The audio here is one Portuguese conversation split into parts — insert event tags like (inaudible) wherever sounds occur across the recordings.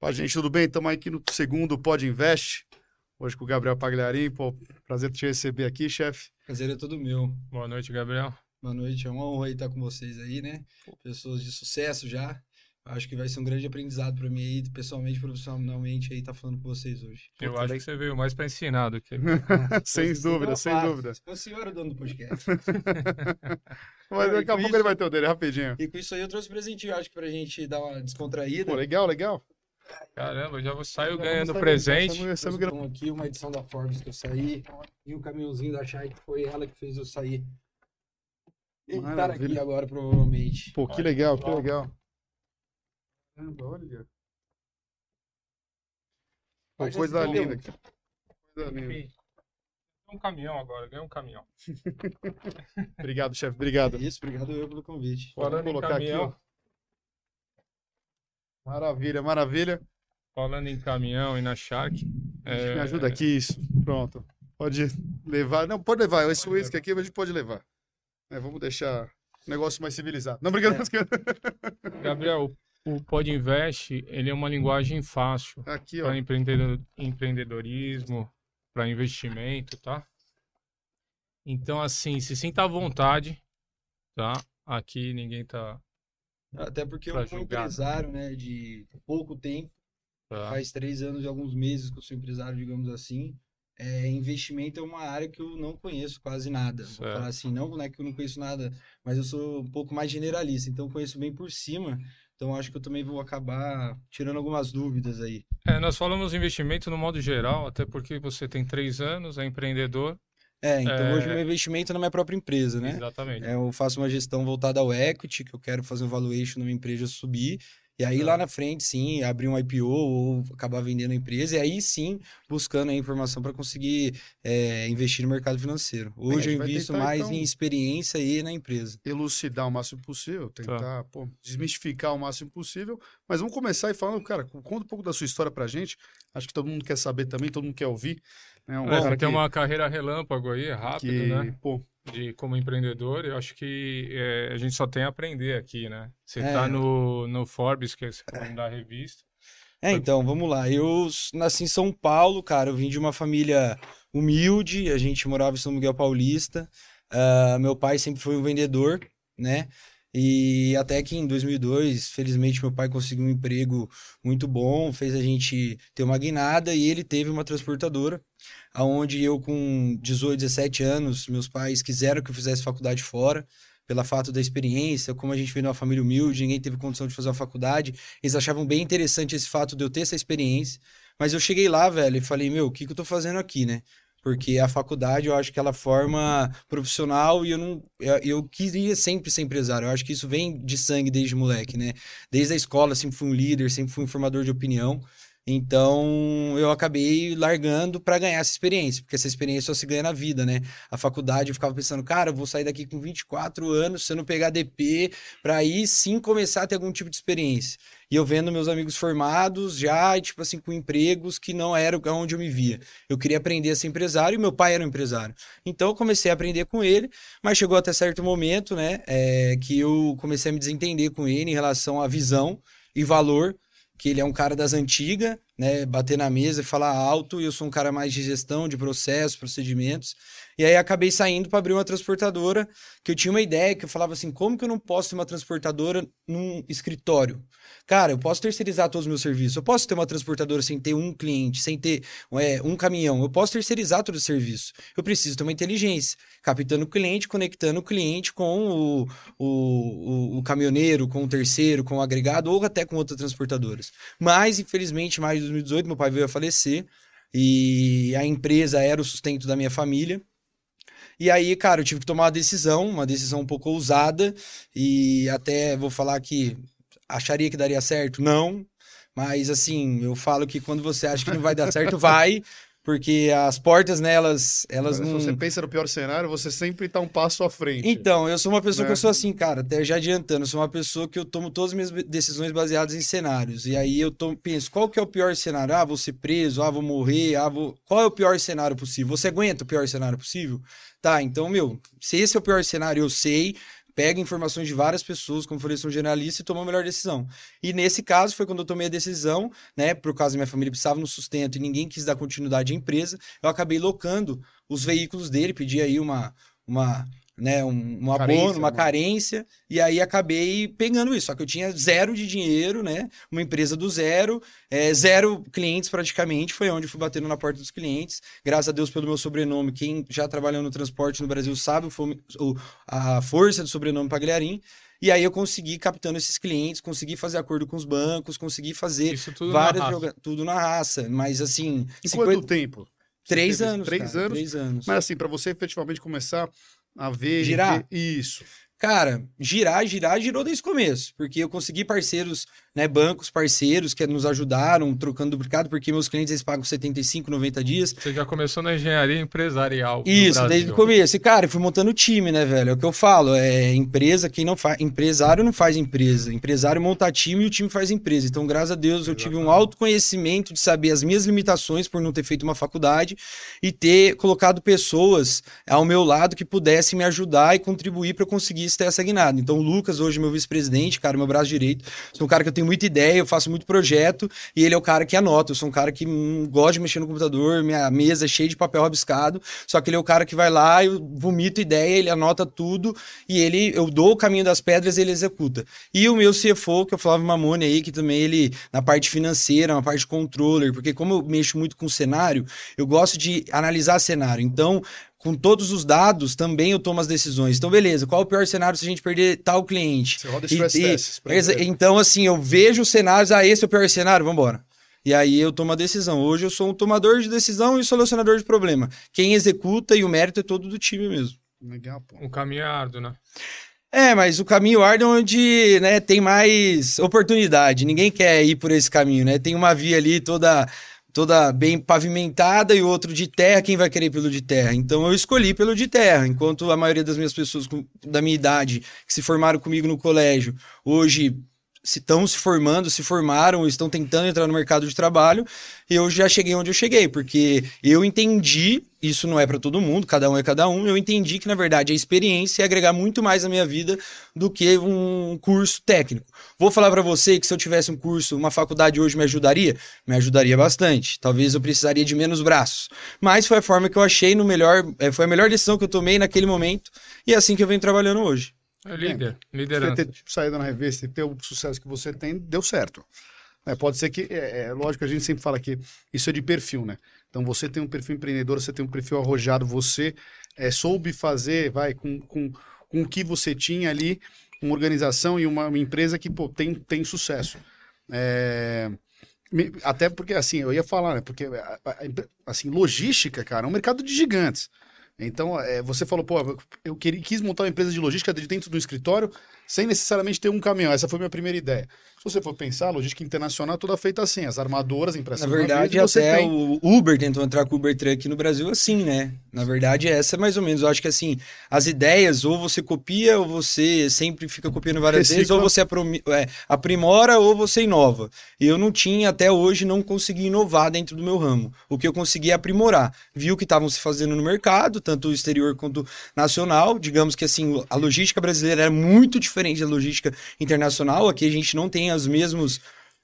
Pá, gente, tudo bem? Estamos aqui no segundo Pod Invest. Hoje com o Gabriel Pagliarim. Pô, prazer te receber aqui, chefe. Prazer é todo meu. Boa noite, Gabriel. Boa noite, é uma honra estar com vocês aí, né? Pessoas de sucesso já. Acho que vai ser um grande aprendizado para mim aí, pessoalmente, profissionalmente, aí, estar tá falando com vocês hoje. Eu acho que você veio mais para ensinar do que. (laughs) sem dúvida, sem dúvida. O senhor é o dono do podcast. (laughs) Mas daqui a pouco isso... ele vai ter o dele, rapidinho. E com isso aí eu trouxe um presentinho, acho que pra gente dar uma descontraída. Pô, legal, legal. Caramba, já saio ganhando presente. Estamos aqui uma edição da Forbes que eu saí e um caminhãozinho da Shai que foi ela que fez eu sair. Ele tá aqui agora, provavelmente. Pô, que legal, que legal. Caramba, olha. Pô, coisa linda, cara. Coisa linda. Um caminhão agora, ganhei um caminhão. (laughs) obrigado, chefe, obrigado. Isso, obrigado eu pelo convite. Falando colocar caminhão, aqui, ó. Maravilha, maravilha. Falando em caminhão e na Shark. É... Me ajuda aqui, isso. Pronto. Pode levar. Não, pode levar. Esse uísque aqui a gente pode levar. É, vamos deixar o negócio mais civilizado. Não, obrigado. É. (laughs) Gabriel, o Pod Invest, ele é uma linguagem fácil para empreendedor, empreendedorismo, para investimento, tá? Então, assim, se sinta à vontade, tá? Aqui ninguém tá até porque eu sou um empresário, né, de pouco tempo. Tá. Faz três anos e alguns meses que eu sou empresário, digamos assim. É, investimento é uma área que eu não conheço quase nada. Certo. Vou falar assim, não, não é que eu não conheço nada, mas eu sou um pouco mais generalista, então conheço bem por cima. Então acho que eu também vou acabar tirando algumas dúvidas aí. É, nós falamos investimento no modo geral, até porque você tem três anos, é empreendedor, é, então é... hoje o meu investimento é na minha própria empresa, né? Exatamente. É, eu faço uma gestão voltada ao equity, que eu quero fazer um valuation numa empresa subir. E aí, lá na frente, sim, abrir um IPO ou acabar vendendo a empresa. E aí, sim, buscando a informação para conseguir é, investir no mercado financeiro. Hoje eu invisto tentar, mais então, em experiência e na empresa. Elucidar o máximo possível, tentar tá. pô, desmistificar o máximo possível. Mas vamos começar e falando, cara, conta um pouco da sua história pra gente. Acho que todo mundo quer saber também, todo mundo quer ouvir. Né? Um é, tem que... uma carreira relâmpago aí, rápido, que, né? Pô, de como empreendedor, eu acho que é, a gente só tem a aprender aqui, né? Você é. tá no, no Forbes, que é o da revista. É, então, vamos lá. Eu nasci em São Paulo, cara. Eu vim de uma família humilde. A gente morava em São Miguel Paulista. Uh, meu pai sempre foi um vendedor, né? E até que em 2002, felizmente, meu pai conseguiu um emprego muito bom, fez a gente ter uma guinada e ele teve uma transportadora, aonde eu com 18, 17 anos, meus pais quiseram que eu fizesse faculdade fora, pela fato da experiência, como a gente veio numa família humilde, ninguém teve condição de fazer uma faculdade, eles achavam bem interessante esse fato de eu ter essa experiência, mas eu cheguei lá, velho, e falei, meu, o que, que eu tô fazendo aqui, né? porque a faculdade eu acho que ela forma profissional e eu não eu, eu, queria sempre ser empresário. Eu acho que isso vem de sangue desde moleque, né? Desde a escola sempre fui um líder, sempre fui um formador de opinião. Então, eu acabei largando para ganhar essa experiência, porque essa experiência só se ganha na vida, né? A faculdade eu ficava pensando, cara, eu vou sair daqui com 24 anos, se eu não pegar DP, para aí sim começar a ter algum tipo de experiência. E eu vendo meus amigos formados já, tipo assim, com empregos que não era onde eu me via. Eu queria aprender a ser empresário e meu pai era um empresário. Então eu comecei a aprender com ele, mas chegou até certo momento, né, é, que eu comecei a me desentender com ele em relação à visão e valor que ele é um cara das antigas, né? Bater na mesa e falar alto, e eu sou um cara mais de gestão, de processos, procedimentos. E aí acabei saindo para abrir uma transportadora, que eu tinha uma ideia, que eu falava assim, como que eu não posso ter uma transportadora num escritório? Cara, eu posso terceirizar todos os meus serviços. Eu posso ter uma transportadora sem ter um cliente, sem ter é, um caminhão. Eu posso terceirizar todo o serviço. Eu preciso ter uma inteligência, captando o cliente, conectando o cliente com o, o, o, o caminhoneiro, com o terceiro, com o agregado ou até com outras transportadoras. Mas, infelizmente, em maio de 2018, meu pai veio a falecer e a empresa era o sustento da minha família. E aí, cara, eu tive que tomar uma decisão, uma decisão um pouco ousada, e até vou falar que acharia que daria certo? Não. Mas assim, eu falo que quando você acha que não vai dar certo, (laughs) vai. Porque as portas, né, elas, elas não... Se você pensa no pior cenário, você sempre tá um passo à frente. Então, eu sou uma pessoa né? que eu sou assim, cara, até já adiantando, eu sou uma pessoa que eu tomo todas as minhas decisões baseadas em cenários. E aí eu tomo, penso, qual que é o pior cenário? Ah, vou ser preso, ah, vou morrer, ah, vou... Qual é o pior cenário possível? Você aguenta o pior cenário possível? Tá, então, meu, se esse é o pior cenário, eu sei, pega informações de várias pessoas, como falei, sou generalista, e toma a melhor decisão. E nesse caso foi quando eu tomei a decisão, né? Por causa da minha família precisava no sustento e ninguém quis dar continuidade à empresa, eu acabei locando os veículos dele, pedi aí uma, uma né, um, um carência, abono, uma carência, e aí acabei pegando isso. Só que eu tinha zero de dinheiro, né? Uma empresa do zero, é, zero clientes praticamente, foi onde eu fui batendo na porta dos clientes. Graças a Deus pelo meu sobrenome, quem já trabalhou no transporte no Brasil sabe o, a força do sobrenome Pagliarim. E aí eu consegui captando esses clientes, consegui fazer acordo com os bancos, consegui fazer tudo várias na tudo na raça. Mas assim. E 50... quanto tempo? Três anos. Três cara, anos. Três anos. Mas assim, para você efetivamente começar a ver. Girar? Ver... Isso. Cara, girar, girar, girou desde o começo, porque eu consegui parceiros, né, bancos parceiros que nos ajudaram, trocando duplicado, porque meus clientes eles pagam 75, 90 dias. Você já começou na engenharia empresarial. Isso, desde o começo. E, cara, eu fui montando time, né, velho? É o que eu falo, é empresa, quem não faz. Empresário não faz empresa. Empresário monta time e o time faz empresa. Então, graças a Deus, eu tive um autoconhecimento de saber as minhas limitações por não ter feito uma faculdade e ter colocado pessoas ao meu lado que pudessem me ajudar e contribuir para eu conseguir ter essa guinada. Então, o Lucas, hoje, meu vice-presidente, cara, meu braço direito, sou um cara que eu tenho muita ideia, eu faço muito projeto, e ele é o cara que anota. Eu sou um cara que hum, gosta de mexer no computador, minha mesa é cheia de papel rabiscado, só que ele é o cara que vai lá, eu vomito ideia, ele anota tudo, e ele, eu dou o caminho das pedras ele executa. E o meu CFO, que é o Flávio Mamone aí, que também ele, na parte financeira, na parte controller, porque como eu mexo muito com cenário, eu gosto de analisar cenário. Então, com todos os dados, também eu tomo as decisões. Então, beleza, qual é o pior cenário se a gente perder tal cliente? Você roda stress e, tests. E, então, assim, eu vejo os cenários, ah, esse é o pior cenário, vamos embora. E aí eu tomo a decisão. Hoje eu sou um tomador de decisão e solucionador de problema. Quem executa e o mérito é todo do time mesmo. Legal, pô. O caminho é árduo, né? É, mas o caminho árduo é onde né, tem mais oportunidade. Ninguém quer ir por esse caminho, né? Tem uma via ali toda toda bem pavimentada e outro de terra, quem vai querer pelo de terra? Então eu escolhi pelo de terra, enquanto a maioria das minhas pessoas da minha idade que se formaram comigo no colégio, hoje se estão se formando, se formaram, estão tentando entrar no mercado de trabalho, eu já cheguei onde eu cheguei, porque eu entendi, isso não é para todo mundo, cada um é cada um, eu entendi que na verdade a experiência ia agregar muito mais na minha vida do que um curso técnico. Vou falar para você que se eu tivesse um curso, uma faculdade hoje me ajudaria? Me ajudaria bastante. Talvez eu precisaria de menos braços. Mas foi a forma que eu achei no melhor, é, foi a melhor decisão que eu tomei naquele momento e é assim que eu venho trabalhando hoje. É líder, liderança. Você ter saído na revista e ter o sucesso que você tem, deu certo. É, pode ser que, é, é, lógico, a gente sempre fala que isso é de perfil, né? Então você tem um perfil empreendedor, você tem um perfil arrojado, você é, soube fazer, vai, com, com, com o que você tinha ali, uma organização e uma, uma empresa que pô, tem, tem sucesso. É, até porque, assim, eu ia falar, né? Porque, assim, logística, cara, é um mercado de gigantes. Então, é, você falou, pô, eu queria, quis montar uma empresa de logística de dentro do escritório sem necessariamente ter um caminhão. Essa foi a minha primeira ideia. Se você for pensar, a logística internacional é toda feita assim, as armadoras, impressas Na verdade, até tem... o Uber tentou entrar com o Uber Truck no Brasil assim, né? Na verdade, essa é mais ou menos. Eu acho que assim, as ideias, ou você copia, ou você sempre fica copiando várias Recicla. vezes, ou você é, aprimora, ou você inova. E eu não tinha, até hoje, não consegui inovar dentro do meu ramo. O que eu consegui é aprimorar. Viu o que estavam se fazendo no mercado, tanto o exterior quanto nacional. Digamos que assim, a logística brasileira era muito diferente da logística internacional. Aqui a gente não tem os mesmos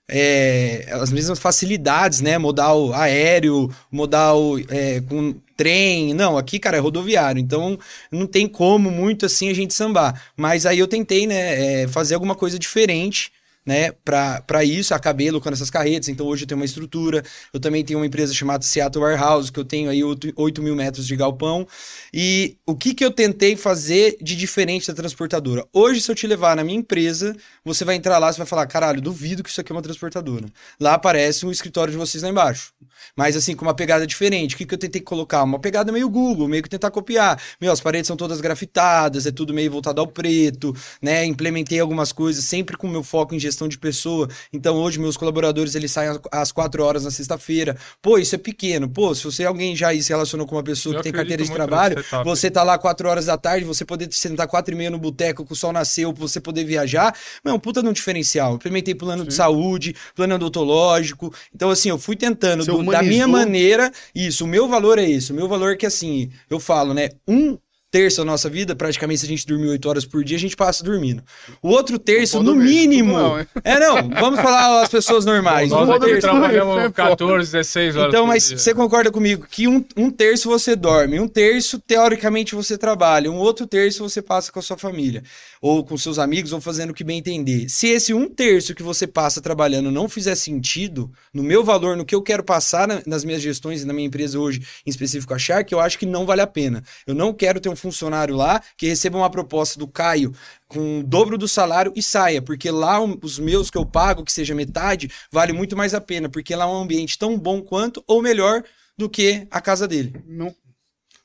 é, as mesmas facilidades, né? Modal aéreo, modal é, com trem. Não, aqui, cara, é rodoviário. Então, não tem como muito assim a gente sambar. Mas aí eu tentei, né, é, fazer alguma coisa diferente né, para isso, acabei alocando essas carretas, então hoje eu tenho uma estrutura, eu também tenho uma empresa chamada Seattle Warehouse, que eu tenho aí 8, 8 mil metros de galpão, e o que que eu tentei fazer de diferente da transportadora? Hoje, se eu te levar na minha empresa, você vai entrar lá, você vai falar, caralho, duvido que isso aqui é uma transportadora. Lá aparece um escritório de vocês lá embaixo, mas assim, com uma pegada diferente, o que que eu tentei colocar? Uma pegada meio Google, meio que tentar copiar, meu, as paredes são todas grafitadas, é tudo meio voltado ao preto, né, implementei algumas coisas, sempre com meu foco em gestão de pessoa. Então hoje meus colaboradores eles saem às quatro horas na sexta-feira. Pô, isso é pequeno. Pô, se você alguém já se relacionou com uma pessoa Eu que tem carteira de trabalho, você tá lá quatro horas da tarde, você poder sentar quatro e meia no boteco com o sol nasceu, você poder viajar, é um puta de um diferencial. Implementei plano Sim. de saúde, plano odontológico. Então assim, eu fui tentando do, da minha maneira, isso, o meu valor é isso. O meu valor é que assim, eu falo, né, um terço da nossa vida, praticamente se a gente dormir 8 horas por dia, a gente passa dormindo. O outro terço, no mínimo. Não, é, não, vamos falar as pessoas normais. Nós aqui terço, trabalhamos 14, 16 horas. Então, mas você concorda comigo que um, um terço você dorme, um terço, teoricamente, você trabalha, um outro terço você passa com a sua família, ou com seus amigos, ou fazendo o que bem entender. Se esse um terço que você passa trabalhando não fizer sentido, no meu valor, no que eu quero passar na, nas minhas gestões e na minha empresa hoje, em específico a Shark, eu acho que não vale a pena. Eu não quero ter um funcionário lá que receba uma proposta do Caio com o dobro do salário e saia, porque lá os meus que eu pago, que seja metade, vale muito mais a pena, porque lá é um ambiente tão bom quanto ou melhor do que a casa dele. Não,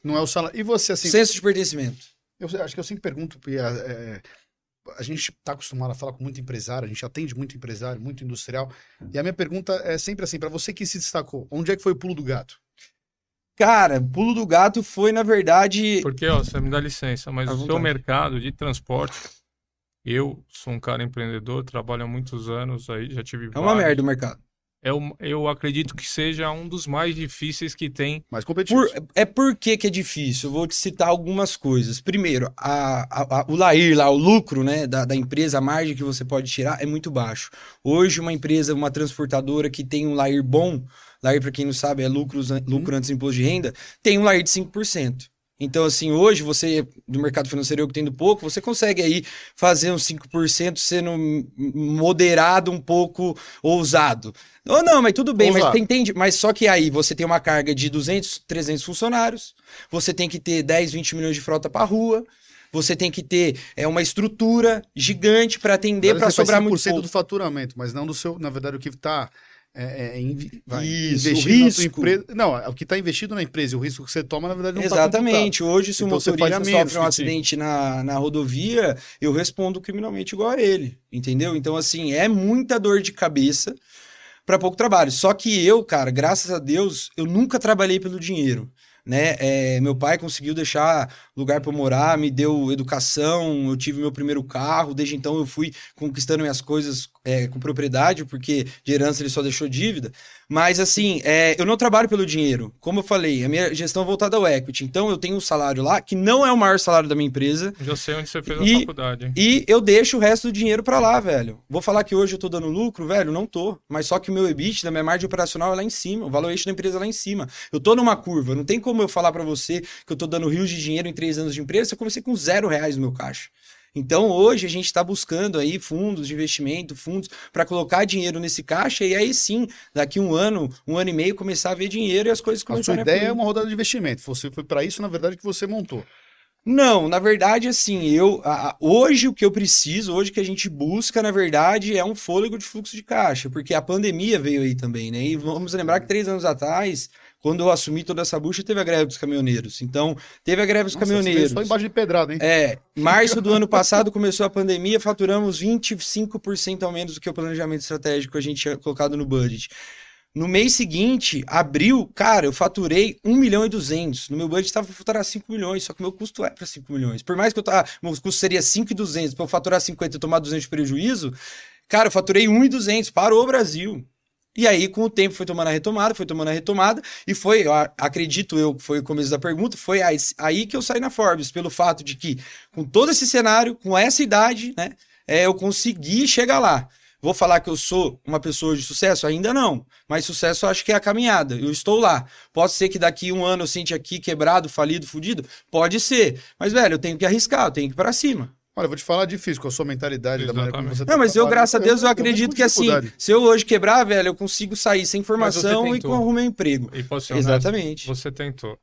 não é o salário. E você, assim. Senso de pertencimento. Eu acho que eu sempre pergunto, é, é, a gente está acostumado a falar com muito empresário, a gente atende muito empresário, muito industrial. E a minha pergunta é sempre assim: para você que se destacou, onde é que foi o pulo do gato? Cara, pulo do gato foi, na verdade. Porque, ó, você me dá licença, mas o seu mercado de transporte, eu sou um cara empreendedor, trabalho há muitos anos aí, já tive. É uma vários. merda o mercado. Eu, é eu acredito que seja um dos mais difíceis que tem. Mais competitivo. Por, é porque que é difícil. Eu vou te citar algumas coisas. Primeiro, a, a, a, o LAIR lá, o lucro né, da, da empresa, a margem que você pode tirar é muito baixo. Hoje, uma empresa, uma transportadora que tem um LAIR bom, LAIR, para quem não sabe, é lucros, lucro uhum. antes do imposto de renda, tem um LAIR de 5%. Então, assim, hoje você, do mercado financeiro, eu que tendo pouco, você consegue aí fazer uns 5% sendo moderado, um pouco ousado. Ou não, mas tudo bem, Ousado. mas entende? Mas só que aí você tem uma carga de 200, 300 funcionários, você tem que ter 10, 20 milhões de frota para rua, você tem que ter é, uma estrutura gigante para atender, para sobrar muito pouco. do faturamento, mas não do seu, na verdade, o que está é, é, vai, Isso, investido na sua empresa. Não, é o que está investido na empresa e o risco que você toma, na verdade, não está Exatamente. Hoje, se então, o motorista sofre um acidente na, na rodovia, eu respondo criminalmente igual a ele, entendeu? Então, assim, é muita dor de cabeça para pouco trabalho. Só que eu, cara, graças a Deus, eu nunca trabalhei pelo dinheiro né? É, meu pai conseguiu deixar lugar para morar, me deu educação, eu tive meu primeiro carro, desde então eu fui conquistando minhas coisas é, com propriedade, porque de herança ele só deixou dívida. Mas, assim, é, eu não trabalho pelo dinheiro. Como eu falei, a minha gestão é voltada ao equity. Então, eu tenho um salário lá que não é o maior salário da minha empresa. Já sei onde você fez e, a faculdade. E eu deixo o resto do dinheiro para lá, velho. Vou falar que hoje eu tô dando lucro, velho? Não tô. Mas só que o meu EBIT, da minha margem operacional é lá em cima. O valuation da empresa é lá em cima. Eu tô numa curva. Não tem como eu falar para você que eu tô dando rios de dinheiro em três anos de empresa. Eu comecei com zero reais no meu caixa. Então hoje a gente está buscando aí fundos de investimento, fundos para colocar dinheiro nesse caixa e aí sim, daqui um ano, um ano e meio, começar a ver dinheiro e as coisas começarem a sua ideia a é uma rodada de investimento. Você foi para isso, na verdade, que você montou. Não, na verdade, assim, eu a, hoje o que eu preciso, hoje que a gente busca, na verdade, é um fôlego de fluxo de caixa, porque a pandemia veio aí também, né? E vamos lembrar que três anos atrás quando eu assumi toda essa bucha, teve a greve dos caminhoneiros. Então, teve a greve dos Nossa, caminhoneiros. Só embaixo de pedrada, hein? É. Março do ano passado começou a pandemia, faturamos 25% ao menos do que o planejamento estratégico que a gente tinha colocado no budget. No mês seguinte, abril, cara, eu faturei 1 milhão e 200. No meu budget estava para faturar 5 milhões, só que meu custo é para 5 milhões. Por mais que eu tava, meu custo seria 5 e 200, para eu faturar 50 e tomar 200 de prejuízo, cara, eu faturei 1 e 200, parou o Brasil. E aí, com o tempo, foi tomando a retomada, foi tomando a retomada, e foi, eu acredito eu, foi o começo da pergunta, foi aí que eu saí na Forbes, pelo fato de que, com todo esse cenário, com essa idade, né, é, eu consegui chegar lá. Vou falar que eu sou uma pessoa de sucesso? Ainda não. Mas sucesso eu acho que é a caminhada. Eu estou lá. Pode ser que daqui um ano eu sente aqui quebrado, falido, fudido? Pode ser. Mas, velho, eu tenho que arriscar, eu tenho que ir pra cima. Olha, eu vou te falar difícil com a sua mentalidade Exatamente. da maneira como você Não, mas eu, graças a Deus, eu, eu acredito que assim, se eu hoje quebrar, velho, eu consigo sair sem formação e com arrumar emprego. E posso Exatamente. Você tentou.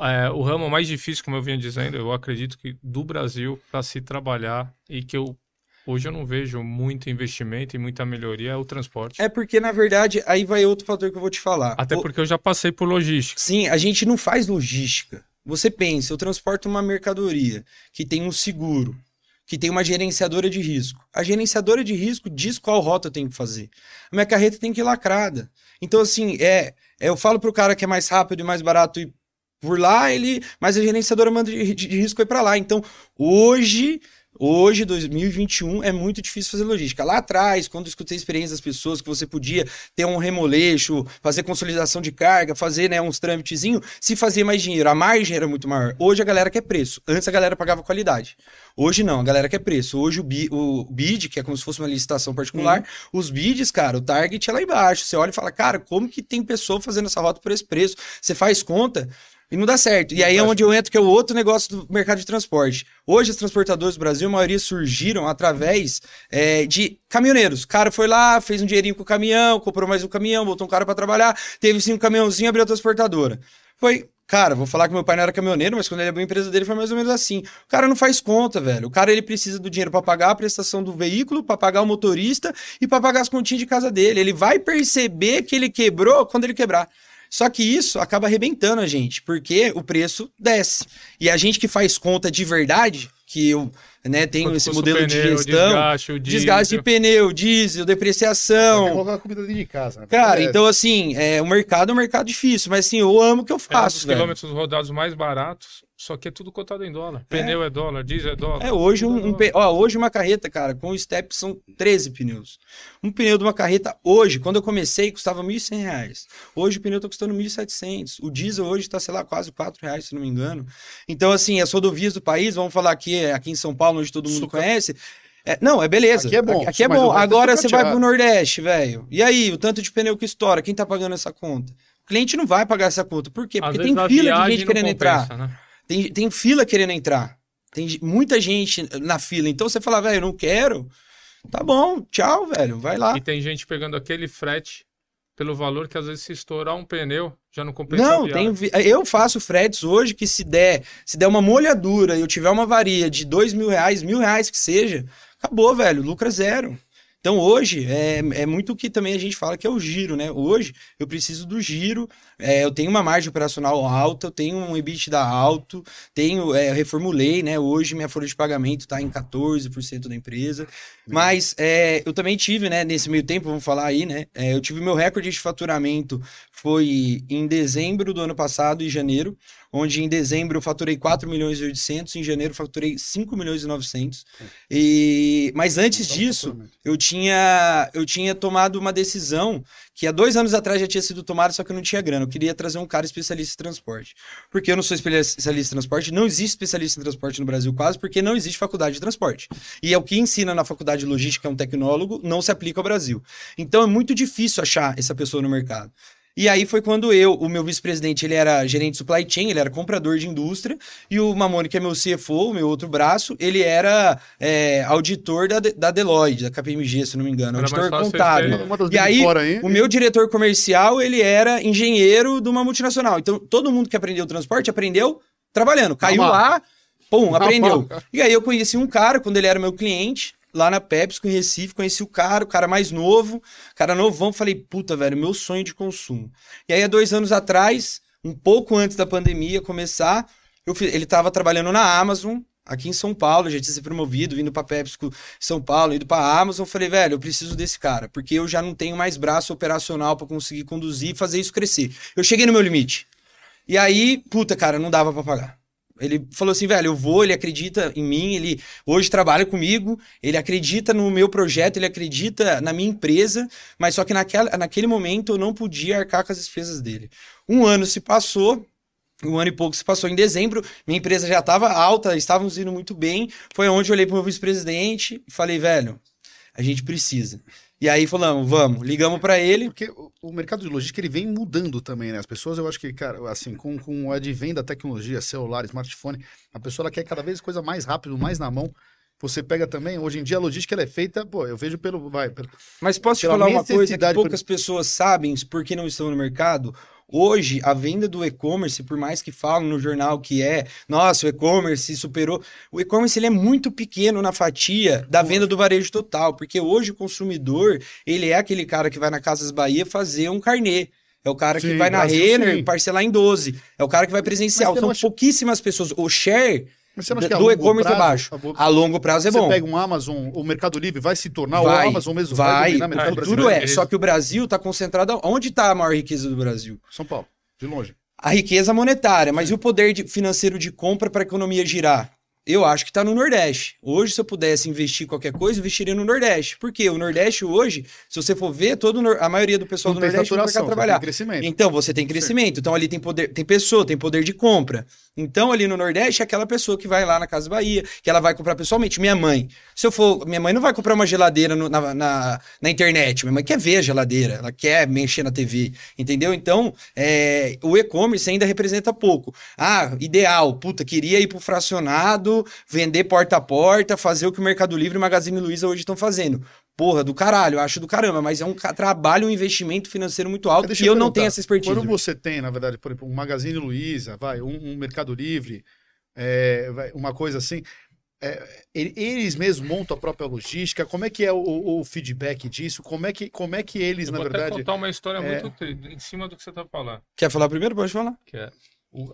É, o ramo mais difícil, como eu vinha dizendo, eu acredito que do Brasil para se trabalhar e que eu Hoje eu não vejo muito investimento e muita melhoria é o transporte. É porque, na verdade, aí vai outro fator que eu vou te falar. Até o... porque eu já passei por logística. Sim, a gente não faz logística. Você pensa, eu transporto uma mercadoria que tem um seguro, que tem uma gerenciadora de risco. A gerenciadora de risco diz qual rota eu tenho que fazer. A minha carreta tem que ir lacrada. Então, assim, é, é eu falo pro cara que é mais rápido e mais barato ir por lá, ele, mas a gerenciadora manda de, de, de risco ir para lá. Então, hoje Hoje, 2021, é muito difícil fazer logística. Lá atrás, quando eu escutei a experiência das pessoas, que você podia ter um remoleixo, fazer consolidação de carga, fazer né, uns trâmitezinhos, se fazia mais dinheiro. A margem era muito maior. Hoje a galera quer preço. Antes a galera pagava qualidade. Hoje não, a galera quer preço. Hoje o, bi, o bid, que é como se fosse uma licitação particular, uhum. os bids, cara, o target é lá embaixo. Você olha e fala, cara, como que tem pessoa fazendo essa rota por esse preço? Você faz conta, e não dá certo. E aí é onde eu entro, que é o outro negócio do mercado de transporte. Hoje, os transportadores do Brasil, a maioria surgiram através é, de caminhoneiros. O cara foi lá, fez um dinheirinho com o caminhão, comprou mais um caminhão, botou um cara para trabalhar, teve sim um caminhãozinho, abriu a transportadora. Foi Cara, vou falar que meu pai não era caminhoneiro, mas quando ele abriu a empresa dele foi mais ou menos assim. O cara não faz conta, velho. O cara ele precisa do dinheiro para pagar a prestação do veículo, para pagar o motorista e para pagar as continhas de casa dele. Ele vai perceber que ele quebrou quando ele quebrar. Só que isso acaba arrebentando a gente, porque o preço desce. E a gente que faz conta de verdade, que eu né, tenho Quanto esse modelo pneu, de gestão, desgaste, desgaste de pneu, diesel, depreciação. colocar a comida dentro de casa. Né? Cara, é. então assim, é, o mercado é um mercado difícil, mas assim, eu amo o que eu faço. É um dos quilômetros rodados mais baratos só que é tudo cotado em dólar. É. Pneu é dólar, diesel é dólar. É, hoje, um, um, ó, hoje uma carreta, cara, com o step são 13 pneus. Um pneu de uma carreta, hoje, quando eu comecei, custava R$ 1.100. Hoje o pneu tá custando R$ 1.700. O diesel hoje tá, sei lá, quase R$ reais, se não me engano. Então, assim, as rodovias do país, vamos falar aqui, aqui em São Paulo, onde todo mundo Suca. conhece, é, não, é beleza. Aqui é bom. Aqui, é bom. Agora você vai pro Nordeste, velho. E aí, o tanto de pneu que estoura, quem tá pagando essa conta? O cliente não vai pagar essa conta. Por quê? Porque tem fila de gente querendo compensa, entrar. Né? Tem, tem fila querendo entrar. Tem muita gente na fila. Então você fala, velho, eu não quero. Tá bom, tchau, velho. Vai lá. E tem gente pegando aquele frete pelo valor que às vezes se estourar um pneu já não compensa. Não, tem, eu faço fretes hoje que se der, se der uma molhadura e eu tiver uma avaria de dois mil reais, mil reais que seja, acabou, velho, lucro é zero. Então hoje é, é muito o que também a gente fala que é o giro, né? Hoje eu preciso do giro, é, eu tenho uma margem operacional alta, eu tenho um EBITDA alto, tenho, é, reformulei, né? Hoje minha folha de pagamento está em 14% da empresa. Mas é, eu também tive, né, nesse meio tempo, vamos falar aí, né? É, eu tive meu recorde de faturamento foi em dezembro do ano passado, em janeiro, onde em dezembro eu faturei 4 milhões e 800, em janeiro eu faturei 5 milhões e 900. E... Mas antes então, disso, eu tinha, eu tinha tomado uma decisão que há dois anos atrás já tinha sido tomada, só que eu não tinha grana. Eu queria trazer um cara especialista em transporte. Porque eu não sou especialista em transporte, não existe especialista em transporte no Brasil quase, porque não existe faculdade de transporte. E é o que ensina na faculdade de logística, é um tecnólogo, não se aplica ao Brasil. Então é muito difícil achar essa pessoa no mercado. E aí foi quando eu, o meu vice-presidente, ele era gerente de supply chain, ele era comprador de indústria, e o Mamone, que é meu CFO, meu outro braço, ele era é, auditor da, da Deloitte, da KPMG, se não me engano, era auditor contábil. E aí, aí, o meu diretor comercial, ele era engenheiro de uma multinacional. Então, todo mundo que aprendeu transporte aprendeu trabalhando. Caiu lá, pum, aprendeu. E aí eu conheci um cara, quando ele era meu cliente, lá na Pepsi, em Recife, conheci o cara, o cara mais novo, cara novão, falei, puta, velho, meu sonho de consumo. E aí, há dois anos atrás, um pouco antes da pandemia começar, eu, ele estava trabalhando na Amazon, aqui em São Paulo, já tinha se promovido, vindo para Pepsi São Paulo, indo para Amazon, falei, velho, eu preciso desse cara, porque eu já não tenho mais braço operacional para conseguir conduzir e fazer isso crescer. Eu cheguei no meu limite. E aí, puta, cara, não dava para pagar. Ele falou assim, velho, eu vou, ele acredita em mim, ele hoje trabalha comigo, ele acredita no meu projeto, ele acredita na minha empresa, mas só que naquela, naquele momento eu não podia arcar com as despesas dele. Um ano se passou, um ano e pouco se passou em dezembro, minha empresa já estava alta, estávamos indo muito bem, foi onde eu olhei para o meu vice-presidente e falei, velho, a gente precisa. E aí falamos, vamos, ligamos para ele. Porque o mercado de logística ele vem mudando também, né? As pessoas, eu acho que, cara, assim, com, com o advento da tecnologia, celular, smartphone, a pessoa ela quer cada vez coisa mais rápido, mais na mão. Você pega também, hoje em dia a logística ela é feita, pô, eu vejo pelo. Vai, pelo Mas posso te falar uma coisa que poucas por... pessoas sabem por que não estão no mercado? Hoje, a venda do e-commerce, por mais que falam no jornal que é, nossa, o e-commerce superou. O e-commerce ele é muito pequeno na fatia da venda do varejo total, porque hoje o consumidor, ele é aquele cara que vai na Casas Bahia fazer um carnê. É o cara sim, que vai na Renner parcelar em 12. É o cara que vai presencial. São pouquíssimas pessoas. O share do e-commerce é baixo. A longo prazo é você bom. Você pega um Amazon, o Mercado Livre vai se tornar vai, o Amazon mesmo? Vai, vai dominar tudo é. Só que o Brasil está concentrado... Onde está a maior riqueza do Brasil? São Paulo, de longe. A riqueza monetária, mas e o poder de, financeiro de compra para a economia girar? Eu acho que está no Nordeste. Hoje, se eu pudesse investir qualquer coisa, investiria no Nordeste. Porque o Nordeste hoje, se você for ver, todo, a maioria do pessoal não do Nordeste vai trabalhar. Crescimento. Então, você tem crescimento. Sim. Então, ali tem poder, tem pessoa, tem poder de compra. Então, ali no Nordeste, é aquela pessoa que vai lá na Casa Bahia, que ela vai comprar pessoalmente. Minha mãe. Se eu for. Minha mãe não vai comprar uma geladeira no, na, na, na, internet. Minha mãe quer ver a geladeira, ela quer mexer na TV. Entendeu? Então, é, o e-commerce ainda representa pouco. Ah, ideal. Puta, queria ir pro fracionado vender porta a porta, fazer o que o Mercado Livre e o Magazine Luiza hoje estão fazendo. Porra, do caralho, eu acho do caramba, mas é um trabalho, um investimento financeiro muito alto e eu, eu não tenho essa expertise. Quando você tem, na verdade, por exemplo, um Magazine Luiza, vai, um, um Mercado Livre, é, vai, uma coisa assim, é, eles mesmos montam a própria logística? Como é que é o, o, feedback disso? Como é que, como é que eles, eu na verdade. Vou contar uma história é... muito em cima do que você está falando. Quer falar primeiro? Pode falar. Quer.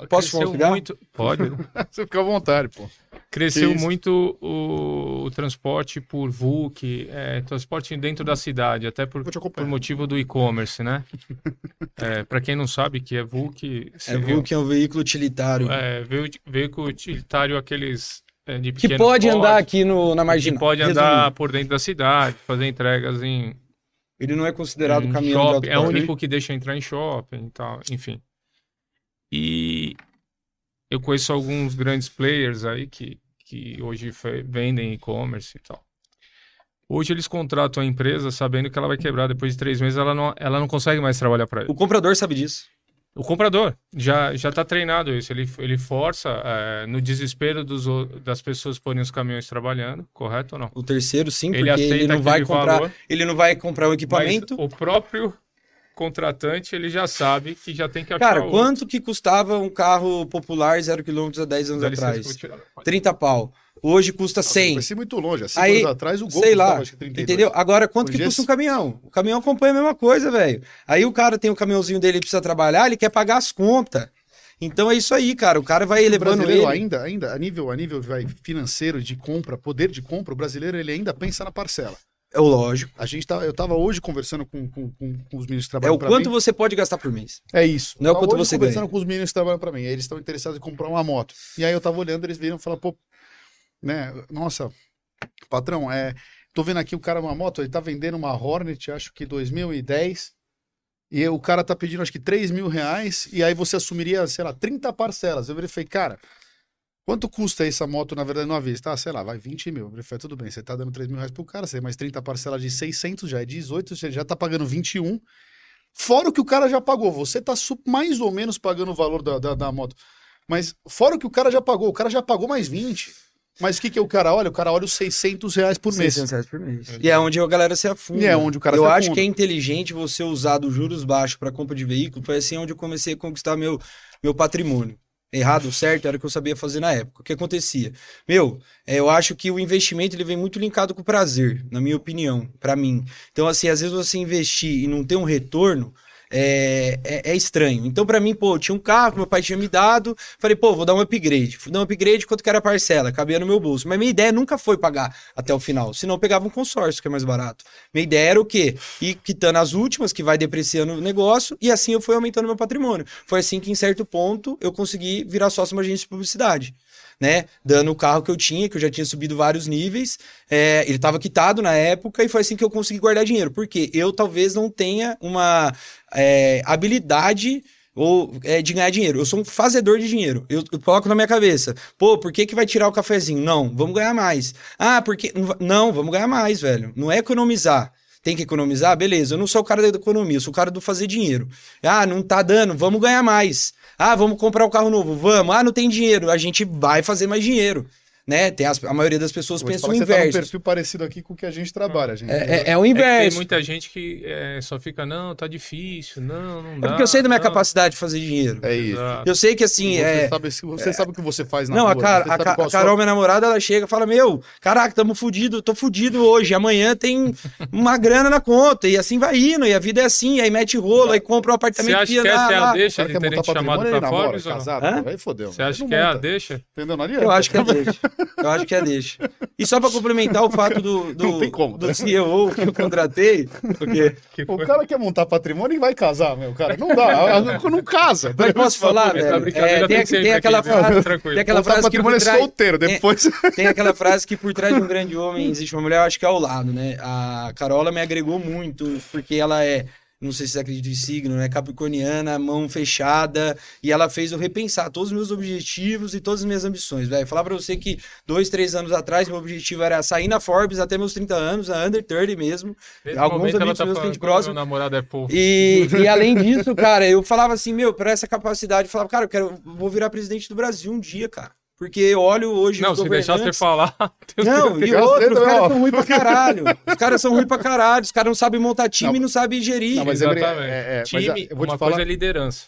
Posso compartilhar? Muito... Pode. (laughs) Você fica à vontade, pô. Cresceu muito o, o, transporte por VUC, é, transporte dentro da cidade, até por, por motivo do e-commerce, né? (laughs) é, Para quem não sabe que é VUC... É, VUC é um veículo utilitário. É, veículo utilitário aqueles é, de Que pode andar aqui no, na marginal. Que pode andar Resumindo. por dentro da cidade, fazer entregas em... Ele não é considerado caminhão shopping, É o único que deixa entrar em shopping e tal, enfim. E eu conheço alguns grandes players aí que, que hoje vendem e-commerce e tal. Hoje eles contratam a empresa sabendo que ela vai quebrar depois de três meses, ela não, ela não consegue mais trabalhar para ele. O comprador sabe disso. O comprador já já está treinado isso. Ele, ele força é, no desespero dos, das pessoas porem os caminhões trabalhando, correto ou não? O terceiro sim, porque ele, ele não vai comprar, valor, ele não vai comprar o equipamento. o próprio contratante, ele já sabe que já tem que achar Cara, quanto que custava um carro popular zero quilômetros há 10 anos atrás? 30 pau. Hoje custa 100. Vai ser muito longe. Há 5 anos atrás o Gol sei lá, Entendeu? Agora, quanto Hoje que custa um caminhão? O caminhão acompanha a mesma coisa, velho. Aí o cara tem o caminhãozinho dele, precisa trabalhar, ele quer pagar as contas. Então é isso aí, cara. O cara vai elevando ele. ainda, ainda a nível, a nível vai, financeiro de compra, poder de compra, o brasileiro ele ainda pensa na parcela. É o lógico. A gente tá, eu estava hoje conversando com, com, com, com os meninos que trabalham para mim. É o quanto você pode gastar por mês. É isso. Não é o quanto você ganha. conversando com os meninos que trabalham para mim. Eles estão interessados em comprar uma moto. E aí eu estava olhando, eles viram e falaram, pô, né, nossa, patrão, é, tô vendo aqui o cara uma moto, ele tá vendendo uma Hornet, acho que 2010. E o cara tá pedindo acho que 3 mil reais, e aí você assumiria, sei lá, 30 parcelas. Eu falei, cara, Quanto custa essa moto, na verdade, numa vez? Tá, sei lá, vai 20 mil. Eu falei, tudo bem, você tá dando 3 mil reais pro cara, você mais 30 parcelas de 600, já é 18, você já tá pagando 21. Fora o que o cara já pagou, você tá mais ou menos pagando o valor da, da, da moto. Mas fora o que o cara já pagou, o cara já pagou mais 20. Mas o que, que o cara olha? O cara olha os 600 reais por 600 mês. 600 reais por mês. E é onde a galera se afunda. E é onde o cara eu se afunda. Acho que é inteligente você usar dos juros baixos para compra de veículo. Foi assim onde eu comecei a conquistar meu, meu patrimônio errado, certo, era o que eu sabia fazer na época. O que acontecia? Meu, é, eu acho que o investimento ele vem muito linkado com o prazer, na minha opinião, para mim. Então, assim, às vezes você investir e não ter um retorno, é, é, é, estranho. Então, para mim, pô, tinha um carro meu pai tinha me dado. Falei, pô, vou dar um upgrade. Vou dar um upgrade quanto que era a parcela, cabia no meu bolso. Mas minha ideia nunca foi pagar até o final. Senão eu pegava um consórcio, que é mais barato. Minha ideia era o quê? Ir quitando as últimas, que vai depreciando o negócio, e assim eu fui aumentando meu patrimônio. Foi assim que, em certo ponto, eu consegui virar sócio de uma agência de publicidade né? Dando o carro que eu tinha, que eu já tinha subido vários níveis. É, ele estava quitado na época e foi assim que eu consegui guardar dinheiro. Porque eu talvez não tenha uma é, habilidade ou é, de ganhar dinheiro. Eu sou um fazedor de dinheiro. Eu, eu, coloco na minha cabeça, pô, por que, que vai tirar o cafezinho? Não, vamos ganhar mais. Ah, porque. Não, vamos ganhar mais, velho. Não é economizar. Tem que economizar? Beleza. Eu não sou o cara da economia, eu sou o cara do fazer dinheiro. Ah, não tá dando, vamos ganhar mais. Ah, vamos comprar um carro novo, vamos. Ah, não tem dinheiro, a gente vai fazer mais dinheiro né? Tem as, a maioria das pessoas pensa o inverso. Você tá um perfil parecido aqui com o que a gente trabalha, gente. É, é, é o inverso. É tem muita gente que é, só fica, não, tá difícil, não, não dá. É porque eu sei da minha não. capacidade de fazer dinheiro. É isso. Eu sei que assim. Você, é, sabe, você sabe o que você faz na Não, rua, a, cara, a, a, a Carol, minha namorada, ela chega e fala: Meu, caraca, tamo fudido, tô fudido hoje. Amanhã tem (laughs) uma grana na conta. E assim vai indo, e a vida é assim. Aí mete rolo, aí compra um apartamento. Você acha que essa é a deixa de terem chamado pra fora? Casado, aí fodeu. Você acha que é a deixa? Entendeu, Eu acho que é a deixa. (laughs) Eu acho que é deixa. E só para complementar o fato do, do, não tem como, do CEO que eu contratei. Porque... O cara quer montar patrimônio e vai casar, meu cara. Não dá. não casa. Mas posso falar, velho? É, tem, tem, aquela frase, tem aquela frase que por trás, é solteiro, depois... Tem, tem aquela frase que por trás de um grande homem existe uma mulher, eu acho que é ao lado, né? A Carola me agregou muito, porque ela é não sei se você acredita em signo, né? Capricorniana, mão fechada, e ela fez eu repensar todos os meus objetivos e todas as minhas ambições, velho. Falar pra você que dois, três anos atrás, meu objetivo era sair na Forbes até meus 30 anos, a Under 30 mesmo. Nesse Alguns amigos tá meus. Meu namorado é fofo. E, e (laughs) além disso, cara, eu falava assim, meu, pra essa capacidade, eu falava, cara, eu quero, vou virar presidente do Brasil um dia, cara. Porque eu olho hoje. Não, se deixar você falar. (laughs) Não, e outro, os caras são ruins pra caralho. Os caras são ruins pra caralho. Os caras não sabem montar time e não sabem gerir. Não, mas Exatamente. É, é, time, mas, uma coisa falar... é liderança.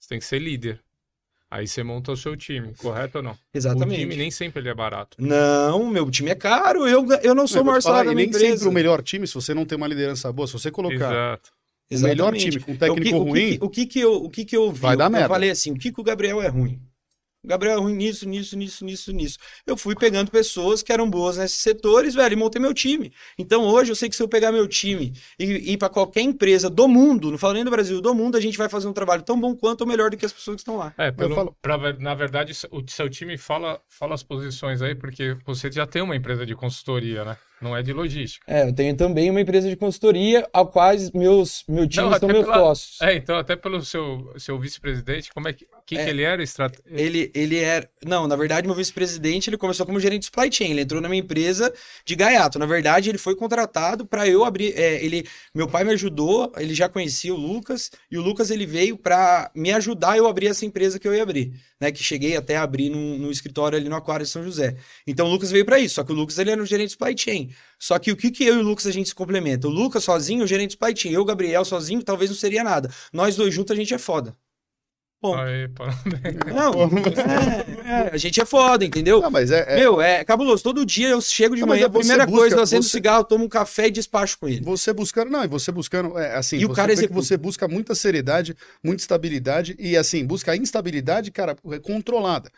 Você tem que ser líder. Aí você monta o seu time, correto ou não? Exatamente. O time nem sempre ele é barato. Não, meu time é caro. Eu, eu não sou o maior salário da minha nem sempre o melhor time, se você não tem uma liderança boa, se você colocar Exato. o melhor time com um técnico o que, ruim... O que, o que, que, eu, o que, que eu vi? Vai dar eu, merda. Eu falei assim, o que, que o Gabriel é ruim? O Gabriel é ruim nisso, nisso, nisso, nisso, nisso. Eu fui pegando pessoas que eram boas nesses setores, velho, e montei meu time. Então hoje eu sei que se eu pegar meu time e ir para qualquer empresa do mundo, não falo nem do Brasil, do mundo, a gente vai fazer um trabalho tão bom quanto ou melhor do que as pessoas que estão lá. É, pelo, falo... pra, na verdade, o seu time fala, fala as posições aí, porque você já tem uma empresa de consultoria, né? Não é de logística. É, eu tenho também uma empresa de consultoria, ao quais meus, meu time não, são meus pela, sócios. É, então, até pelo seu, seu vice-presidente, como é que, que, é, que ele era? Estrat... Ele, ele era... Não, na verdade, meu vice-presidente, ele começou como gerente de supply chain. Ele entrou na minha empresa de gaiato. Na verdade, ele foi contratado para eu abrir... É, ele, meu pai me ajudou, ele já conhecia o Lucas, e o Lucas, ele veio para me ajudar eu abrir essa empresa que eu ia abrir. Né, que cheguei até a abrir no, no escritório ali no Aquário de São José. Então, o Lucas veio para isso. Só que o Lucas, ele era o gerente de supply chain. Só que o que, que eu e o Lucas a gente se complementa? O Lucas sozinho, o gerente do Spy Team. Eu, o Gabriel, sozinho, talvez não seria nada. Nós dois juntos, a gente é foda. Bom. Aí, (laughs) não, é, é, a gente é foda, entendeu? Não, mas é, é... Meu, é cabuloso. Todo dia eu chego de não, manhã, a primeira busca, coisa, eu acendo você... cigarro, tomo um café e despacho com ele. Você buscando, não, e você buscando, é, assim, e o cara que você busca muita seriedade, muita estabilidade e, assim, busca a instabilidade, cara, é controlada.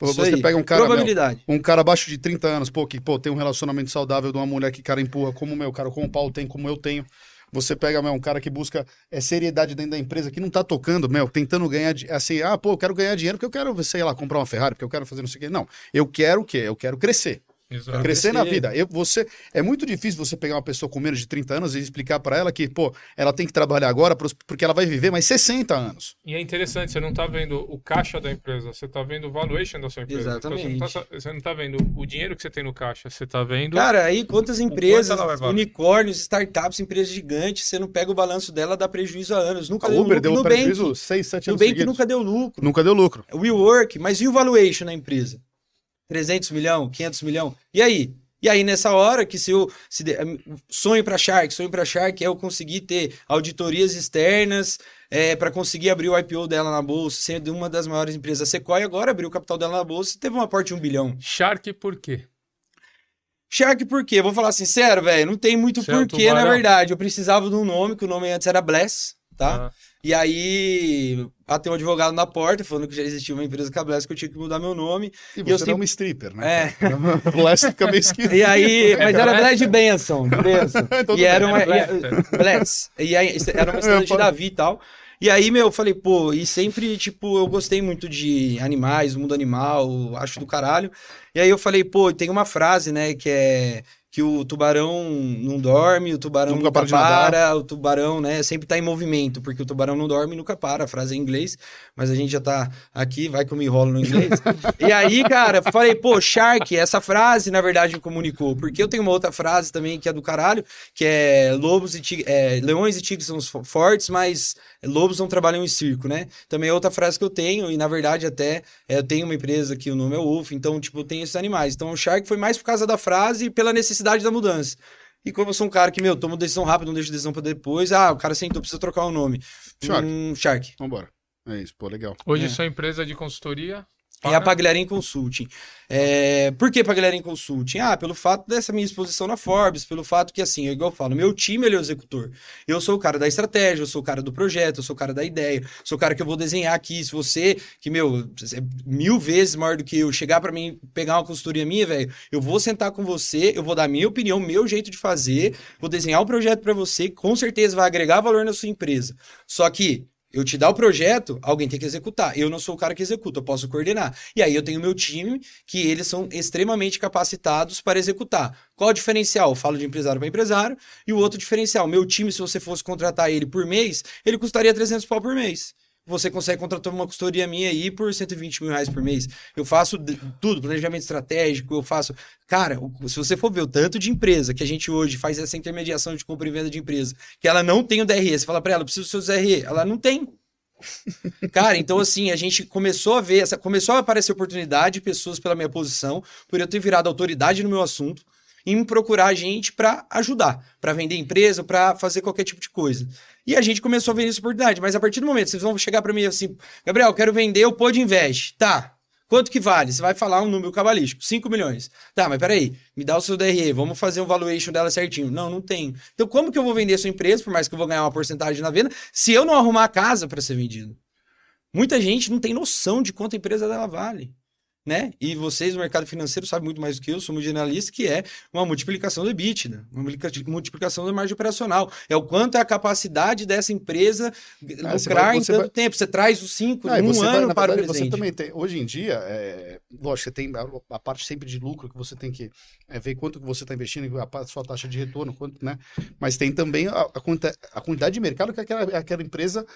Você aí. pega um cara, Probabilidade. Meu, um cara abaixo de 30 anos, pô, que pô, tem um relacionamento saudável de uma mulher que cara empurra como o meu, cara, como o Paulo tem, como eu tenho. Você pega, meu, um cara que busca é, seriedade dentro da empresa, que não tá tocando, meu, tentando ganhar, assim, ah, pô, eu quero ganhar dinheiro porque eu quero, sei lá, comprar uma Ferrari, porque eu quero fazer não sei o quê. Não, eu quero o quê? Eu quero crescer. Exato. Crescer na vida. Eu, você, é muito difícil você pegar uma pessoa com menos de 30 anos e explicar para ela que, pô, ela tem que trabalhar agora porque ela vai viver mais 60 anos. E é interessante, você não tá vendo o caixa da empresa, você tá vendo o valuation da sua empresa. Exatamente. Então, você, não tá, você, não tá, vendo o dinheiro que você tem no caixa, você tá vendo. Cara, aí quantas empresas, unicórnios, startups, empresas gigantes, você não pega o balanço dela, dá prejuízo há anos. Nunca a deu Uber lucro. deu Nubank, prejuízo 6, 7 anos. Nubank seguidos. nunca deu lucro. Nunca deu lucro. WeWork, mas e o valuation na empresa? 300 milhão, 500 milhão. E aí? E aí, nessa hora, que se eu se sonho para Shark, sonho para Shark é eu conseguir ter auditorias externas é, para conseguir abrir o IPO dela na bolsa, sendo uma das maiores empresas. A Sequoia agora abriu o capital dela na bolsa e teve um aporte de um bilhão. Shark por quê? Shark por quê? Vou falar sincero, velho, não tem muito certo, porquê, na verdade. Eu precisava de um nome, que o nome antes era Bless, tá? Ah. E aí, bateu um advogado na porta, falando que já existia uma empresa Cabless que eu tinha que mudar meu nome. E, e você eu sempre... é uma stripper, né? É. (laughs) Bless fica meio esquisito. E aí, mas era Bless de Benson, de Benson. (laughs) e era uma... Bless. E aí, era uma estrela (laughs) de Davi e tal. E aí, meu, eu falei, pô, e sempre, tipo, eu gostei muito de animais, mundo animal, acho do caralho. E aí eu falei, pô, tem uma frase, né, que é que o tubarão não dorme, o tubarão nunca, nunca para, o tubarão, né, sempre tá em movimento, porque o tubarão não dorme e nunca para, a frase é em inglês, mas a gente já tá aqui, vai que eu me enrolo no inglês. (laughs) e aí, cara, falei, pô, Shark, essa frase, na verdade, me comunicou, porque eu tenho uma outra frase também que é do caralho, que é lobos e tigres, é, leões e tigres são fortes, mas lobos não trabalham em circo, né? Também é outra frase que eu tenho, e na verdade até, é, eu tenho uma empresa que o nome é Wolf, então, tipo, tenho esses animais. Então, o Shark foi mais por causa da frase e pela necessidade necessidade da mudança. E como eu sou um cara que, meu, tomo decisão rápida, não deixo decisão pra depois, ah, o cara sentou, precisa trocar o nome. Shark. Um Shark. Vambora. É isso, pô, legal. Hoje é. sua empresa de consultoria? É a Pagliarim Consulting. É, por que Pagliarim Consulting? Ah, pelo fato dessa minha exposição na Forbes, pelo fato que, assim, é igual eu falo, meu time ele é o executor. Eu sou o cara da estratégia, eu sou o cara do projeto, eu sou o cara da ideia, sou o cara que eu vou desenhar aqui. Se você, que, meu, é mil vezes maior do que eu, chegar para mim, pegar uma consultoria minha, velho, eu vou sentar com você, eu vou dar minha opinião, meu jeito de fazer, vou desenhar um projeto para você, com certeza vai agregar valor na sua empresa. Só que eu te dar o projeto, alguém tem que executar. Eu não sou o cara que executa, eu posso coordenar. E aí eu tenho meu time, que eles são extremamente capacitados para executar. Qual o diferencial? Eu falo de empresário para empresário. E o outro diferencial, meu time, se você fosse contratar ele por mês, ele custaria 300 pau por mês você consegue contratar uma consultoria minha aí por 120 mil reais por mês. Eu faço tudo, planejamento estratégico, eu faço. Cara, se você for ver o tanto de empresa que a gente hoje faz essa intermediação de compra e venda de empresa, que ela não tem o DRE, você fala para ela, preciso do seu DRE, ela não tem. (laughs) Cara, então assim, a gente começou a ver, essa, começou a aparecer oportunidade de pessoas pela minha posição, por eu ter virado autoridade no meu assunto, e me procurar a gente para ajudar, para vender empresa, para fazer qualquer tipo de coisa. E a gente começou a ver essa oportunidade. Mas a partir do momento, vocês vão chegar para mim assim, Gabriel, quero vender o Pod Invest. Tá. Quanto que vale? Você vai falar um número cabalístico, 5 milhões. Tá, mas peraí, me dá o seu DRE, vamos fazer um valuation dela certinho. Não, não tem. Então, como que eu vou vender a sua empresa, por mais que eu vou ganhar uma porcentagem na venda, se eu não arrumar a casa para ser vendido? Muita gente não tem noção de quanto a empresa dela vale né? E vocês, no mercado financeiro, sabem muito mais do que eu, somos generalistas, que é uma multiplicação do EBITDA, uma multiplicação da margem operacional. É o quanto é a capacidade dessa empresa ah, lucrar vai, em tanto vai... tempo. Você traz os cinco, ah, um ano vai, para verdade, o presente. Você também tem, hoje em dia, é, lógico, você tem a, a, parte sempre de lucro que você tem que é, ver quanto que você está investindo, a, a, sua taxa de retorno, quanto, né? Mas tem também a, a, a quantidade de mercado que aquela, aquela empresa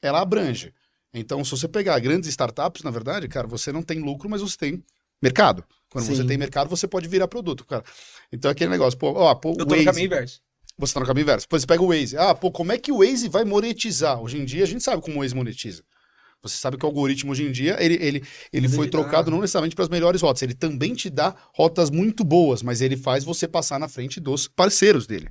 ela abrange. Então, se você pegar grandes startups, na verdade, cara, você não tem lucro, mas você tem mercado. Quando Sim. você tem mercado, você pode virar produto, cara. Então, aquele negócio, pô, ó, pô, Eu tô Waze, no caminho inverso. Você tá no caminho inverso. Depois você pega o Waze. Ah, pô, como é que o Waze vai monetizar? Hoje em dia, a gente sabe como o Waze monetiza. Você sabe que o algoritmo hoje em dia, ele, ele, ele foi trocado não necessariamente para as melhores rotas. Ele também te dá rotas muito boas, mas ele faz você passar na frente dos parceiros dele.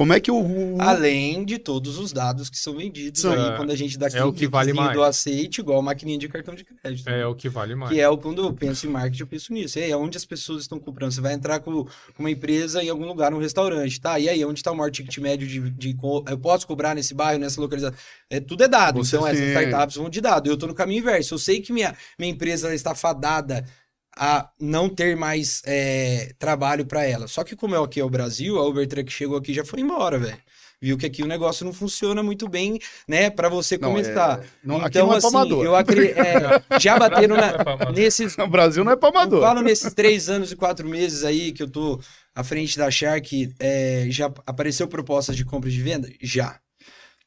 Como é que o. Além de todos os dados que são vendidos aí, é, quando a gente dá é o que vale mais. do aceite, igual a maquininha de cartão de crédito. É, né? o que vale mais. Que é o, quando eu penso em marketing, eu penso nisso. E aí, onde as pessoas estão comprando? Você vai entrar com, com uma empresa em algum lugar, num restaurante, tá? E aí, onde está o maior ticket médio de, de, Eu posso cobrar nesse bairro, nessa localização? É, tudo é dado. Você então, sim. essas startups vão de dado. Eu estou no caminho inverso. Eu sei que minha, minha empresa está fadada a não ter mais é, trabalho para ela. Só que como é aqui é o Brasil, a Uber Truck chegou aqui e já foi embora, velho viu que aqui o negócio não funciona muito bem, né, para você não, começar. É... Não, então, não é assim, eu acredito, é, já bateram na, (laughs) é nesses... No Brasil não é pra amador. Eu falo nesses três anos e quatro meses aí que eu tô à frente da Shark, é, já apareceu propostas de compra e de venda? Já.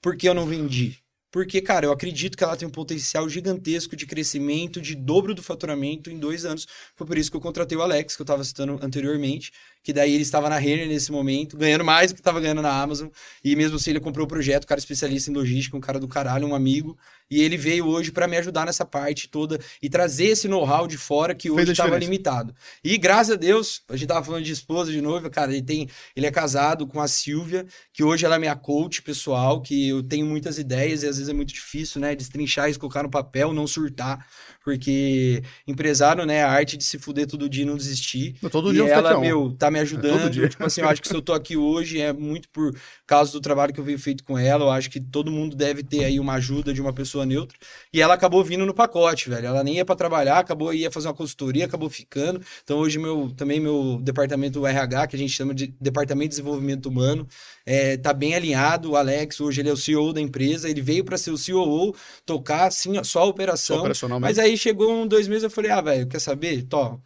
Por que eu não vendi? Porque, cara, eu acredito que ela tem um potencial gigantesco de crescimento, de dobro do faturamento em dois anos. Foi por isso que eu contratei o Alex, que eu estava citando anteriormente, que daí ele estava na Renner nesse momento, ganhando mais do que estava ganhando na Amazon. E mesmo assim, ele comprou o projeto, um cara especialista em logística, um cara do caralho, um amigo. E ele veio hoje para me ajudar nessa parte toda e trazer esse know-how de fora que hoje estava limitado. E graças a Deus, a gente tava falando de esposa de novo, cara, ele tem, ele é casado com a Silvia, que hoje ela é minha coach pessoal, que eu tenho muitas ideias e às vezes é muito difícil, né, destrinchar e colocar no papel, não surtar porque empresário, né, a arte de se fuder todo dia e não desistir. Todo e dia ela, tá meu, tá me é ajudando. É tipo assim, eu acho que se eu tô aqui hoje é muito por causa do trabalho que eu venho feito com ela. Eu acho que todo mundo deve ter aí uma ajuda de uma pessoa neutra. E ela acabou vindo no pacote, velho. Ela nem ia para trabalhar, acabou ia fazer uma consultoria, acabou ficando. Então hoje meu também meu departamento RH, que a gente chama de Departamento de Desenvolvimento Humano, é, tá bem alinhado. O Alex hoje ele é o CEO da empresa, ele veio para ser o COO, tocar assim só a operação. Só mas aí chegou um dois meses eu falei, ah, velho, quer saber? Tó,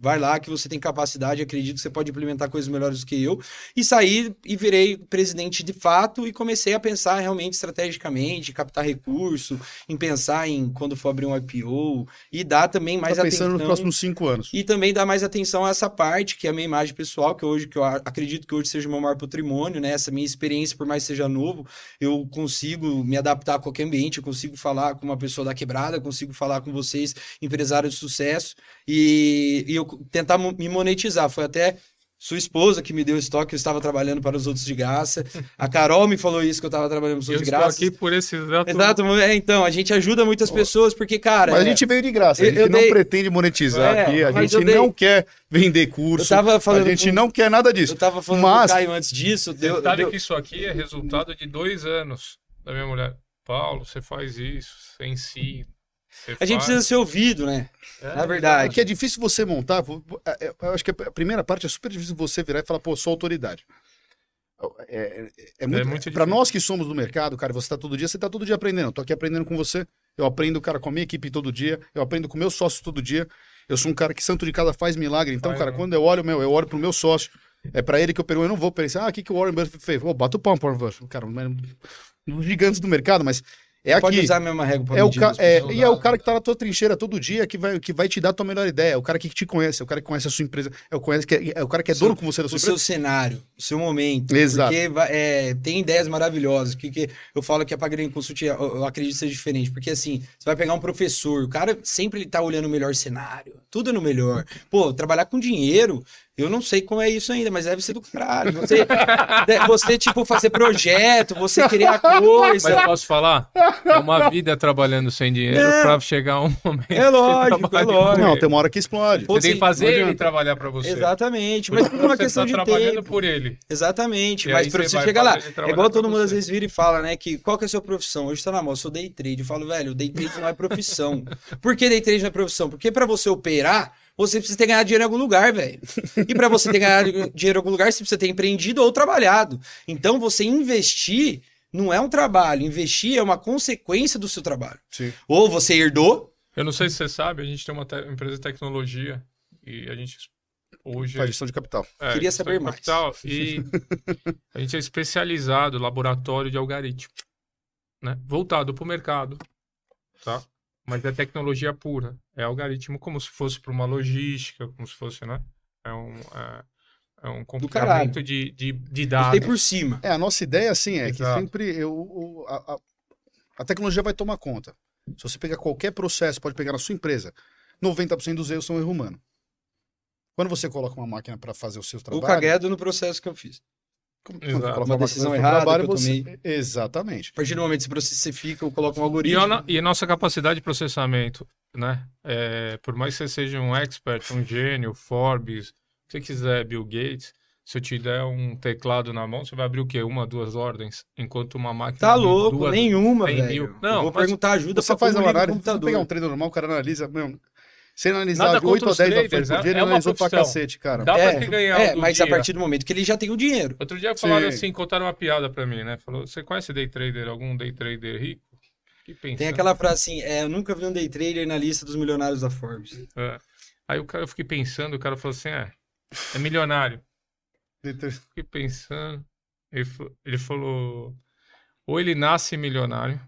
Vai lá que você tem capacidade, acredito que você pode implementar coisas melhores do que eu. E saí e virei presidente de fato e comecei a pensar realmente estrategicamente, captar recurso, em pensar em quando for abrir um IPO e dar também mais tá pensando atenção. nos próximos cinco anos. E também dar mais atenção a essa parte, que é a minha imagem pessoal, que hoje, que eu acredito que hoje seja o meu maior patrimônio, né? Essa minha experiência, por mais que seja novo, eu consigo me adaptar a qualquer ambiente, eu consigo falar com uma pessoa da quebrada, eu consigo falar com vocês, empresários de sucesso, e, e eu tentar me monetizar. Foi até Sua esposa que me deu estoque, eu estava trabalhando para os outros de graça. A Carol me falou isso que eu estava trabalhando para os outros de graça. Eu estou aqui por esse exato... Exato, é, então, a gente ajuda muitas pessoas porque, cara... Mas é... a gente veio de graça, a gente não dei... pretende monetizar é, aqui, a gente dei... não quer vender curso, eu tava falando a gente com... não quer nada disso. Eu tava falando mas... com o Caio antes disso... Deu, Detalhe deu... que isso aqui é resultado de dois anos da minha mulher. Paulo, você faz isso, você ensina, a gente precisa ser ouvido, né? É, Na verdade. É que é difícil você montar. É, é, eu acho que a primeira parte é super difícil você virar e falar, pô, sou autoridade. É, é, é muito, é muito para nós que somos do mercado, cara, você tá todo dia, você tá todo dia aprendendo. Eu tô aqui aprendendo com você. Eu aprendo, cara, com a minha equipe todo dia. Eu aprendo com o meu sócio todo dia. Eu sou um cara que santo de casa faz milagre. Então, cara, quando eu olho, meu, eu olho pro meu sócio. É para ele que eu pergunto. Eu não vou pensar, ah, o que, que o Warren Buffett fez? Vou, bato o pau pro Warren Buffett. Cara, um gigantes do mercado, mas é aqui. Pode usar a mesma régua é o ca... é, E é o cara que tá na tua trincheira todo dia que vai, que vai te dar a tua melhor ideia. É o cara que te conhece, é o cara que conhece a sua empresa, é o, conhece, que é, é o cara que é dono com você da sua o empresa. O seu cenário, o seu momento. Exato. Porque é, tem ideias maravilhosas. Que, que eu falo que a Pagani Consult, eu, eu acredito ser diferente. Porque assim, você vai pegar um professor, o cara sempre ele tá olhando o melhor cenário. Tudo é no melhor. Pô, trabalhar com dinheiro, eu não sei como é isso ainda, mas deve ser do caralho. Você, você tipo, fazer projeto, você criar coisa. Mas posso falar? É uma vida trabalhando sem dinheiro é. pra chegar um momento. É lógico, é lógico. Não, tem uma hora que explode. Você tem que fazer ele trabalhar pra você. Exatamente. Mas é uma questão tá de trabalhando tempo. por ele. Exatamente. E mas pra você, chegar lá. É igual todo mundo às vezes vira e fala, né? Que qual que é a sua profissão? Hoje tá na moda, eu sou day trade. Eu falo, velho, day trade não é profissão. Por que day trade não é profissão? Porque pra você operar você precisa ter ganhado dinheiro em algum lugar, velho. E para você ter ganhado dinheiro em algum lugar, você precisa ter empreendido ou trabalhado. Então, você investir não é um trabalho. Investir é uma consequência do seu trabalho. Sim. Ou você herdou. Eu não sei se você sabe, a gente tem uma empresa de tecnologia e a gente hoje. Faz gestão de capital. É, Queria saber mais. Capital, e (laughs) a gente é especializado, laboratório de algoritmo, né? Voltado para o mercado, tá? Mas é tecnologia pura. É algoritmo como se fosse para uma logística, como se fosse, né? É um, é, é um comportamento de, de, de dados. por cima. É, a nossa ideia, assim, é Exato. que sempre eu, a, a, a, tecnologia vai tomar conta. Se você pegar qualquer processo, pode pegar na sua empresa, 90% dos erros são erro humano. Quando você coloca uma máquina para fazer o seu trabalho... O caguedo no processo que eu fiz. Exato. Uma decisão errada trabalho, que eu você... tomei. Exatamente. A partir do momento que você fica, eu coloco um algoritmo. E a, e a nossa capacidade de processamento, né? É, por mais que você seja um expert, um gênio, Forbes, se você quiser Bill Gates, se eu te der um teclado na mão, você vai abrir o quê? Uma, duas ordens? Enquanto uma máquina. Tá louco, duas, nenhuma, velho. Mil. Não, eu vou perguntar ajuda você faz a horário. Se pegar um treino normal, o cara analisa. Meu, se analisar Nada de 8 a 10 traders, por dia, ele é analisou pra cacete, cara. Dá é, pra ganhar É, mas dia. a partir do momento que ele já tem o dinheiro. Outro dia falaram assim, contaram uma piada pra mim, né? Falou, você conhece day trader, algum day trader rico? Tem aquela frase assim, é, eu nunca vi um day trader na lista dos milionários da Forbes. É. Aí o cara, eu fiquei pensando, o cara falou assim, é, é milionário. fiquei pensando, ele, ele falou, ou ele nasce milionário,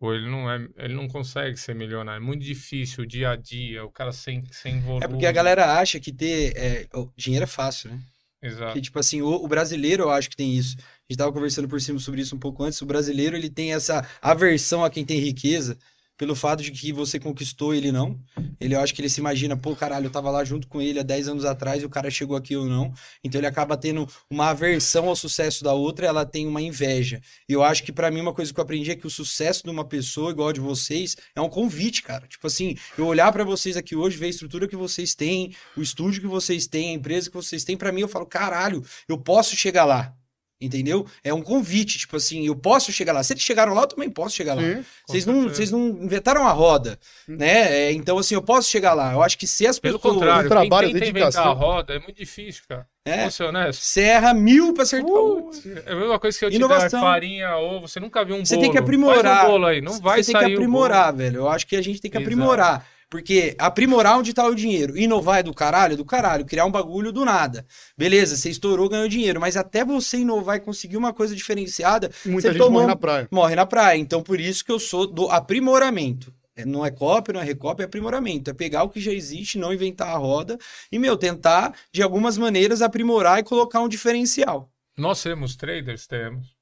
ou ele não é, ele não consegue ser milionário. É muito difícil, o dia a dia, o cara sem, sem volume. É porque a galera acha que ter é, dinheiro é fácil, né? Exato. Que, tipo assim, o, o, brasileiro eu acho que tem isso. A gente tava conversando por cima sobre isso um pouco antes. O brasileiro, ele tem essa aversão a quem tem riqueza pelo fato de que você conquistou ele não. Ele eu acho que ele se imagina, pô, caralho, eu tava lá junto com ele há 10 anos atrás e o cara chegou aqui ou não. Então ele acaba tendo uma aversão ao sucesso da outra, ela tem uma inveja. E eu acho que para mim uma coisa que eu aprendi é que o sucesso de uma pessoa igual a de vocês é um convite, cara. Tipo assim, eu olhar para vocês aqui hoje, ver a estrutura que vocês têm, o estúdio que vocês têm, a empresa que vocês têm, para mim eu falo, caralho, eu posso chegar lá. Entendeu? É um convite, tipo assim, eu posso chegar lá. Se eles chegaram lá, eu também posso chegar lá. Sim, vocês, não, vocês não inventaram a roda, hum. né? É, então, assim, eu posso chegar lá. Eu acho que se as Pelo pessoas... Pelo contrário, trabalho, quem tenta inventar a roda é muito difícil, cara. É, Vou ser honesto. Você erra mil pra acertar uh, É a mesma coisa que eu te Inovação. farinha, ovo, você nunca viu um bolo. Você tem que aprimorar. Faz um bolo aí, não vai Você tem que aprimorar, velho. Eu acho que a gente tem que Exato. aprimorar. Porque aprimorar onde tá o dinheiro, inovar é do caralho, é do caralho, criar um bagulho do nada. Beleza, você estourou, ganhou dinheiro, mas até você inovar e conseguir uma coisa diferenciada, Muita você gente tomou... morre na praia. Morre na praia. Então por isso que eu sou do aprimoramento. É, não é cópia, não é recópia, é aprimoramento. É pegar o que já existe, não inventar a roda e, meu, tentar, de algumas maneiras, aprimorar e colocar um diferencial. Nós temos traders, temos.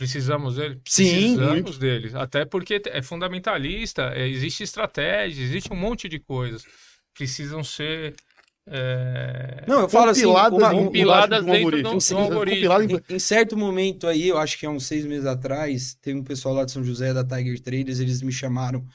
Precisamos dele? Sim, Precisamos muito. deles. Até porque é fundamentalista, é, existe estratégia, existe um monte de coisas. Precisam ser É... Não, eu falo assim, uma, compiladas dentro do, algoritmo. Em, em, certo momento aí, eu acho que há uns seis meses atrás, tem um pessoal lá de São José, da Tiger Traders, eles me chamaram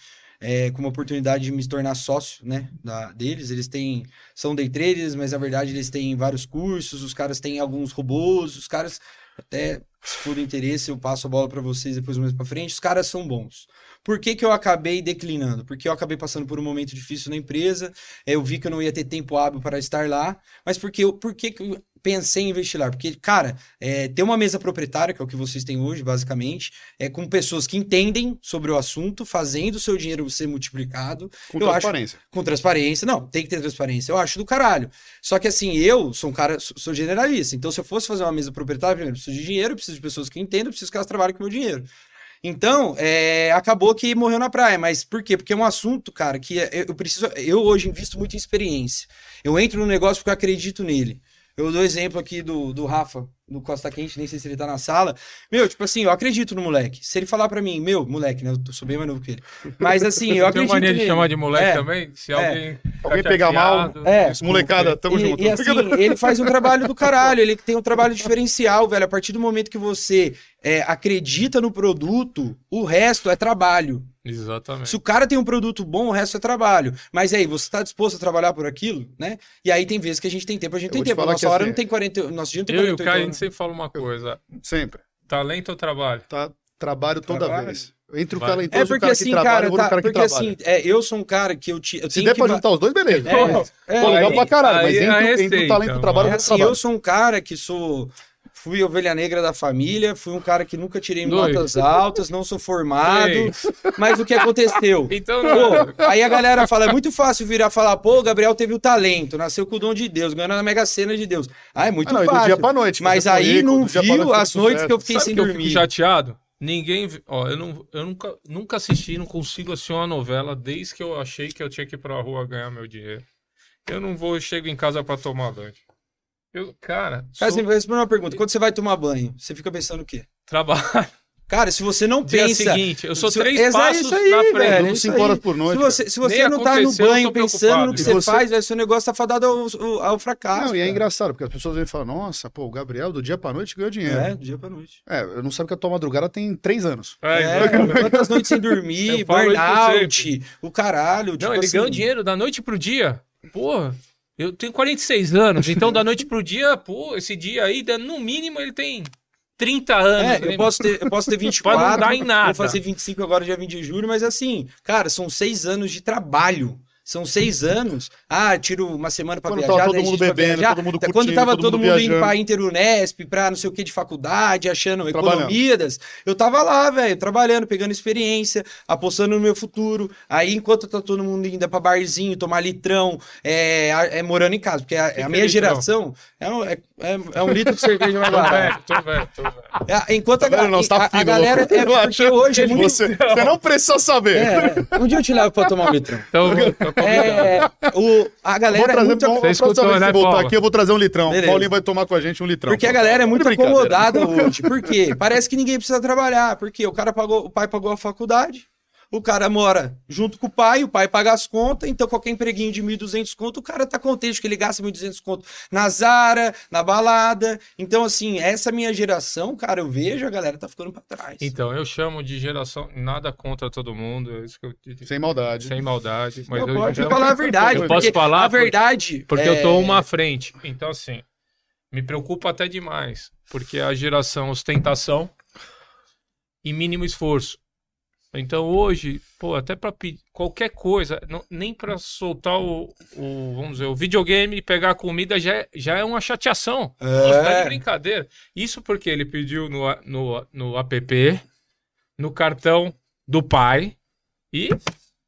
é, com uma oportunidade de me tornar sócio, né, da, deles. Eles têm, são day traders, mas na verdade eles têm vários cursos, os caras têm alguns robôs, os caras, até se for do interesse, eu passo a bola para vocês depois mais para frente, os caras são bons. Por que, que eu acabei declinando? Porque eu acabei passando por um momento difícil na empresa, eu vi que eu não ia ter tempo hábil para estar lá, mas porque eu, por que, que pensei em investir lá? Porque, cara, é, ter uma mesa proprietária, que é o que vocês têm hoje, basicamente, é com pessoas que entendem sobre o assunto, fazendo o seu dinheiro ser multiplicado. Com transparência. Acho, com transparência. Não, tem que ter transparência. Eu acho do caralho. Só que, assim, eu sou um cara, sou generalista. Então, se eu fosse fazer uma mesa proprietária, primeiro, eu preciso de dinheiro, eu preciso de pessoas que entendam, eu preciso que elas trabalhem com o meu dinheiro. Então, é, acabou que morreu na praia. Mas por quê? Porque é um assunto, cara, que é, eu preciso. Eu hoje invisto muito em experiência. Eu entro no negócio porque eu acredito nele. Eu dou exemplo aqui do, do Rafa, do Costa Quente, nem sei se ele tá na sala. Meu, tipo assim, eu acredito no moleque. Se ele falar para mim, meu, moleque, né? Eu sou bem mais novo que ele. Mas assim, eu (laughs) acredito. Tem mania nele. de chamar de moleque é, também? Se é. alguém. Alguém pegar mal, é. molecada, tamo e, junto. E assim, ele faz um trabalho do (laughs) caralho, ele tem um trabalho diferencial, velho. A partir do momento que você é, acredita no produto, o resto é trabalho. Exatamente. Se o cara tem um produto bom, o resto é trabalho. Mas aí, você está disposto a trabalhar por aquilo, né? E aí tem vezes que a gente tem tempo, a gente tem tempo. Nossa hora assim, não tem 40, nosso dia não tem eu 48 Eu e o Caio, a gente sempre fala uma coisa. Sempre. Talento ou trabalho? Tá, trabalho toda trabalho. vez. Entre o Vai. talentoso é porque, o cara assim, que trabalha, cara, tá, cara porque, assim, é, eu sou um cara que eu, te, eu Se der pra juntar os dois, beleza. É, é, Pô, legal aí, pra caralho, mas entre, entre o talento e o trabalho, é, assim, eu sou um cara que sou fui ovelha negra da família, fui um cara que nunca tirei Dois. notas altas, não sou formado. (laughs) Mas o que aconteceu? Então. Pô, aí a galera fala, é muito fácil virar falar, pô, Gabriel teve o talento, nasceu com o dom de Deus, ganhou na Mega Sena de Deus. Ah, é muito ah, não, fácil. Do dia pra noite. Mas aí rico, não viu as noites que eu fiquei Sabe sem que dormir. Eu fico chateado? Ninguém. Ó, eu, não, eu nunca, nunca assisti, não consigo assistir uma novela desde que eu achei que eu tinha que ir pra rua ganhar meu dinheiro. Eu não vou, eu chego em casa para tomar lanche. Eu, cara. Cara, sou... responder uma pergunta. Quando você vai tomar banho, você fica pensando o quê? Trabalho. Cara, se você não (laughs) Dia pensa. seguinte, eu sou se, três passos aí, na frente. Velho, cinco horas por noite. Se você, se você não tá no banho pensando no que você, faz, velho, seu negócio tá fadado ao, ao, fracasso. Não, e é engraçado, porque as pessoas vêm falar, nossa, pô, o Gabriel do dia pra noite ganhou dinheiro. É, do dia pra noite. É, eu não sabe que a tua madrugada tem três anos. É, é quantas noites sem dormir, burnout, o caralho. Tipo não, ele assim... ganhou dinheiro da noite pro dia. Porra. Eu tenho 46 anos, então da noite pro dia, pô, esse dia aí, no mínimo ele tem 30 anos. É, eu posso ter, eu posso ter 24. Pode não dar em nada. Vou fazer 25 agora, dia 20 de julho, mas assim, cara, são seis anos de trabalho são seis anos. Ah, tiro uma semana para viajar. Tava todo mundo bebendo, todo mundo curtindo, Quando tava todo, todo mundo, mundo indo pra Interunesp, pra não sei o que de faculdade, achando economias, eu tava lá, velho, trabalhando, pegando experiência, apostando no meu futuro. Aí, enquanto tá todo mundo indo pra barzinho, tomar litrão, é, é morando em casa, porque a, a minha geração é um, é, é, é um litro de cerveja mais barato. Tô velho, tô velho, tô velho. É, enquanto tá a, não, tá a, a, galera é porque hoje é muito... Você, você não precisa saber. É, um dia eu te levo pra tomar um litrão. Então, é, o, a galera trazer, é muito... Você escutou, né, voltar aqui, eu vou trazer um litrão. Beleza. Paulinho vai tomar com a gente um litrão. Porque a galera é muito acomodada hoje. Por quê? Parece que ninguém precisa trabalhar. Porque o cara pagou, o pai pagou a faculdade, o cara mora junto com o pai, o pai paga as contas, então qualquer empreguinho de 1.200 conto, o cara tá contente que ele gasta 1.200 conto na Zara, na balada. Então, assim, essa minha geração, cara, eu vejo a galera tá ficando pra trás. Então, eu chamo de geração, nada contra todo mundo. É isso que eu... Sem maldade. Sem maldade. Mas eu, eu pode falar a verdade. Eu posso falar a verdade. Porque, porque é... eu tô uma frente. Então, assim, me preocupa até demais. Porque a geração ostentação e mínimo esforço. Então hoje, pô, até para qualquer coisa, não, nem para soltar o, o, vamos dizer, o videogame e pegar a comida já é, já é uma chateação. É. Nossa, tá de brincadeira. Isso porque ele pediu no, no, no app, no cartão do pai e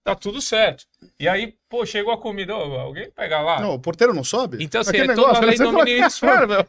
tá tudo certo. E aí, pô, chegou a comida, alguém pega lá. Não, o porteiro não sobe? Então, assim, é toda a lei domínio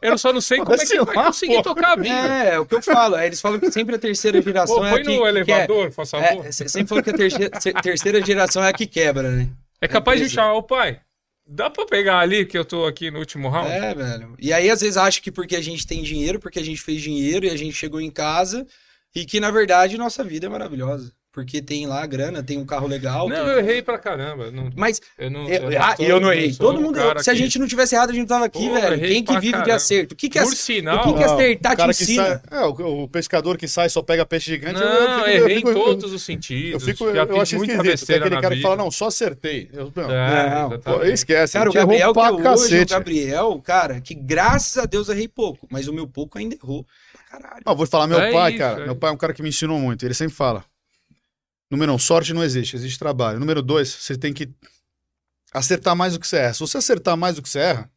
Eu só não sei como é que vai conseguir pô. tocar a vida. É, é, o que eu falo. É, eles falam que sempre a terceira geração (laughs) pô, é põe a que... no elevador, é, faça favor. É, sempre falou que a terceira, terceira geração é a que quebra, né? É capaz de chamar o pai. Dá pra pegar ali que eu tô aqui no último round? É, velho. E aí, às vezes, acha que porque a gente tem dinheiro, porque a gente fez dinheiro e a gente chegou em casa, e que, na verdade, nossa vida é maravilhosa. Porque tem lá a grana, tem um carro legal. Não, tem... eu errei pra caramba. Não, mas eu não, eu, eu, não, tô, eu não errei. Todo mundo. Se a gente não tivesse errado, a gente não tava aqui, Pô, velho. Quem que vive caramba. de acerto? O que, que, é, sinal, o que, que acertar te ensina? Sai, é, o, o, pescador que sai só pega peixe gigante. Não, eu, errei fico, em todos os sentidos. Eu, fico, eu acho esquisito. Tem aquele cara vida. que fala, não, só acertei. Eu, não, é, não pô, esquece. Cara, o Gabriel que hoje, o Gabriel, cara, que graças a Deus errei pouco, mas o meu pouco ainda errou. Caralho. vou falar, meu é pai, cara. Meu pai é um cara que me ensinou muito. Ele sempre fala Número um, sorte não existe, existe trabalho. Número dois, você tem que acertar mais do que você erra. Se você acertar mais do que você erra,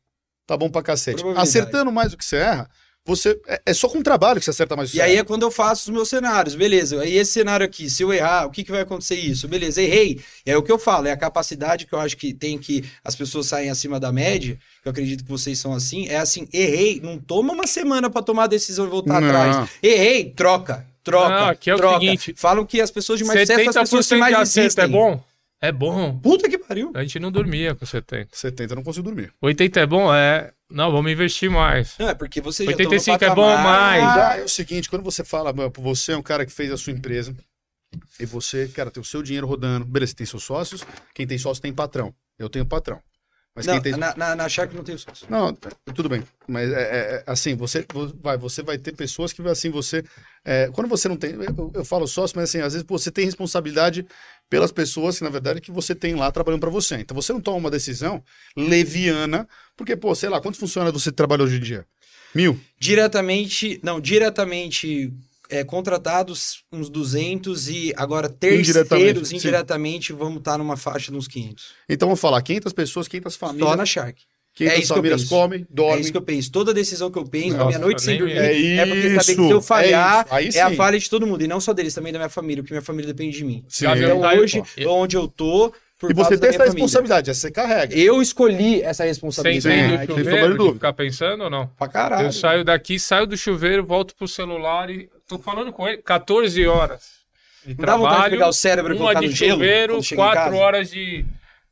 tá bom pra cacete. Acertando mais do que você erra, você é, é, só com trabalho que você acerta mais. E aí é quando eu faço os meus cenários, beleza. Aí esse cenário aqui, se eu errar, o que, que vai acontecer isso? Beleza, errei. E aí o que eu falo, é a capacidade que eu acho que tem que as pessoas saem acima da média, que eu acredito que vocês são assim, é assim, errei, não toma uma semana para tomar a decisão e voltar não. atrás. Errei, troca. Troca, não, aqui é troca. o seguinte. Falam que as pessoas de mais sucesso são as pessoas que mais existem. É bom? É bom. Puta que pariu. A gente não dormia com 70. 70 eu não consigo dormir. 80 é bom? É. Não, vamos investir mais. Não, é porque você 85 já 85 é bom mais. Ah, é o seguinte, quando você fala, você é um cara que fez a sua empresa e você, cara, tem o seu dinheiro rodando. Beleza, tem seus sócios. Quem tem sócio tem patrão. Eu tenho patrão. Mas não, tem... na, na, na Shark não tem sócio. Não, tudo bem. Mas é, é, é, assim, você vai, você vai ter pessoas que assim você. É, quando você não tem. Eu, eu, falo sócio, mas assim, às vezes você tem responsabilidade pelas pessoas que, na verdade, que você tem lá trabalhando para você. Então você não toma uma decisão leviana, porque, pô, sei lá, quantos funcionários você trabalha hoje em dia? Mil? Diretamente. Não, diretamente é, contratados uns 200 e agora terceiros indiretamente, indiretamente vamos estar tá numa faixa de uns 500. Então vamos falar 500 pessoas, 500 famílias. Só na Shark. 500 é isso famílias que eu comem, dormem. É isso que eu penso. Toda decisão que eu penso, a minha noite sem dormir, é, isso, é porque saber que se eu falhar, é, é, a falha de todo mundo. E não só deles, também da minha família, porque minha família depende de mim. Sim. Então hoje, onde eu tô, e você tem essa responsabilidade, essa você carrega. Eu escolhi essa responsabilidade. Sem entende o chuveiro, de ficar pensando ou não? Pra caralho. Eu saio daqui, saio do chuveiro, volto pro celular e tô falando com ele 14 horas de não trabalho. Dá vontade de pegar o cérebro e uma de chuveiro, 4 horas de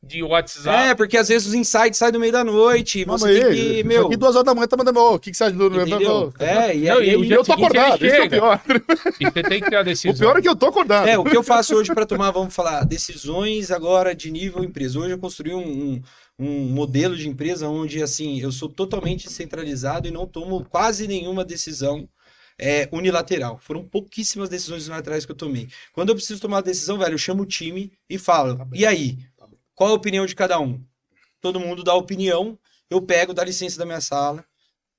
de WhatsApp. É, porque às vezes os insights saem no meio da noite. Você aí, tem que, meu. Aqui duas horas da manhã tá mandando, o que, que você acha do. Entendeu? É, e, não, e, e eu tô acordado, isso é o pior. E você tem que ter a decisão. O pior é que eu tô acordado. É, o que eu faço hoje para tomar, vamos falar, decisões agora de nível empresa. Hoje eu construí um, um, um modelo de empresa onde, assim, eu sou totalmente centralizado e não tomo quase nenhuma decisão é, unilateral. Foram pouquíssimas decisões unilaterais que eu tomei. Quando eu preciso tomar uma decisão, velho, eu chamo o time e falo: tá e aí? Qual a opinião de cada um? Todo mundo dá opinião, eu pego, dá licença da minha sala,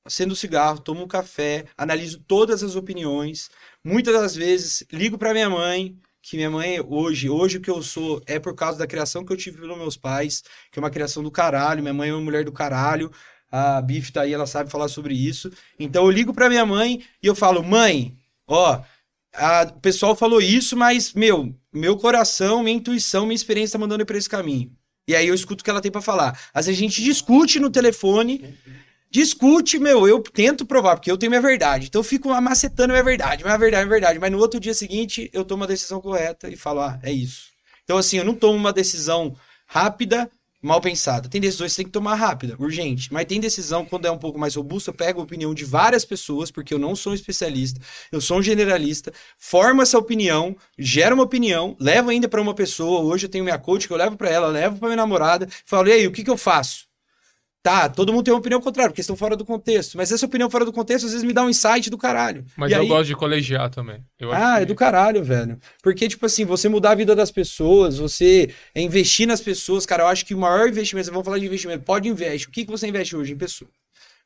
acendo o cigarro, tomo um café, analiso todas as opiniões. Muitas das vezes ligo para minha mãe, que minha mãe hoje, hoje o que eu sou é por causa da criação que eu tive pelos meus pais, que é uma criação do caralho, minha mãe é uma mulher do caralho. A Biff tá aí, ela sabe falar sobre isso. Então eu ligo para minha mãe e eu falo: "Mãe, ó, a, o pessoal falou isso, mas, meu, meu coração, minha intuição, minha experiência tá mandando ir pra esse caminho. E aí eu escuto o que ela tem para falar. Às vezes a gente discute no telefone, discute, meu, eu tento provar, porque eu tenho minha verdade. Então eu fico macetando minha verdade, minha verdade, minha verdade. Mas no outro dia seguinte, eu tomo a decisão correta e falo, ah, é isso. Então, assim, eu não tomo uma decisão rápida mal pensada. Tem decisões que tem que tomar rápida, urgente. Mas tem decisão, quando é um pouco mais robusta, eu pego a opinião de várias pessoas, porque eu não sou um especialista, eu sou um generalista, formo essa opinião, gero uma opinião, levo ainda para uma pessoa. Hoje eu tenho minha coach que eu levo para ela, levo para minha namorada, falo, e aí, o que, que eu faço? Tá, todo mundo tem uma opinião contrária, porque estão fora do contexto. Mas essa opinião fora do contexto, às vezes, me dá um insight do caralho. Mas e eu aí... gosto de colegiar também. ah, que... é do caralho, velho. Porque, tipo assim, você mudar a vida das pessoas, você investir nas pessoas, cara, eu acho que o maior investimento, vamos falar de investimento, pode investir. O que, que você investe hoje em pessoa?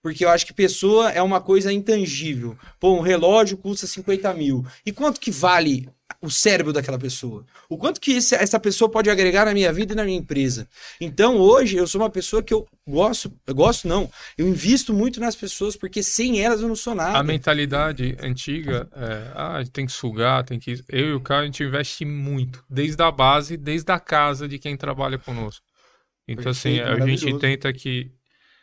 Porque eu acho que pessoa é uma coisa intangível. Pô, um relógio custa 50 mil. E quanto que vale o cérebro daquela pessoa. O quanto que esse, essa pessoa pode agregar na minha vida e na minha empresa. Então, hoje, eu sou uma pessoa que eu gosto, eu gosto não, eu invisto muito nas pessoas, porque sem elas eu não sou nada. A mentalidade antiga é, ah, tem que sugar, tem que... Eu e o cara, a gente investe muito, desde a base, desde a casa de quem trabalha conosco. Então, assim, a gente tenta que...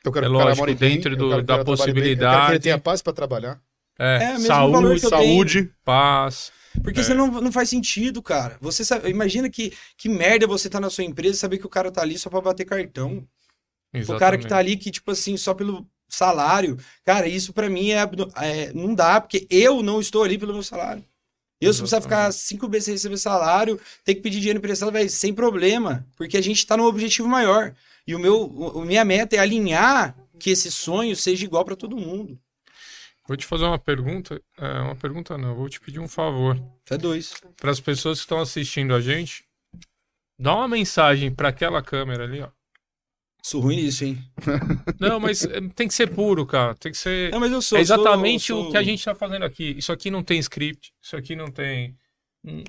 Eu quero é que lógico, bem, dentro do, da possibilidade... Eu quero que ele tenha paz para trabalhar. É, é saúde, saúde, paz... Porque é. não, não faz sentido, cara. Você sabe, imagina que, que merda você tá na sua empresa e saber que o cara tá ali só pra bater cartão. Exatamente. O cara que tá ali que, tipo assim, só pelo salário. Cara, isso para mim é, é, Não dá, porque eu não estou ali pelo meu salário. Eu, se precisar ficar cinco meses sem receber salário, ter que pedir dinheiro emprestado, velho, sem problema. Porque a gente tá num objetivo maior. E o meu, o, minha meta é alinhar que esse sonho seja igual para todo mundo. Vou te fazer uma pergunta. É, uma pergunta não, vou te pedir um favor. É dois. Para as pessoas que estão assistindo a gente, dá uma mensagem para aquela câmera ali, ó. Sou ruim nisso, hein? (laughs) Não, mas eh, tem que ser puro, cara. Tem que ser. Não, mas eu sou. É exatamente sou, o que a gente tá fazendo aqui. Isso aqui não tem script. Isso aqui não tem.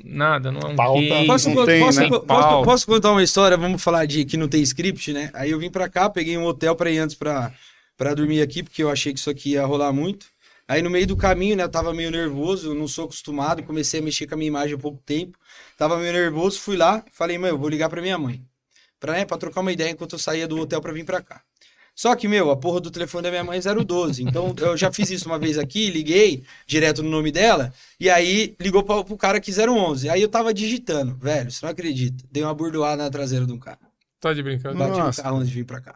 Nada, não é um Pauta, game, posso, não tem, posso, né? posso, posso, contar uma história? Vamos falar de que não tem script, né? Aí eu vim pra cá, peguei um hotel pra ir antes pra, pra dormir aqui, porque eu achei que isso aqui ia rolar muito. Aí no meio do caminho, né, eu tava meio nervoso, eu não sou acostumado, comecei a mexer com a minha imagem há pouco tempo. Tava meio nervoso, fui lá, falei, mãe, eu vou ligar pra minha mãe pra, né, pra trocar uma ideia enquanto eu saía do hotel pra vir pra cá. Só que, meu, a porra do telefone da minha mãe é 012. Então, eu já fiz isso uma vez aqui, liguei direto no nome dela, e aí ligou pra, pro cara que 011. Aí eu tava digitando, velho, você não acredita. Dei uma burdoada na traseira de um cara. Tá de brincadeira? Bati no carro antes de vir pra cá.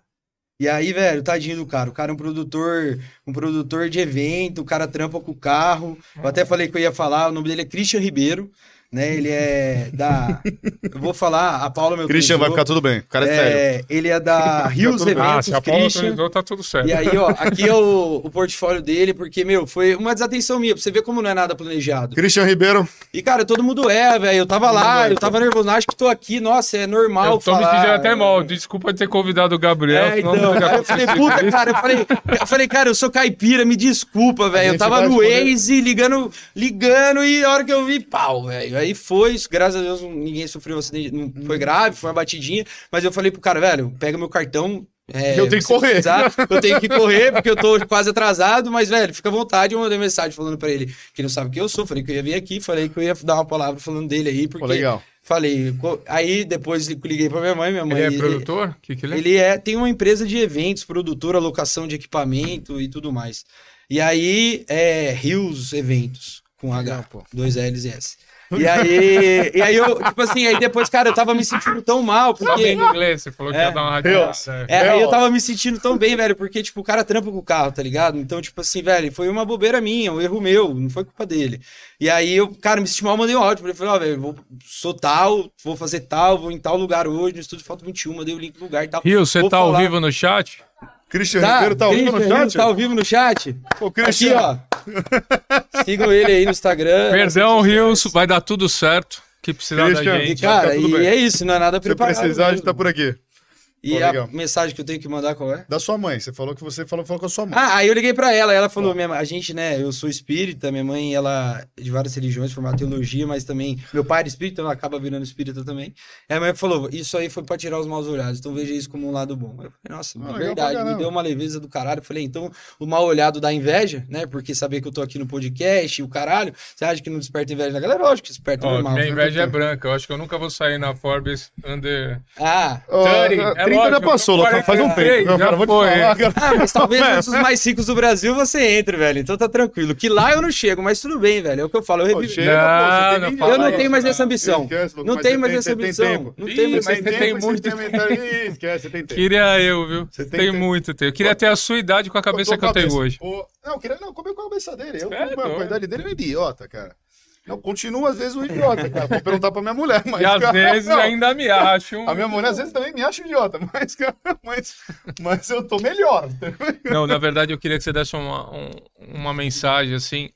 E aí, velho, tadinho do cara. O cara é um produtor, um produtor de evento, o cara trampa com o carro. Eu até falei que eu ia falar, o nome dele é Christian Ribeiro né? Ele é da. (laughs) Eu vou falar, a Paula meu Christian vai ficar tudo bem. O cara é, é sério. Ele é da (laughs) Rios Eventos. Ah, se a Paula Christian. tá tudo certo. E aí, ó, aqui é o, o portfólio dele, porque, meu, foi uma desatenção minha, pra você ver como não é nada planejado. Christian Ribeiro. E, cara, todo mundo é, velho. Eu tava lá, eu tava nervoso, acho que tô aqui, nossa, é normal. Eu tô falar, me sentindo até mal. Desculpa ter convidado o Gabriel. É, então, eu falei, puta, cara, eu falei, eu falei, cara, eu sou caipira, me desculpa, velho. Eu tava no Waze ligando, ligando, e a hora que eu vi, pau, velho. Aí foi, graças a Deus ninguém sofreu acidente, não foi uhum. grave, foi uma batidinha, mas eu falei pro cara, velho, pega meu cartão, é, eu tenho que correr. Precisar, eu tenho que correr porque eu tô quase atrasado, mas, velho, fica à vontade. Eu mandei mensagem falando pra ele que não sabe quem eu sou. Falei que eu ia vir aqui, falei que eu ia dar uma palavra falando dele aí, porque. Pô, legal. Falei. Aí depois liguei pra minha mãe. Minha mãe ele é produtor? O que, que ele é? Ele é, tem uma empresa de eventos, produtor, alocação de equipamento e tudo mais. E aí é Rios Eventos, com H, pô, dois L's e S. E aí, e aí eu, tipo assim, aí depois, cara, eu tava me sentindo tão mal. Porque... Sabendo inglês, você falou que é, ia dar uma radiada. É, aí eu tava me sentindo tão bem, velho, porque, tipo, o cara trampa com o carro, tá ligado? Então, tipo assim, velho, foi uma bobeira minha, um erro meu, não foi culpa dele. E aí eu, cara, me senti mal, mandei um áudio pra ele, falei, ó, oh, velho, vou, sou tal, vou fazer tal, vou em tal lugar hoje, no estúdio falta 21, mandei o link do lugar e tal. Rio, você tá falar... ao vivo no chat? Christian tá, Ribeiro tá ao vivo no chat? Tá ao vivo no chat. Ô, Christian. Aqui, ó. Sigam ele aí no Instagram. Perdão, Rios, vai dar tudo certo. Que precisar Christian, da gente. Cara, tá e é isso, não é nada preparado. Se precisar, a gente tá por aqui. E Pô, a mensagem que eu tenho que mandar qual é? Da sua mãe. Você falou que você falou, falou com a sua mãe. Ah, aí eu liguei pra ela. Ela falou: minha, a gente, né? Eu sou espírita. Minha mãe, ela é de várias religiões, formada teologia, mas também. Meu pai era espírita, ela acaba virando espírita também. Aí a mãe falou: Isso aí foi pra tirar os maus olhados. Então veja isso como um lado bom. Eu falei: Nossa, ah, verdade. Me deu uma leveza do caralho. Eu falei: Então o mal olhado dá inveja, né? Porque saber que eu tô aqui no podcast e o caralho. Você acha que não desperta inveja na galera? Lógico que desperta oh, normal. Minha inveja é branca. Eu acho que eu nunca vou sair na Forbes under. Ah, oh, 30, é 30 já passou, faz um tempo. Já cara, vou foi. Falar, cara. Ah, mas talvez um dos mais ricos do Brasil você entre, velho. Então tá tranquilo. Que lá eu não chego, mas tudo bem, velho. É o que eu falo. Eu, revivo. Chega, não, não eu não tenho mais essa ambição. Esquece, não tenho mais essa ambição. Não tenho mais essa ambição. Tem muito. (laughs) Esquece, tem tempo. Queria eu, viu? Tem muito tempo. Queria ter a sua idade com a cabeça que eu tenho hoje. Não, queria não, comer com a cabeça dele. Eu, com a idade dele, é idiota, cara. Não, continua às vezes um idiota, cara. Vou perguntar pra minha mulher, mas. E às cara, vezes não. ainda me acho. Um... A minha mulher às vezes também me acha idiota, (laughs) mas, cara, mas, mas eu tô melhor. Não, na verdade eu queria que você desse uma, um, uma mensagem assim.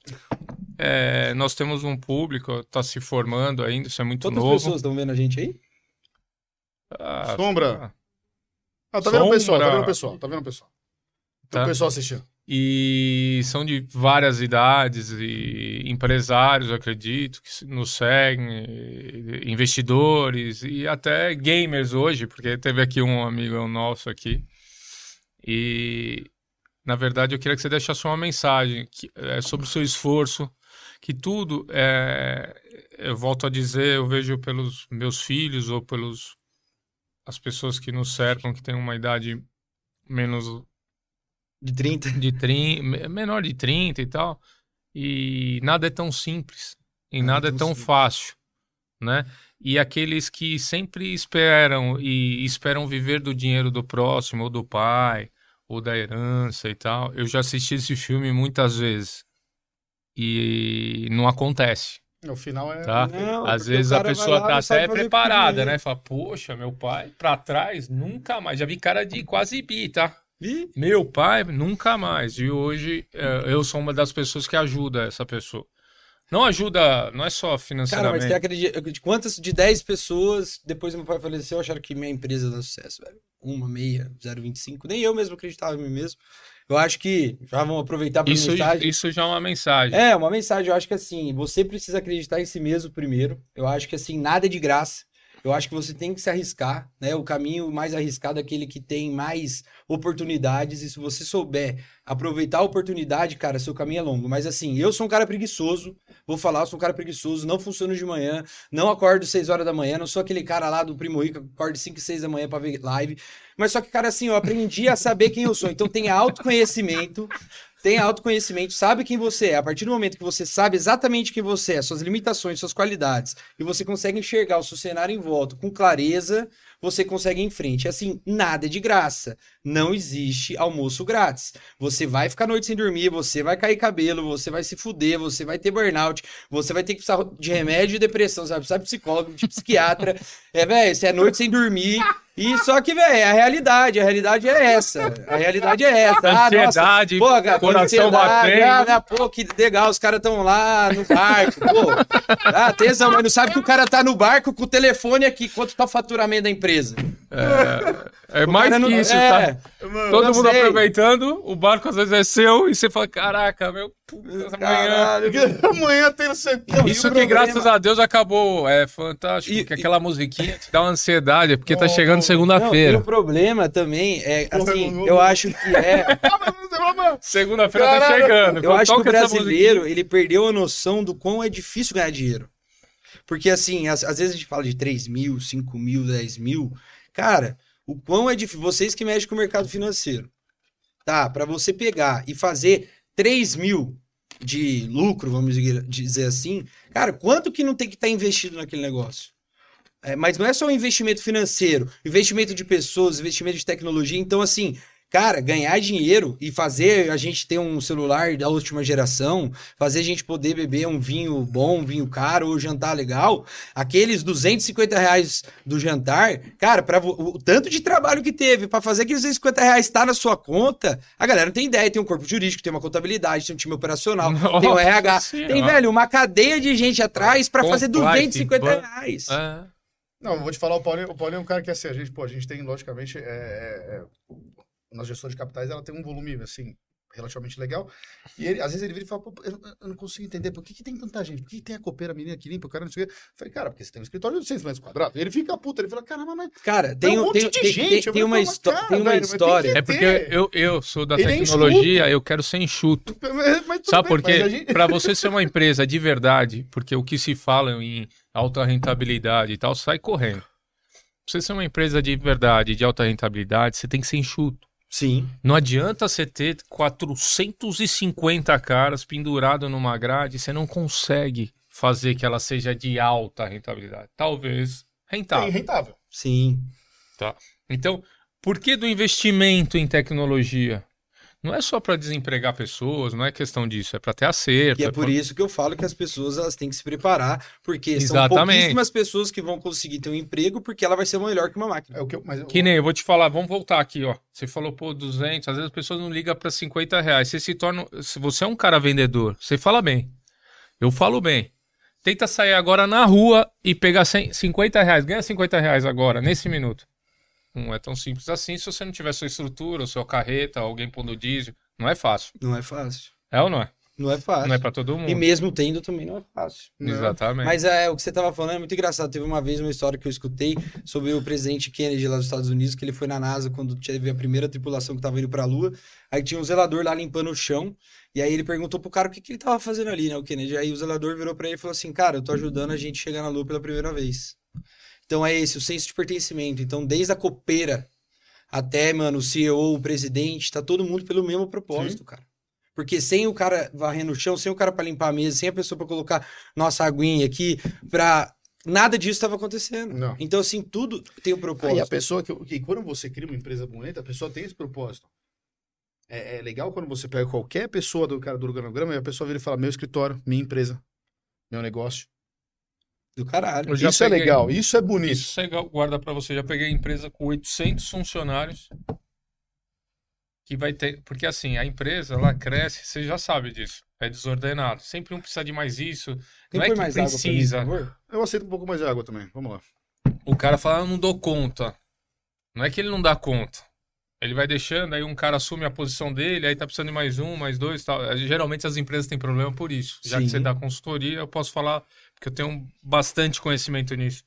É, nós temos um público, tá se formando ainda, isso é muito Quantas novo. Quantas pessoas estão vendo a gente aí? Ah, Sombra. Ah, tá vendo o pessoal, tá vendo o pessoal, tá vendo o pessoal. Tá. o pessoal assistindo. E são de várias idades e empresários, acredito, que nos seguem, investidores e até gamers hoje, porque teve aqui um amigo nosso aqui. E na verdade eu queria que você deixasse uma mensagem que, é, sobre o seu esforço, que tudo é, eu volto a dizer, eu vejo pelos meus filhos ou pelos as pessoas que nos cercam que têm uma idade menos de 30. De 30, menor de 30 e tal. E nada é tão simples. E nada é tão fácil, né? E aqueles que sempre esperam e esperam viver do dinheiro do próximo, ou do pai, ou da herança e tal. Eu já assisti esse filme muitas vezes. E não acontece. No final é. Tá? Não, Às vezes a pessoa tá até preparada, né? Fala, poxa, meu pai, pra trás, nunca mais. Já vi cara de quase bi, tá? E? Meu pai, nunca mais. E hoje é, eu sou uma das pessoas que ajuda essa pessoa. Não ajuda, não é só financeiramente. Cara, mas tem acredita, de quantas de 10 pessoas, depois meu pai faleceu, acharam que minha empresa dá sucesso, velho? Uma, meia, 0,25. Nem eu mesmo acreditava em mim mesmo. Eu acho que já vamos aproveitar para isso, mensagem. Isso já é uma mensagem. É, uma mensagem. Eu acho que assim, você precisa acreditar em si mesmo primeiro. Eu acho que assim, nada é de graça. Eu acho que você tem que se arriscar, né? O caminho mais arriscado é aquele que tem mais oportunidades. E se você souber aproveitar a oportunidade, cara, seu caminho é longo. Mas assim, eu sou um cara preguiçoso. Vou falar, eu sou um cara preguiçoso, não funciono de manhã, não acordo 6 horas da manhã, não sou aquele cara lá do Primo Rico que acorda 5 e 6 da manhã para ver live. Mas só que, cara, assim, eu aprendi a saber quem eu sou. Então tenha autoconhecimento, tem autoconhecimento, sabe quem você é. A partir do momento que você sabe exatamente quem você é, suas limitações, suas qualidades, e você consegue enxergar o seu cenário em volta com clareza, você consegue ir em frente. Assim, nada é de graça. Não existe almoço grátis. Você vai ficar noite sem dormir, você vai cair cabelo, você vai se fuder, você vai ter burnout, você vai ter que precisar de remédio de depressão, você vai precisar de psicólogo, de psiquiatra. (laughs) É, velho, você é noite sem dormir. E só que, velho, é a realidade, a realidade é essa. A realidade é essa. Ah, ansiedade, nossa, pô, coração batendo. Ah, né, pô, que legal, os caras estão lá no barco, pô. Ah, tesão, mas não sabe que o cara tá no barco com o telefone aqui, quanto tá o faturamento da empresa. É, é mais que não, isso, é, tá? Mano, Todo mundo sei. aproveitando, o barco às vezes é seu e você fala, caraca, meu, puta, amanhã... amanhã (laughs) tem o seu... Isso que graças a Deus acabou, é fantástico, e, que aquela musiquinha te dá uma ansiedade, porque tá chegando segunda-feira. o problema também é, assim, eu acho que é... (laughs) Segunda-feira tá chegando. Eu acho que o brasileiro, ele perdeu a noção do quão é difícil ganhar dinheiro. Porque, assim, às, às vezes a gente fala de 3 mil, 5 mil, 10 mil. Cara, o quão é difícil. Vocês que mexem com o mercado financeiro. Tá, para você pegar e fazer 3 mil de lucro, vamos dizer assim, cara, quanto que não tem que estar tá investido naquele negócio? É, mas não é só o investimento financeiro, investimento de pessoas, investimento de tecnologia. Então, assim, Cara, ganhar dinheiro e fazer a gente ter um celular da última geração, fazer a gente poder beber um vinho bom, um vinho caro ou jantar legal, aqueles 250 reais do jantar, cara, para o, o, tanto de trabalho que teve para fazer aqueles 250 reais estar tá na sua conta, a galera não tem ideia. Tem um corpo jurídico, tem uma contabilidade, tem um time operacional, (laughs) Nossa tem o RH, senhora. tem, velho, uma cadeia de gente atrás para fazer 250 reais. É. Não, vou te falar, o Paulinho, o Paulinho é um cara que assim, a gente, pô, a gente tem, logicamente, é, é, é na gestão de capitais, ela tem um volume, assim, relativamente legal. E ele, às vezes ele vira e fala, eu, eu, não consigo entender, por que, que tem tanta gente? Por que, que tem a copeira menina que limpa, o cara não sei o quê? Eu falei, cara, porque você tem um escritório de 6 metros quadrados. Ele fica puto, ele fala, caramba, mas... Cara, tem, um, tem, tem, gente. Tem, tem uma, cara, tem uma velho, história. É porque eu, eu sou da ele é tecnologia, é eu quero ser enxuto. (laughs) Sabe por quê? Gente... Para você ser uma empresa de verdade, porque o que se fala em alta rentabilidade e tal, sai correndo. Pra você ser uma empresa de verdade, de alta rentabilidade, você tem que ser enxuto. Sim. Não adianta você ter 450 caras pendurado numa grade, você não consegue fazer que ela seja de alta rentabilidade. Talvez rentável. Sim, rentável. Sim. Tá. Então, por que do investimento em tecnologia? Não é só para desempregar pessoas, não é questão disso, é para ter acerto. E é, é por pra... isso que eu falo que as pessoas elas têm que se preparar, porque Exatamente. são pouquíssimas pessoas que vão conseguir ter um emprego porque ela vai ser melhor que uma máquina. É o que, eu, mas eu... que nem, eu vou te falar, vamos voltar aqui, ó. Você falou, pô, 200, às vezes as pessoas não ligam para 50 reais. Você se torna, se você é um cara vendedor, você fala bem. Eu falo bem. Tenta sair agora na rua e pegar 100, 50 reais. Ganha 50 reais agora, nesse minuto. Não é tão simples assim se você não tiver sua estrutura, sua carreta, alguém pondo diesel. Não é fácil. Não é fácil. É ou não é? Não é fácil. Não é para todo mundo. E mesmo tendo também não é fácil. Não. Exatamente. Mas é, o que você tava falando é muito engraçado. Teve uma vez uma história que eu escutei sobre o presidente Kennedy lá dos Estados Unidos, que ele foi na NASA quando teve a primeira tripulação que tava indo pra Lua. Aí tinha um zelador lá limpando o chão. E aí ele perguntou pro cara o que, que ele tava fazendo ali, né, o Kennedy. Aí o zelador virou para ele e falou assim: Cara, eu tô ajudando a gente chegar na Lua pela primeira vez. Então é esse, o senso de pertencimento. Então, desde a copeira até, mano, o CEO, o presidente, tá todo mundo pelo mesmo propósito, Sim. cara. Porque sem o cara varrendo o chão, sem o cara para limpar a mesa, sem a pessoa para colocar nossa aguinha aqui, pra. Nada disso estava acontecendo. Não. Então, assim, tudo tem um propósito. Ah, e a pessoa que, que, quando você cria uma empresa bonita, a pessoa tem esse propósito. É, é legal quando você pega qualquer pessoa do cara do organograma e a pessoa vira e fala: meu escritório, minha empresa. meu negócio. Do caralho. Isso peguei, é legal, isso é bonito. Isso é legal, guarda para você. Já peguei empresa com 800 funcionários que vai ter, porque assim, a empresa ela cresce, você já sabe disso. É desordenado. Sempre um precisa de mais isso. Quem não é que mais precisa. Mim, Eu aceito um pouco mais de água também. Vamos lá. O cara fala, eu não dou conta. Não é que ele não dá conta. Ele vai deixando, aí um cara assume a posição dele, aí tá precisando de mais um, mais dois tal. É, geralmente as empresas têm problema por isso. Já Sim. que você dá consultoria, eu posso falar, porque eu tenho bastante conhecimento nisso.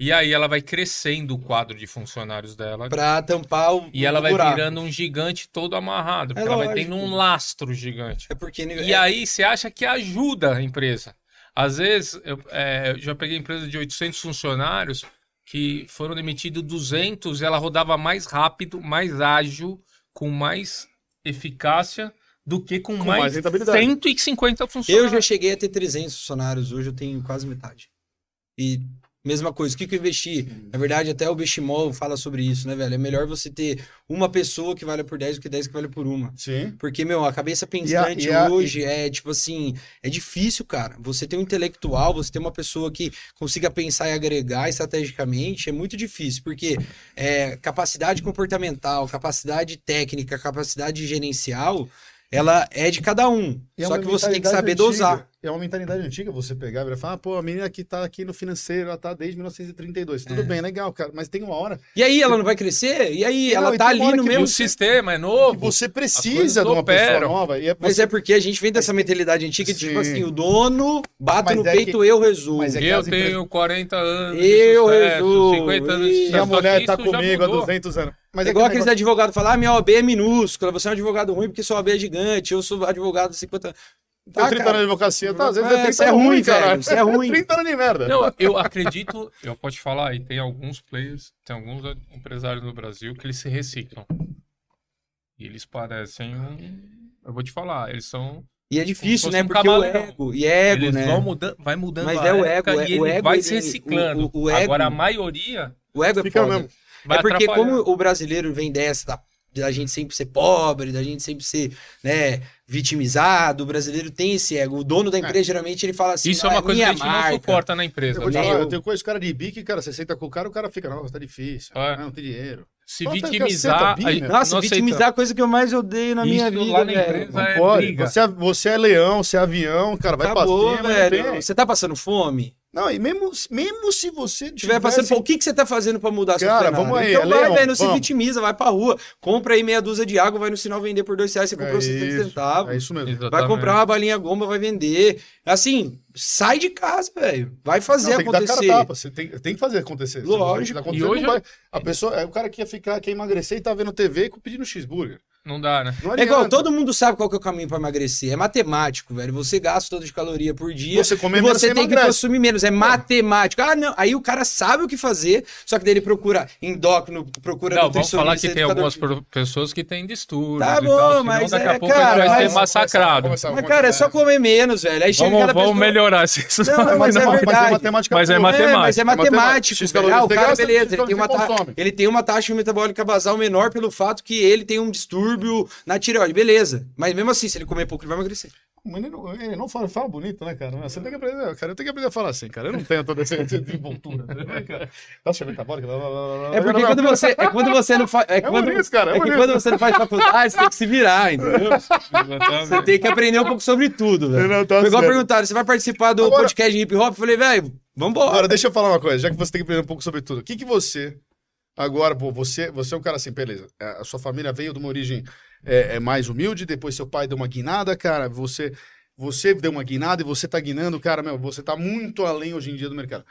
E aí ela vai crescendo o quadro de funcionários dela. Pra tampar o. E ela vai buraco. virando um gigante todo amarrado. Porque é ela vai tendo um lastro gigante. É porque. E é... aí você acha que ajuda a empresa. Às vezes, eu, é, eu já peguei empresa de 800 funcionários que foram demitidos 200, ela rodava mais rápido, mais ágil, com mais eficácia do que com, com mais, mais 150 funcionários. Eu já cheguei a ter 300 funcionários, hoje eu tenho quase metade. E Mesma coisa, o que, que eu investi? Na verdade, até o Beshimol fala sobre isso, né, velho? É melhor você ter uma pessoa que vale por 10 do que 10 que vale por uma. Sim. Porque, meu, a cabeça pensante a, e a, hoje e... é, tipo assim, é difícil, cara. Você ter um intelectual, você ter uma pessoa que consiga pensar e agregar estrategicamente, é muito difícil. Porque é, capacidade comportamental, capacidade técnica, capacidade gerencial ela é de cada um. É só que você tem que saber antiga. dosar. É uma mentalidade antiga você pegar e falar, ah, pô, a menina que tá aqui no financeiro, ela tá desde 1932. Tudo é. bem, legal, cara, mas tem uma hora. E aí, ela não vai crescer? E aí, não, ela tá ali no mesmo. O sistema é novo. você precisa de uma operam. pessoa nova. É Mas é porque a gente vem dessa mentalidade antiga, Sim. tipo assim, o dono bate mas no é peito, que... eu resolvo. Mas é eu tenho 40 anos. Eu resolvo. 50 anos de E a mulher tá comigo há 200 anos. Mas é, é igual aqueles negócio... advogados falar, ah, minha OB é minúscula, você é um advogado ruim porque sua OB é gigante, eu sou advogado de 50 anos. Tem 30 anos de advocacia, tá? Às vezes é, é, isso é ruim, cara. Isso é ruim. (laughs) 30 anos de merda. Não, eu acredito, eu posso te falar, e tem alguns players, tem alguns empresários no Brasil que eles se reciclam. E eles parecem um. Eu vou te falar, eles são. E é difícil, né? Um porque o ego. E é ego, eles né? Vão mudando, vai mudando Mas é o ego. É, e o ego vai se reciclando. O, o, o ego, Agora, a maioria. O ego é foda. Mesmo. é porque, como o brasileiro vem dessa da da gente sempre ser pobre, da gente sempre ser, né, vitimizado. O brasileiro tem esse ego. O dono da é. empresa, é. geralmente, ele fala assim: Isso é uma coisa que a gente marca. não suporta na empresa. Eu, falar, eu tenho coisa, cara de bique, cara, você senta com o cara, o cara fica, nossa, tá difícil, é. não tem dinheiro. Se vitimizar. Nossa, vitimizar é a coisa que eu mais odeio na minha vida. Lá na velho. não é pode. Você é, você é leão, você é avião, cara, vai Acabou, pra cima. Velho. Você tá passando fome? Não, e mesmo, mesmo se você tiver passando, o que, que você tá fazendo para mudar Cara, vamos aí. Então é vai, velho, não vamos. se vitimiza, vai pra rua, compra aí meia dúzia de água, vai no sinal vender por dois reais, você comprou é 70 centavos. É isso mesmo. Exatamente. Vai comprar uma balinha goma, vai vender. Assim, sai de casa, velho. Vai fazer não, tem acontecer. Que dar cara tapa. Você tem, tem que fazer acontecer. Lógico. E hoje... Vai... A pessoa, é o cara que ia ficar, quer emagrecer e tá vendo TV pedindo cheeseburger. Não dá, né? Não é igual, todo mundo sabe qual que é o caminho para emagrecer. É matemático, velho. Você gasta todo de caloria por dia. Você come menos, você tem emagrece. que consumir menos. É matemático. Ah, não. Aí o cara sabe o que fazer, só que daí ele procura endócrino, procura Não, vamos falar que tem algumas pessoas que têm distúrbios Tá bom, tal, mas daqui é, a pouco cara, vai ser massacrado. Mas, cara, é só comer menos, velho. Aí chega vamos, vamos pessoa... melhorar isso. Não, não, mas, é verdade. Mas é matemática. Mas é matemática. mas é matemático. Ah, o cara, beleza, ele tem uma taxa metabólica basal menor pelo fato que ele tem um distúrbio na tireoide beleza. Mas mesmo assim, se ele comer pouco, ele vai emagrecer. Ele não, ele não fala, fala bonito, né, cara? Você tem que aprender, cara. Eu tenho que aprender a falar assim, cara. Eu não tenho toda essa desenvoltura. Né, Nossa, metabólica. É porque quando você, é quando você não faz. É, é quando, bonito, cara. É, é que quando você não faz faculdade, você tem que se virar, entendeu? Você tem que aprender um pouco sobre tudo, velho. Não, tá Igual perguntaram, você vai participar do Agora, podcast de hip hop? Eu falei, velho, vambora. Agora, deixa eu falar uma coisa, já que você tem que aprender um pouco sobre tudo. O que, que você. Agora, pô, você, você é um cara assim, beleza. A sua família veio de uma origem é, é, mais humilde, depois seu pai deu uma guinada, cara, você você deu uma guinada e você tá guinando, cara, meu, você tá muito além hoje em dia do mercado.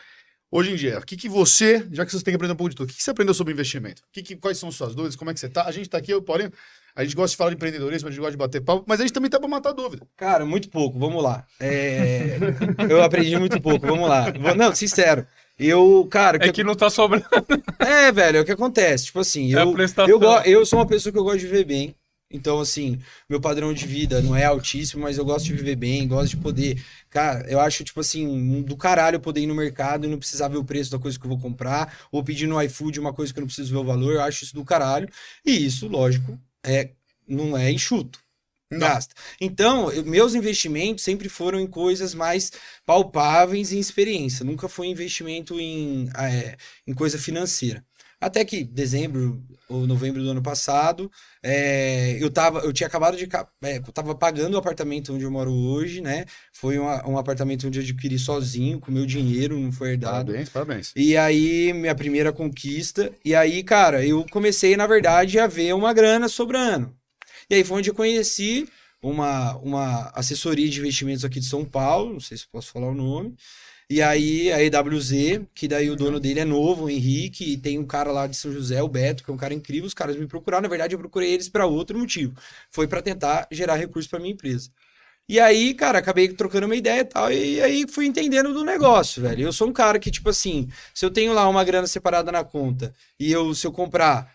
Hoje em dia, o que, que você, já que você tem que aprender um pouco de tudo, o que, que você aprendeu sobre investimento? Que que, quais são suas dúvidas? Como é que você tá? A gente tá aqui, eu Paulinho, a gente gosta de falar de empreendedorismo, a gente gosta de bater papo, mas a gente também tá pra matar dúvida. Cara, muito pouco, vamos lá. É... (laughs) eu aprendi muito pouco, vamos lá. Não, sincero. Eu, cara. É que, que não tá sobrando. (laughs) É, velho, é o que acontece. Tipo assim, é eu, eu, eu sou uma pessoa que eu gosto de viver bem. Então, assim, meu padrão de vida não é altíssimo, mas eu gosto de viver bem, gosto de poder. Cara, eu acho, tipo assim, do caralho poder ir no mercado e não precisar ver o preço da coisa que eu vou comprar, ou pedir no iFood uma coisa que eu não preciso ver o valor. Eu acho isso do caralho. E isso, lógico, é, não é enxuto. Gasta. Então, eu, meus investimentos sempre foram em coisas mais palpáveis e experiência. Nunca foi investimento em, é, em coisa financeira. Até que dezembro ou novembro do ano passado, é, eu, tava, eu tinha acabado de. É, eu tava pagando o apartamento onde eu moro hoje, né? Foi um, um apartamento onde eu adquiri sozinho, com meu dinheiro, não foi herdado. Parabéns, parabéns. E aí, minha primeira conquista. E aí, cara, eu comecei, na verdade, a ver uma grana sobrando. E aí foi onde eu conheci uma, uma assessoria de investimentos aqui de São Paulo, não sei se posso falar o nome. E aí a EWZ, que daí o dono dele é novo, o Henrique, e tem um cara lá de São José, o Beto, que é um cara incrível. Os caras me procuraram, na verdade eu procurei eles para outro motivo. Foi para tentar gerar recursos para minha empresa. E aí, cara, acabei trocando uma ideia e tal, e aí fui entendendo do negócio, velho. Eu sou um cara que, tipo assim, se eu tenho lá uma grana separada na conta, e eu, se eu comprar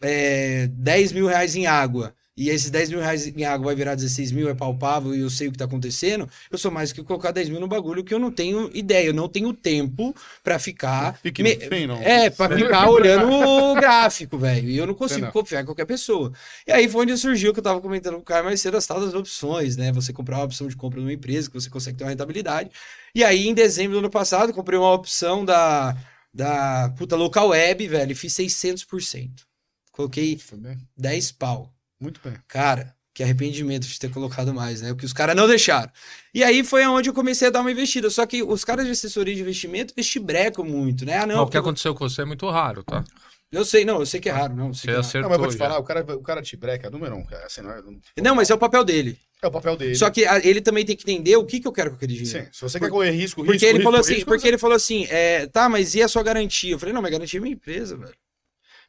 é, 10 mil reais em água, e esses 10 mil reais em água vai virar 16 mil, é palpável e eu sei o que tá acontecendo, eu sou mais que colocar 10 mil no bagulho que eu não tenho ideia, eu não tenho tempo para ficar. Fique me... fim, não. É, pra ficar olhando o gráfico, velho. E eu não consigo não. confiar em qualquer pessoa. E aí foi onde surgiu que eu tava comentando com o cara mais cedo as tal das opções, né? Você comprar uma opção de compra numa empresa que você consegue ter uma rentabilidade. E aí, em dezembro do ano passado, comprei uma opção da, da puta local web, velho, e fiz 600%. Coloquei 10 pau. Muito bem. Cara, que arrependimento de ter colocado mais, né? O que os caras não deixaram. E aí foi aonde eu comecei a dar uma investida. Só que os caras de assessoria de investimento estibrecam muito, né? Ah, não, o que aconteceu com você é muito raro, tá? Eu sei, não, eu sei que é raro, não. Você é acertou. Não, mas vou te falar, o cara, o cara te breca, número um, cara. Assim, não, é, não... não, mas é o papel dele. É o papel dele. Só que ele também tem que entender o que, que eu quero com aquele dinheiro. Sim, se você Por... quer correr risco, risco, porque ele risco, falou risco, assim, Porque ele falou assim, é, tá, mas e a sua garantia? Eu falei, não, minha garantia é minha empresa, velho.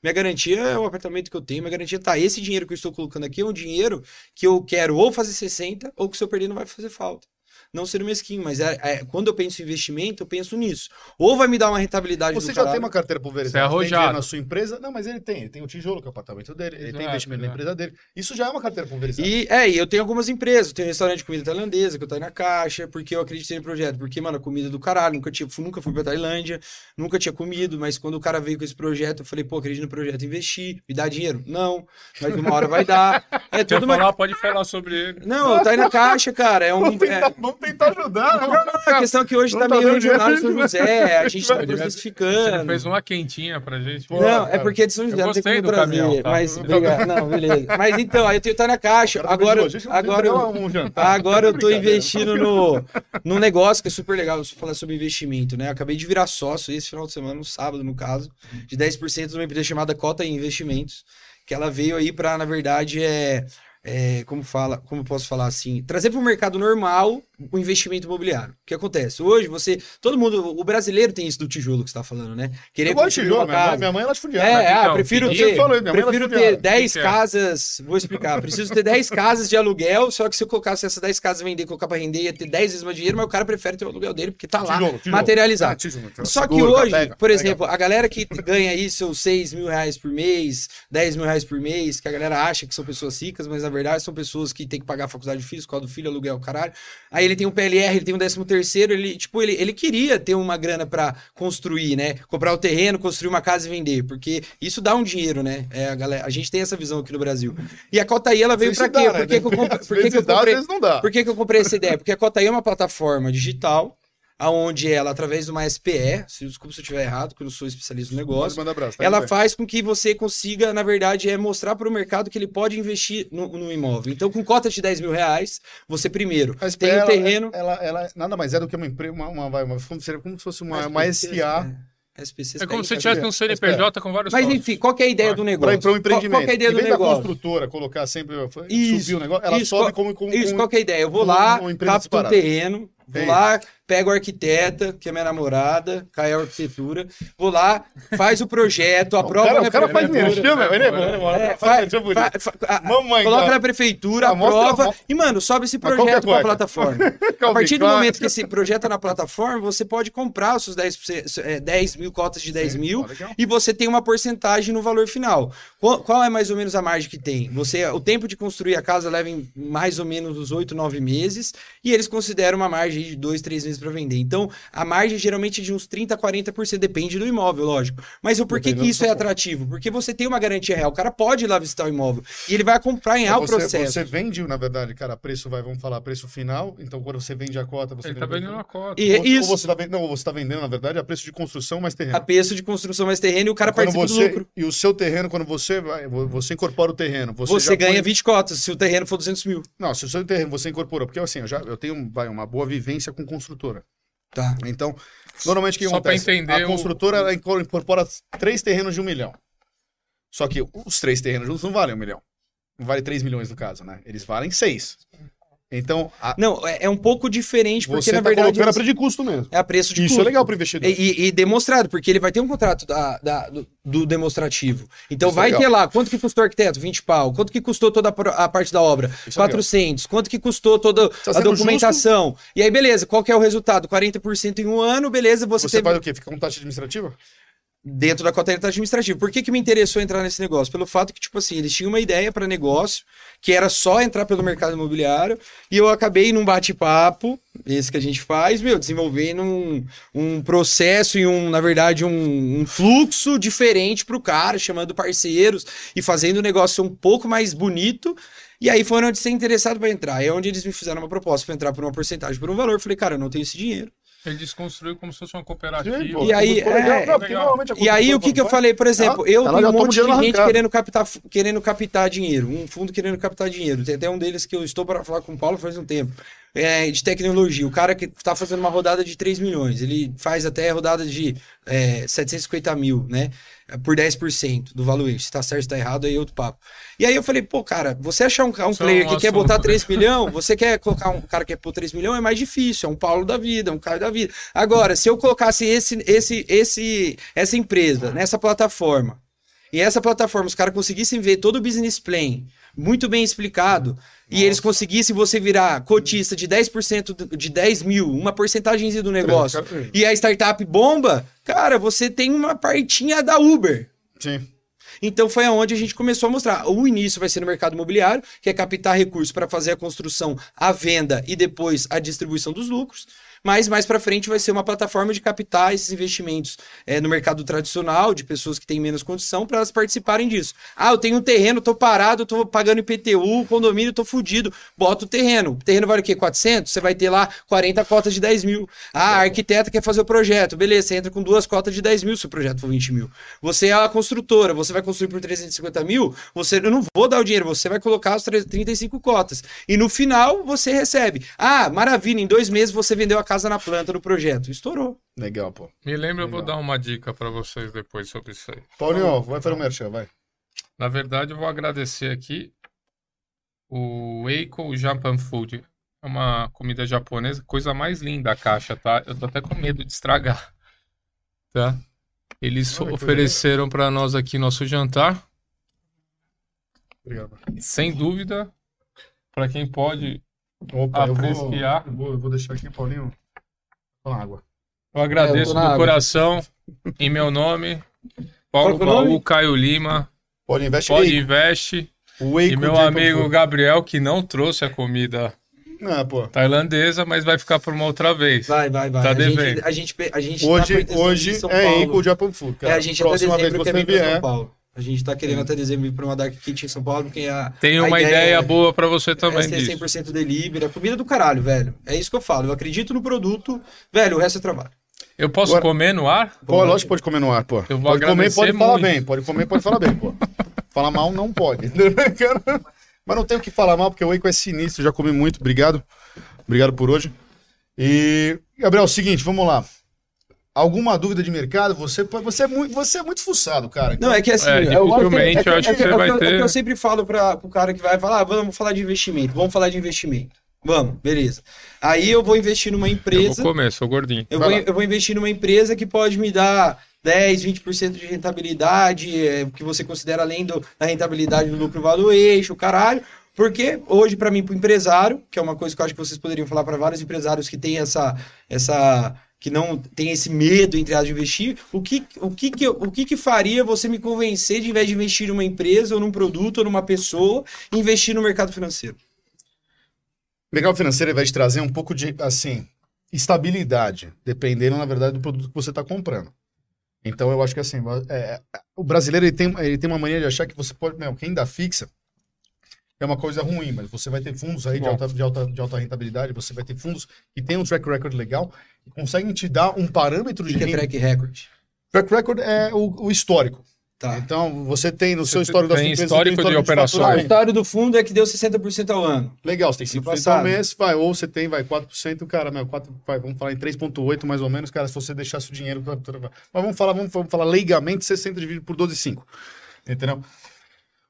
Minha garantia é o apartamento que eu tenho, minha garantia tá. Esse dinheiro que eu estou colocando aqui é um dinheiro que eu quero ou fazer 60 ou que se eu perder não vai fazer falta não ser mesquinho, mas é, é, quando eu penso em investimento, eu penso nisso. Ou vai me dar uma rentabilidade Você já caralho. tem uma carteira pulverizada, Você é arrojado. na sua empresa? Não, mas ele tem, ele tem o tijolo, que é o apartamento dele, ele tem investimento na empresa dele. Isso já é uma carteira pulverizada. E, é, e eu tenho algumas empresas, eu tenho um restaurante de comida tailandesa, que eu tô aí na caixa, porque eu acreditei no projeto, porque, mano, comida do caralho, nunca, tinha, nunca fui pra Tailândia, nunca tinha comido, mas quando o cara veio com esse projeto, eu falei, pô, acredito no projeto, investi, me dá dinheiro? Não, mas uma hora vai dar. É tudo uma... falar, pode falar sobre ele. Não, tá aí na caixa, cara, é um... É... tentar ajudar, não, não, a questão é que hoje tá, tá meio regional de São José, a gente tá precificando. Você fez uma quentinha pra gente. Pô, não, cara. é porque é de São José, não tem como trazer. Caminhão, tá? Mas, obrigado. Não, beleza. Mas então, aí eu tenho, tá na caixa. Agora, agora, eu, agora eu tô investindo no, no negócio que é super legal. Eu falar sobre investimento, né? Eu acabei de virar sócio esse final de semana, no sábado, no caso, de 10% de uma empresa chamada Cota em Investimentos, que ela veio aí para, na verdade, é é, como fala, como posso falar assim, trazer para o mercado normal o investimento imobiliário. O que acontece? Hoje você, todo mundo, o brasileiro tem isso do tijolo que você está falando, né? Querer eu gosto de tijolo, minha, minha mãe ela fundiar. É, ah, então, prefiro ter, falou, prefiro ter 10 casas, vou explicar, preciso ter 10 casas de aluguel, só que se eu colocasse essas 10 casas vender, colocar para render, ia ter 10 vezes mais dinheiro, mas o cara prefere ter o aluguel dele porque tá lá tijolo, tijolo. materializado. Ah, tijolo, então, só seguro, que hoje, pega, por exemplo, pega. a galera que ganha aí seus 6 mil reais por mês, 10 mil reais por mês, que a galera acha que são pessoas ricas, mas na verdade são pessoas que tem que pagar a faculdade de filho, escola do filho, aluguel, caralho. Aí ele tem um PLR, ele tem um 13 terceiro, ele, tipo, ele, ele queria ter uma grana para construir, né? Comprar o terreno, construir uma casa e vender, porque isso dá um dinheiro, né? É, a, galera, a gente tem essa visão aqui no Brasil. E a Cotaí, ela veio para quê? Dá, por que, né? que eu, comp... por que, que eu (laughs) comprei... Por que, que eu comprei essa ideia? Porque a Cotaí é uma plataforma digital aonde ela, através de uma SPE, se, desculpa se eu estiver errado, porque eu não sou especialista no negócio, abraço, tá ela bem. faz com que você consiga, na verdade, é mostrar para o mercado que ele pode investir no, no, imóvel. Então, com cota de 10 mil reais, você primeiro a tem o um terreno... Ela, ela, ela, nada mais é do que uma empresa, uma, uma, uma, uma, seria como se fosse uma, uma SA... É. SPC é como se tivesse um CNPJ com vários Mas enfim, qual é a ideia do negócio? Para um empreendimento. Qual, qual é a ideia do negócio? da construtora colocar sempre, isso, subir o negócio, ela isso, sobe como, como Isso, qual é a ideia? Eu vou lá, capto um terreno, vou lá, pego a arquiteta, que é minha namorada, cai a arquitetura, vou lá, faz o projeto, aprova o cara, na o cara faz energia, meu, ele é, coloca na prefeitura, aprova, e, mano, sobe esse projeto para (laughs) a plataforma. a partir do momento que esse projeto é na plataforma, você pode comprar os seus 10, 10 mil cotas de 10 Sim, mil e você tem uma porcentagem no valor final. Qual, é mais ou menos a margem que tem? Você, o tempo de construir a casa leva em mais ou menos uns 8, 9 meses e eles consideram uma margem aí de dois, três meses para vender. Então, a margem geralmente é de uns 30% a 40%, depende do imóvel, lógico. Mas o porquê que isso é atrativo? Porque você tem uma garantia real. O cara pode ir lá visitar o imóvel e ele vai acompanhar então, o processo. Você vende, na verdade, cara, preço vai, vamos falar, preço final. Então, quando você vende a cota, você ele tá vendendo a cota. E, ou, isso. Ou você tá vendendo, não, você tá vendendo, na verdade, a preço de construção mais terreno. A preço de construção mais terreno e o cara quando participa você, do lucro. E o seu terreno, quando você vai, você incorpora o terreno. Você, você ganha põe... 20 cotas se o terreno for 200 mil. Não, se o seu terreno você incorporou, porque assim, eu já eu tenho vai, uma boa vivência com construtora. Tá. Então, normalmente o que Só acontece? Entender a construtora o... ela incorpora três terrenos de um milhão. Só que os três terrenos juntos não valem um milhão. Não vale 3 milhões no caso, né? Eles valem 6. Então. A... Não, é, é, um pouco diferente, porque você na tá verdade. Colocando a preço de custo mesmo. É a preço de Isso custo. é legal para o investidor. E, e, demonstrado, porque ele vai ter um contrato da, da do, do, demonstrativo. Então Isso é vai é ter lá quanto que custou o arquiteto? 20 pau. Quanto que custou toda a, a parte da obra? Isso 400. É quanto que custou toda tá a documentação? Justo? E aí, beleza, qual que é o resultado? 40% em um ano, beleza. Você, você teve... faz o quê? Fica com taxa administrativa? Dentro da cota administrativa. Por que, que me interessou entrar nesse negócio? Pelo fato que, tipo assim, eles tinham uma ideia para negócio, que era só entrar pelo mercado imobiliário, e eu acabei num bate-papo, esse que a gente faz, meu, desenvolvendo um, um processo e um, na verdade, um, um fluxo diferente para o cara, chamando parceiros e fazendo o negócio um pouco mais bonito. E aí foram onde ser interessado para entrar. É onde eles me fizeram uma proposta para entrar por uma porcentagem, por um valor. Eu falei, cara, eu não tenho esse dinheiro. Ele desconstruiu como se fosse uma cooperativa. Sim, e aí, é, e aí o que, que eu falei, por exemplo, eu tenho um monte de gente querendo captar, querendo captar dinheiro, um fundo querendo captar dinheiro. Tem até um deles que eu estou para falar com o Paulo faz um tempo. É, de tecnologia. O cara que está fazendo uma rodada de 3 milhões, ele faz até rodada de é, 750 mil, né? Por 10% do valuation. Se tá certo, se tá errado, aí é outro papo. E aí eu falei, pô, cara, você achar um, um player que quer botar 3 (laughs) milhões, você quer colocar um cara que quer pôr 3 milhões, é mais difícil. É um Paulo da vida, é um Caio da vida. Agora, se eu colocasse esse, esse, esse, essa empresa nessa plataforma, e essa plataforma, os caras conseguissem ver todo o business plan muito bem explicado, e eles conseguissem você virar cotista de 10% de 10 mil, uma porcentagem do negócio, e a startup bomba, cara, você tem uma partinha da Uber. Sim. Então foi aonde a gente começou a mostrar. O início vai ser no mercado imobiliário, que é captar recursos para fazer a construção, a venda e depois a distribuição dos lucros mas mais para frente vai ser uma plataforma de captar esses investimentos é, no mercado tradicional, de pessoas que têm menos condição, para elas participarem disso. Ah, eu tenho um terreno, tô parado, tô pagando IPTU, condomínio, tô fudido. Bota o terreno. O terreno vale o quê? 400? Você vai ter lá 40 cotas de 10 mil. Ah, a arquiteta quer fazer o projeto. Beleza, você entra com duas cotas de 10 mil se o projeto for 20 mil. Você é a construtora, você vai construir por 350 mil, você, eu não vou dar o dinheiro, você vai colocar as 35 cotas. E no final, você recebe. Ah, maravilha, em dois meses você vendeu a casa na planta do projeto. Estourou. Legal, pô. Me lembra, Legal. eu vou dar uma dica para vocês depois sobre isso aí. Paulinho, vai para o merchan, vai. Na verdade, eu vou agradecer aqui o Eiko Japan Food. É uma comida japonesa, coisa mais linda a caixa, tá? Eu tô até com medo de estragar. Tá? Eles ofereceram para nós aqui nosso jantar. Obrigado. Sem dúvida, para quem pode Opa, apreciar. Eu vou, eu vou deixar aqui, Paulinho, com água. Eu agradeço é, eu do coração, em meu nome, Paulo Baú, Caio Lima, Pode Invest, Pode Invest e meu amigo Gabriel, que não trouxe a comida não, pô. tailandesa, mas vai ficar por uma outra vez. Vai, vai, vai. Tá a devendo. Gente, a gente, a gente hoje tá hoje é Eco Japan Food, cara. É, a gente Próxima vez que você vier. São Paulo. A gente tá querendo até dezembro ir pra uma Dark Kitchen em São Paulo, porque a. Tem uma ideia, ideia, boa para você também. É 100% delivery, a comida do caralho, velho. É isso que eu falo. Eu acredito no produto, velho, o resto é trabalho. Eu posso Agora, comer no ar? Pô, lógico que pode comer no ar, pô. Eu vou pode comer, pode muito. falar bem. Pode comer, pode falar bem, pô. falar mal não pode. (laughs) Mas não tenho o que falar mal, porque o Eiko é sinistro, já comi muito. Obrigado. Obrigado por hoje. E, Gabriel, seguinte, vamos lá. Alguma dúvida de mercado? Você, você, é, muito, você é muito fuçado, cara. Então... Não, é que assim, é, dificilmente é que, eu acho que, você vai ter. É que eu sempre falo para o cara que vai falar, ah, vamos falar de investimento, vamos falar de investimento. Vamos, beleza. Aí eu vou investir numa empresa. Eu vou comer, sou gordinho. Eu, vou, eu vou, investir numa empresa que pode me dar 10, 20% de rentabilidade, é, que você considera além do, da rentabilidade do lucro valuation, caralho. Porque hoje, para mim, para o empresário, que é uma coisa que eu acho que vocês poderiam falar para vários empresários que têm essa, essa que não tem esse medo entre as de investir, o que, o que, que, o que, que faria você me convencer de, ao invés de investir numa empresa, ou num produto, ou numa pessoa, investir no mercado financeiro? O mercado financeiro vai te trazer um pouco de, assim, estabilidade, dependendo, na verdade, do produto que você está comprando. Então, eu acho que assim, é, o brasileiro ele tem, ele tem uma mania de achar que você pode. Meu, quem dá fixa é uma coisa ruim, mas você vai ter fundos aí de alta, de, alta, de alta rentabilidade, você vai ter fundos que tem um track record legal e conseguem te dar um parâmetro de. O que é track record? Track record é o, o histórico. Tá. Então, você tem no você seu histórico das empresas... Histórico tem histórico de, de operações. O histórico do fundo é que deu 60% ao ano. Legal, você tem 5% ao mês, vai, ou você tem, vai, 4%, cara, meu, 4, vai, vamos falar em 3,8 mais ou menos, cara, se você deixasse o dinheiro... Mas vamos falar, vamos, vamos falar leigamente, 60 dividido por 12,5. Entendeu?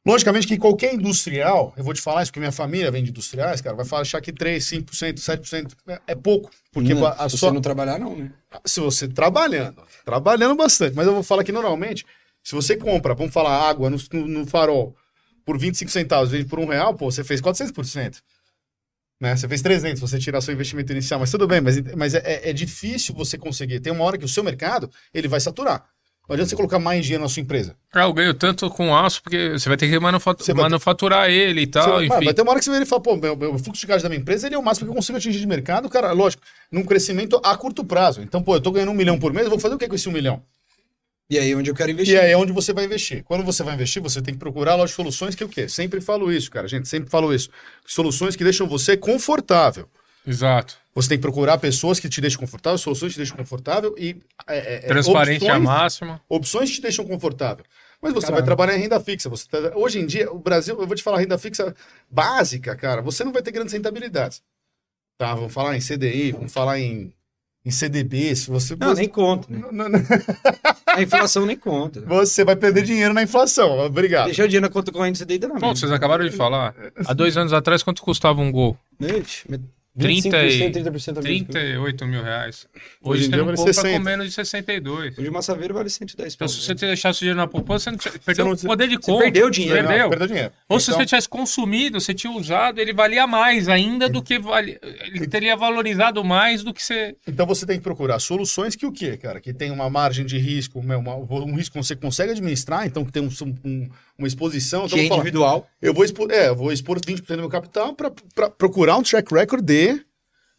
Logicamente que qualquer industrial, eu vou te falar isso, porque minha família vem de industriais, cara, vai achar que 3, 5%, 7% é pouco. Porque não, a, se sua... você não trabalhar, não, né? Se você trabalhando, trabalhando bastante, mas eu vou falar que normalmente se você compra, vamos falar, água no, no, no farol por 25 centavos, vende por um real, pô, você fez 400%. Né? Você fez 300 você tirar seu investimento inicial, mas tudo bem, mas, mas é, é, é, difícil você conseguir. Tem uma hora que o seu mercado ele vai saturar. Não adianta você colocar mais dinheiro na sua empresa. Ah, eu ganho tanto com aço porque você vai ter que manufatu manufaturar ter... ele e tal, vai, enfim. Vai ter uma hora que você vai falar, pô, meu, meu fluxo de caixa da minha empresa ele é o máximo que eu consigo atingir de mercado, cara, lógico, num crescimento a curto prazo. Então, pô, eu tô ganhando um milhão por mês, eu vou fazer o que com esse um milhão? E aí é onde eu quero investir. E aí é onde você vai investir. Quando você vai investir, você tem que procurar lojas de soluções que o quê? Sempre falo isso, cara. Gente, sempre falo isso. Soluções que deixam você confortável. Exato. Você tem que procurar pessoas que te deixam confortável, soluções que te deixam confortável e. É, é, é Transparente opções, a máxima. Opções que te deixam confortável. Mas você Caramba. vai trabalhar em renda fixa. Você tá... Hoje em dia, o Brasil, eu vou te falar, renda fixa básica, cara, você não vai ter grandes rentabilidades. Tá? Vamos falar em CDI, vamos falar em em CDB, se você. Não, nem conta. Né? Não, não... a inflação nem conta. Você vai perder dinheiro na inflação. Obrigado. Deixar o dinheiro na conta corrente, você deita na Bom, vocês acabaram de falar. Há dois anos atrás, quanto custava um gol? 30 e... 30% 38 mil reais. Hoje, Hoje você não vale compra 60. com menos de 62. Hoje o Massaveiro vale 110 Então, se você deixasse o dinheiro na poupança, você, não perdeu o poder de compra. Perdeu o dinheiro. Perdeu. Não, perdeu dinheiro. Ou então... se você tivesse consumido, você tinha usado, ele valia mais ainda do que... Vale... Ele teria valorizado mais do que você... Então, você tem que procurar soluções que o quê, cara? Que tem uma margem de risco, uma, um risco que você consegue administrar, então que tem um, um uma exposição. Então, que é individual. Falar, eu vou expor, é, eu vou expor 20% do meu capital para procurar um track record de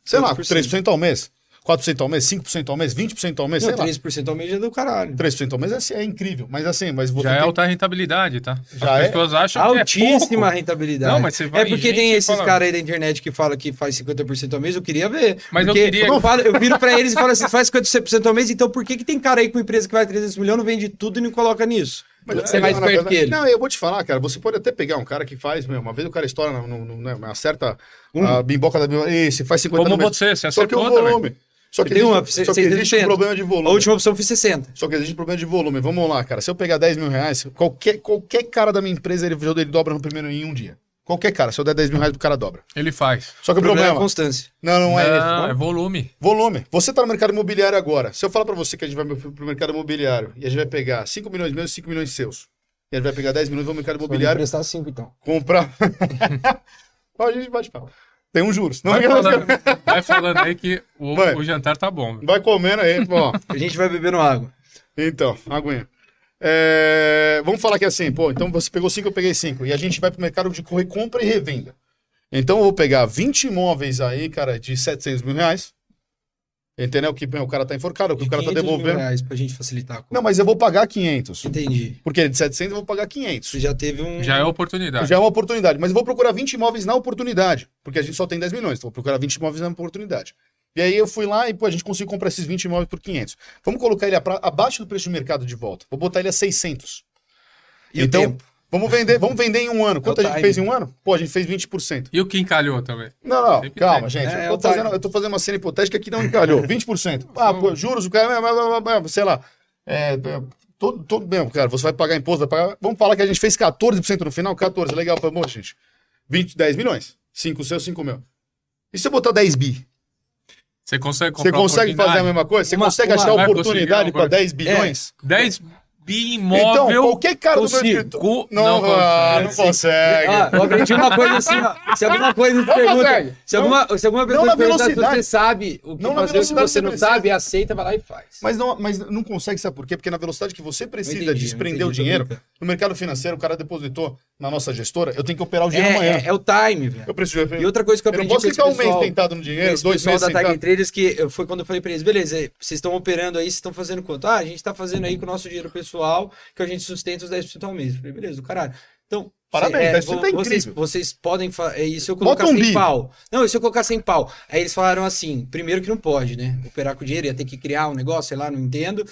sei lá, 3% ao mês. 4% ao mês, 5% ao mês, 20% ao mês, não, sei 3% lá. ao mês é do caralho. 3% ao mês é, é, incrível, mas assim, mas você Já é tem... é alta rentabilidade, tá? Já As é pessoas acham Altíssima que é pouco. rentabilidade. Não, mas você vai é porque tem esses fala... caras aí da internet que falam que faz 50% ao mês, eu queria ver. Mas eu queria... Eu, falo, eu viro pra eles e falo assim, faz 50% ao mês, então por que que tem cara aí com empresa que vai 300 milhões, não vende tudo e não coloca nisso? Mas você é mais perto verdade, que ele. Não, eu vou te falar, cara. Você pode até pegar um cara que faz, meu, uma vez o cara estoura numa né, certa um. a bimboca da bimboca. Esse faz 50 Como você, você Só que o volume. Também. Só que, existe, uma, só que existe um problema de volume. A última opção foi 60. Só que existe um problema de volume. Vamos lá, cara. Se eu pegar 10 mil reais, qualquer, qualquer cara da minha empresa, ele, ele dobra no primeiro em um dia. Qualquer cara, se eu der 10 mil reais, o cara dobra. Ele faz. Só que o, o problema, problema é constância. Não, não é. Não, é volume. Volume. Você tá no mercado imobiliário agora. Se eu falar para você que a gente vai pro mercado imobiliário e a gente vai pegar 5 milhões meus e 5 milhões seus. E a gente vai pegar 10 milhões no mercado imobiliário. Vai prestar 5 então. Comprar. (laughs) a gente bate papo. Tem um juros. Não vai, falando, vai falando aí que o, o, jantar tá bom. Vai comendo aí, ó. a gente vai bebendo água. Então, aguinha. É, vamos falar que assim, pô, então você pegou 5, eu peguei 5. E a gente vai pro mercado de correr compra e revenda. Então eu vou pegar 20 imóveis aí, cara, de 700 mil reais. Entendeu? Que o cara tá enforcado, que o cara tá devolvendo. Mil reais pra gente facilitar. A Não, mas eu vou pagar 500. Entendi. Porque de 700 eu vou pagar 500. Você já teve um. Já é oportunidade. Já é uma oportunidade. Mas eu vou procurar 20 imóveis na oportunidade. Porque a gente só tem 10 milhões. Então eu vou procurar 20 imóveis na oportunidade. E aí eu fui lá e pô, a gente conseguiu comprar esses 20 imóveis por 500. Vamos colocar ele abaixo do preço de mercado de volta. Vou botar ele a 600. E então, Vamos vender, vamos vender em um ano. Quanto a gente fez em um ano? Pô, a gente fez 20%. E o que encalhou também? Não, não, Sempre calma, tem. gente. É, eu, tô fazendo, eu tô fazendo uma cena hipotética que não encalhou. (laughs) 20%. Ah, pô, juros, o cara, sei lá. É, todo, todo mesmo, cara, você vai pagar imposto, vai pagar. Vamos falar que a gente fez 14% no final, 14, legal, pô, gente. 20, 10 milhões. 5 seus, 5 mil. E se eu botar 10 bi? Você consegue comprar Você consegue fazer a mesma coisa? Você uma, consegue uma, achar oportunidade para 10 bilhões? É, 10 imóvel. Então, qualquer cara do meu escritório. Não, não, ah, não consegue. Ah, eu aprendi uma coisa assim, ó. Se alguma coisa te pergunta. Se alguma, se alguma pessoa te perguntar se você sabe o que não fazer, o que você não sabe, aceita, vai lá e faz. Mas não, mas não consegue, sabe por quê? Porque na velocidade que você precisa entendi, desprender o dinheiro, no mercado financeiro, o cara depositou na nossa gestora, eu tenho que operar o dinheiro é, amanhã. É, é, o time, velho. Eu preciso. E outra coisa que eu aprendi. Eu não posso ficar um mês tentado no dinheiro, dois meses. da Tiger Traders, que foi quando eu falei pra eles, beleza, vocês estão operando aí, vocês estão fazendo quanto? Ah, a gente tá fazendo aí com o nosso dinheiro pessoal, que a gente sustenta os 10% ao mês. Eu falei, beleza, do caralho. Então, Parabéns, é, vocês, vocês podem é, isso eu colocar um sem pau. Não, isso eu colocar sem pau. Aí eles falaram assim: primeiro que não pode, né? Operar com dinheiro, ia ter que criar um negócio, sei lá, não entendo.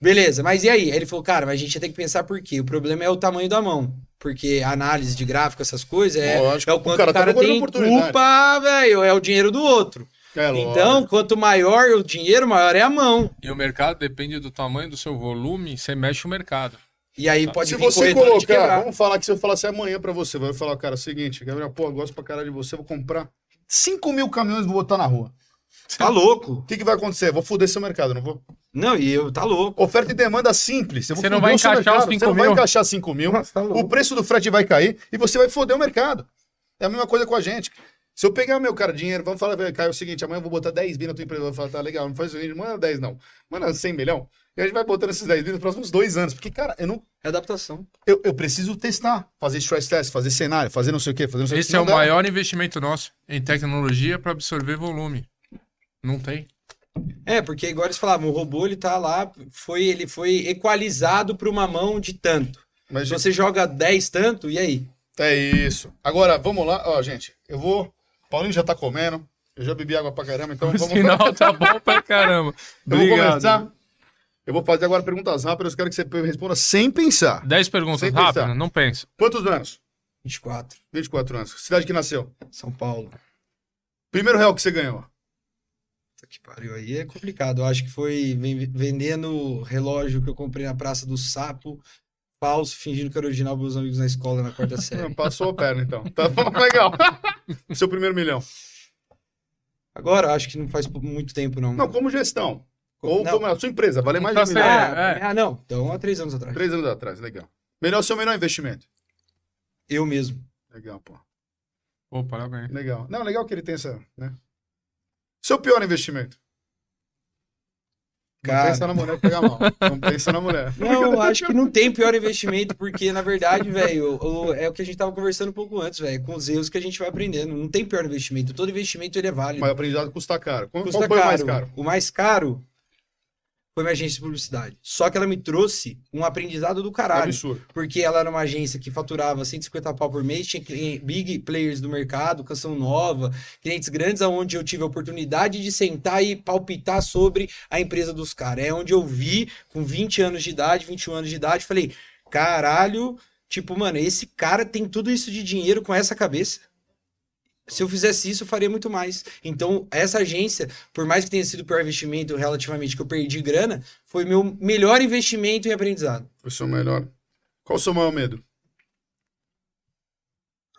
Beleza, mas e aí? Aí ele falou, cara, mas a gente ia ter que pensar por quê? O problema é o tamanho da mão. Porque a análise de gráfico, essas coisas, é, Lógico, é o quanto o cara, o cara tá tem culpa, velho, é o dinheiro do outro. É então, quanto maior o dinheiro, maior é a mão. E o mercado depende do tamanho do seu volume, você mexe o mercado. E aí pode se você colocar, vamos falar que se eu falasse amanhã para você, vai falar, cara, é o seguinte, Gabriel, pô, eu gosto pra caralho de você, vou comprar 5 mil caminhões e vou botar na rua. Tá louco. O que, que vai acontecer? Vou foder seu mercado, não vou? Não, e eu, tá louco. Oferta e demanda simples. Você não vai encaixar os 5 mil. Você não vai encaixar 5 mil. Nossa, tá o preço do frete vai cair e você vai foder o mercado. É a mesma coisa com a gente. Se eu pegar meu cara dinheiro, vamos falar, Caio, é o seguinte, amanhã eu vou botar 10 mil na tua empresa. Eu vou falar, tá legal, não faz o seguinte, manda 10 não. Manda 100 milhão. E a gente vai botando esses 10 mil nos próximos dois anos. Porque, cara, eu não. É adaptação. Eu, eu preciso testar, fazer stress test, fazer cenário, fazer não sei o quê, fazer não sei Esse o que. Esse é o maior investimento nosso em tecnologia para absorver volume. Não tem. É, porque agora eles falavam, o robô ele tá lá, foi, ele foi equalizado para uma mão de tanto. Mas, Se você joga 10 tanto, e aí? É isso. Agora, vamos lá, ó, gente, eu vou. Paulinho já tá comendo. Eu já bebi água pra caramba, então o vamos. Sinal tá bom pra caramba. (laughs) Obrigado. Eu vou começar. Eu vou fazer agora perguntas rápidas, eu quero que você responda sem pensar. 10 perguntas sem rápidas, pensar. não pensa. Quantos anos? 24. 24 anos. Cidade que nasceu? São Paulo. Primeiro real que você ganhou? que pariu, aí é complicado. Eu acho que foi vendendo relógio que eu comprei na Praça do Sapo, falso, fingindo que era original para os amigos na escola na quarta (laughs) série. Passou a perna, então. Tá bom, (laughs) legal. (laughs) Seu primeiro milhão. Agora, acho que não faz muito tempo, não. Não, como gestão. Ou não. como é a sua empresa, vale mais de um milhão. É, é. Ah, não. Então, há três anos atrás. Três anos atrás, legal. Melhor seu melhor investimento? Eu mesmo. Legal, pô. Pô, parabéns. Legal. Não, legal que ele tem essa, né? Seu pior investimento? Cara... Não pensa na mulher pegar mal. Não pensa na mulher. (laughs) Não, acho que não tem pior investimento, porque, na verdade, velho, é o que a gente tava conversando um pouco antes, velho. Com os erros que a gente vai aprendendo. Não tem pior investimento. Todo investimento ele é válido. Mas o aprendizado custa caro. Qual, custa qual caro. o mais caro? O mais caro foi minha agência de publicidade. Só que ela me trouxe um aprendizado do caralho. Absurdo. Porque ela era uma agência que faturava 150 pau por mês, tinha big players do mercado, canção nova, clientes grandes, aonde eu tive a oportunidade de sentar e palpitar sobre a empresa dos caras. É onde eu vi, com 20 anos de idade, 21 anos de idade, falei, caralho, tipo, mano, esse cara tem tudo isso de dinheiro com essa cabeça. Se eu fizesse isso, eu faria muito mais. Então, essa agência, por mais que tenha sido o pior investimento relativamente que eu perdi grana, foi meu melhor investimento em aprendizado. Foi o seu melhor. Qual o seu maior medo?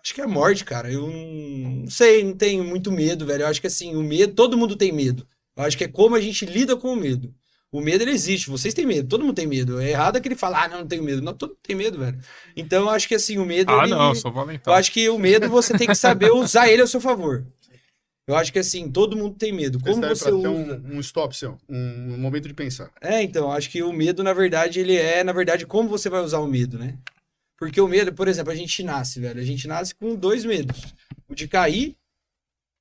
Acho que é a morte, cara. Eu não sei, não tenho muito medo, velho. Eu acho que assim, o medo, todo mundo tem medo. Eu acho que é como a gente lida com o medo. O medo ele existe, vocês têm medo, todo mundo tem medo. É errado é que ele fala, ah, não, não tenho medo. Não, todo mundo tem medo, velho. Então eu acho que assim, o medo. Ah, ele... não, eu sou valentão. Eu acho que o medo você tem que saber (laughs) usar ele ao seu favor. Eu acho que assim, todo mundo tem medo. Como você usa... Um, um, stop seu, um, um momento de pensar. É, então, acho que o medo, na verdade, ele é, na verdade, como você vai usar o medo, né? Porque o medo, por exemplo, a gente nasce, velho. A gente nasce com dois medos: o de cair,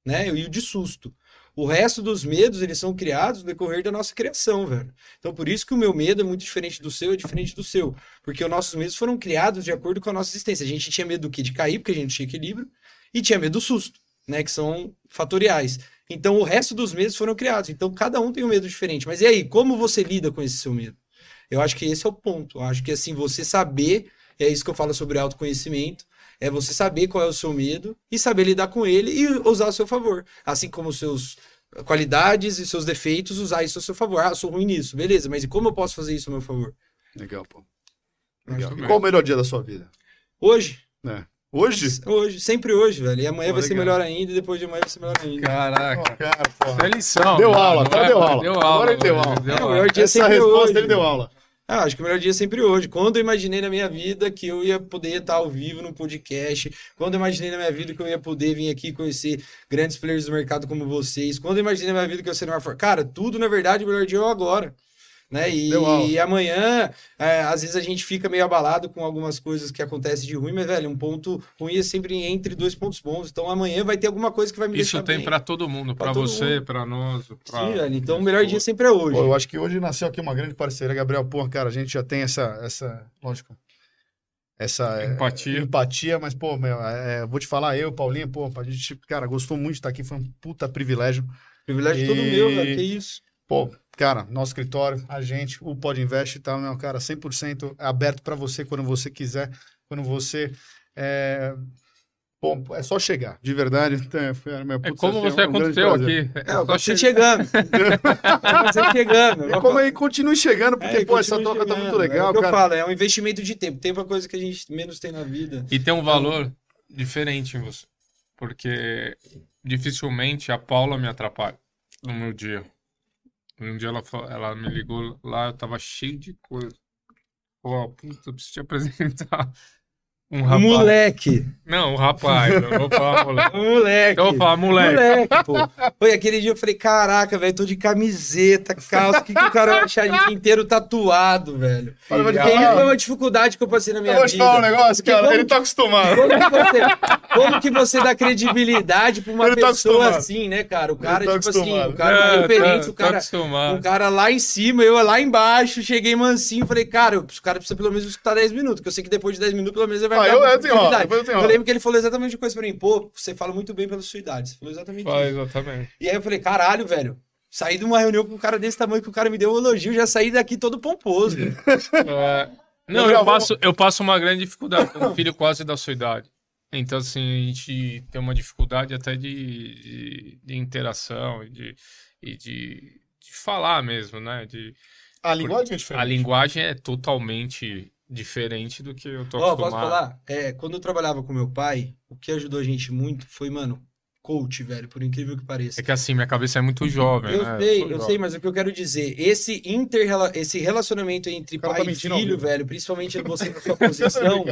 né? E o de susto. O resto dos medos, eles são criados no decorrer da nossa criação, velho. Então, por isso que o meu medo é muito diferente do seu, é diferente do seu. Porque os nossos medos foram criados de acordo com a nossa existência. A gente tinha medo do quê? De cair, porque a gente tinha equilíbrio, e tinha medo do susto, né? Que são fatoriais. Então, o resto dos medos foram criados. Então, cada um tem um medo diferente. Mas e aí, como você lida com esse seu medo? Eu acho que esse é o ponto. Eu acho que, assim, você saber, é isso que eu falo sobre autoconhecimento, é você saber qual é o seu medo e saber lidar com ele e usar a seu favor. Assim como os seus qualidades e seus defeitos, usar isso a seu favor. Ah, eu sou ruim nisso, beleza, mas e como eu posso fazer isso a meu favor? Legal, pô. Legal. E qual o melhor dia da sua vida? Hoje. É. Hoje? Hoje, sempre hoje, velho. E amanhã pô, vai legal. ser melhor ainda, e depois de amanhã vai ser melhor ainda. Caraca. Oh, cara, É lição. Deu aula, tá? Deu aula. Deu aula. Agora ele deu aula. Deu aula. É, Essa resposta hoje. ele deu aula. Ah, acho que o melhor dia é sempre hoje. Quando eu imaginei na minha vida que eu ia poder estar ao vivo no podcast, quando eu imaginei na minha vida que eu ia poder vir aqui conhecer grandes players do mercado como vocês, quando eu imaginei na minha vida que eu seria uma. Cara, tudo na verdade o melhor dia é agora né? E, e amanhã, é, às vezes a gente fica meio abalado com algumas coisas que acontecem de ruim, mas, velho, um ponto ruim é sempre entre dois pontos bons. Então amanhã vai ter alguma coisa que vai me Isso deixar tem para todo mundo, para você, para nós. Pra... Sim, velho. Então o melhor dia sempre é hoje. Pô, eu acho que hoje nasceu aqui uma grande parceria, Gabriel. Pô, cara, a gente já tem essa, essa lógico, essa é, empatia. É, empatia, mas, pô, meu, é, vou te falar, eu, Paulinho, pô, a gente, cara, gostou muito de estar aqui, foi um puta privilégio. Privilégio e... todo meu, velho, que isso. Pô, cara, nosso escritório, a gente, o Pod Invest tá, meu cara, 100% aberto para você quando você quiser, quando você é... Bom, é só chegar, de verdade. É, meu, putz, é como você é um aconteceu aqui. É, é (laughs) você chegando. você chegando. E como aí continue chegando, porque, é, pô, essa troca chegando. tá muito legal, é o que cara. eu falo, é um investimento de tempo. Tempo é coisa que a gente menos tem na vida. E tem um valor então... diferente em você. Porque dificilmente a Paula me atrapalha no meu dia. Um dia ela, ela me ligou lá, eu tava cheio de coisa. Ó, oh, puta, eu preciso te (laughs) apresentar. Um rapaz. Moleque. Não, um rapaz. Eu vou falar (laughs) moleque. moleque. Eu vou falar moleque. Moleque, pô. Foi aquele dia eu falei, caraca, velho, tô de camiseta, calça. O que, que o cara vai achar de dia inteiro tatuado, velho? Olha, e foi uma dificuldade que eu passei na minha vida. Eu vou te falar um negócio, cara. Como, ele tá acostumado. Como que, você, como que você dá credibilidade pra uma ele tá pessoa tá assim, né, cara? O cara, tá tipo assim, o cara é, referente, tá, o cara. Tá o cara lá em cima, eu lá embaixo, cheguei mansinho, falei, cara, o cara precisa pelo menos escutar 10 minutos, porque eu sei que depois de 10 minutos, pelo menos ele vai eu, eu, tenho, ó, eu, tenho, eu lembro que ele falou exatamente uma coisa pra mim. Pô, você fala muito bem pela sua idade. Você falou exatamente isso. Exatamente. E aí eu falei, caralho, velho. Saí de uma reunião com um cara desse tamanho que o cara me deu um elogio, já saí daqui todo pomposo. é... Não, eu passo, eu passo uma grande dificuldade com um filho quase da sua idade. Então, assim, a gente tem uma dificuldade até de, de, de interação e de, e de, de falar mesmo, né? De, a linguagem é diferente. A linguagem é totalmente diferente do que eu tô oh, acostumado. Posso falar? É, quando eu trabalhava com meu pai, o que ajudou a gente muito foi, mano, coach, velho, por incrível que pareça. É que assim, minha cabeça é muito jovem, eu né? Sei, eu, eu sei, mas o que eu quero dizer, esse inter esse relacionamento entre pai tá e filho, velho, principalmente (laughs) você na sua posição,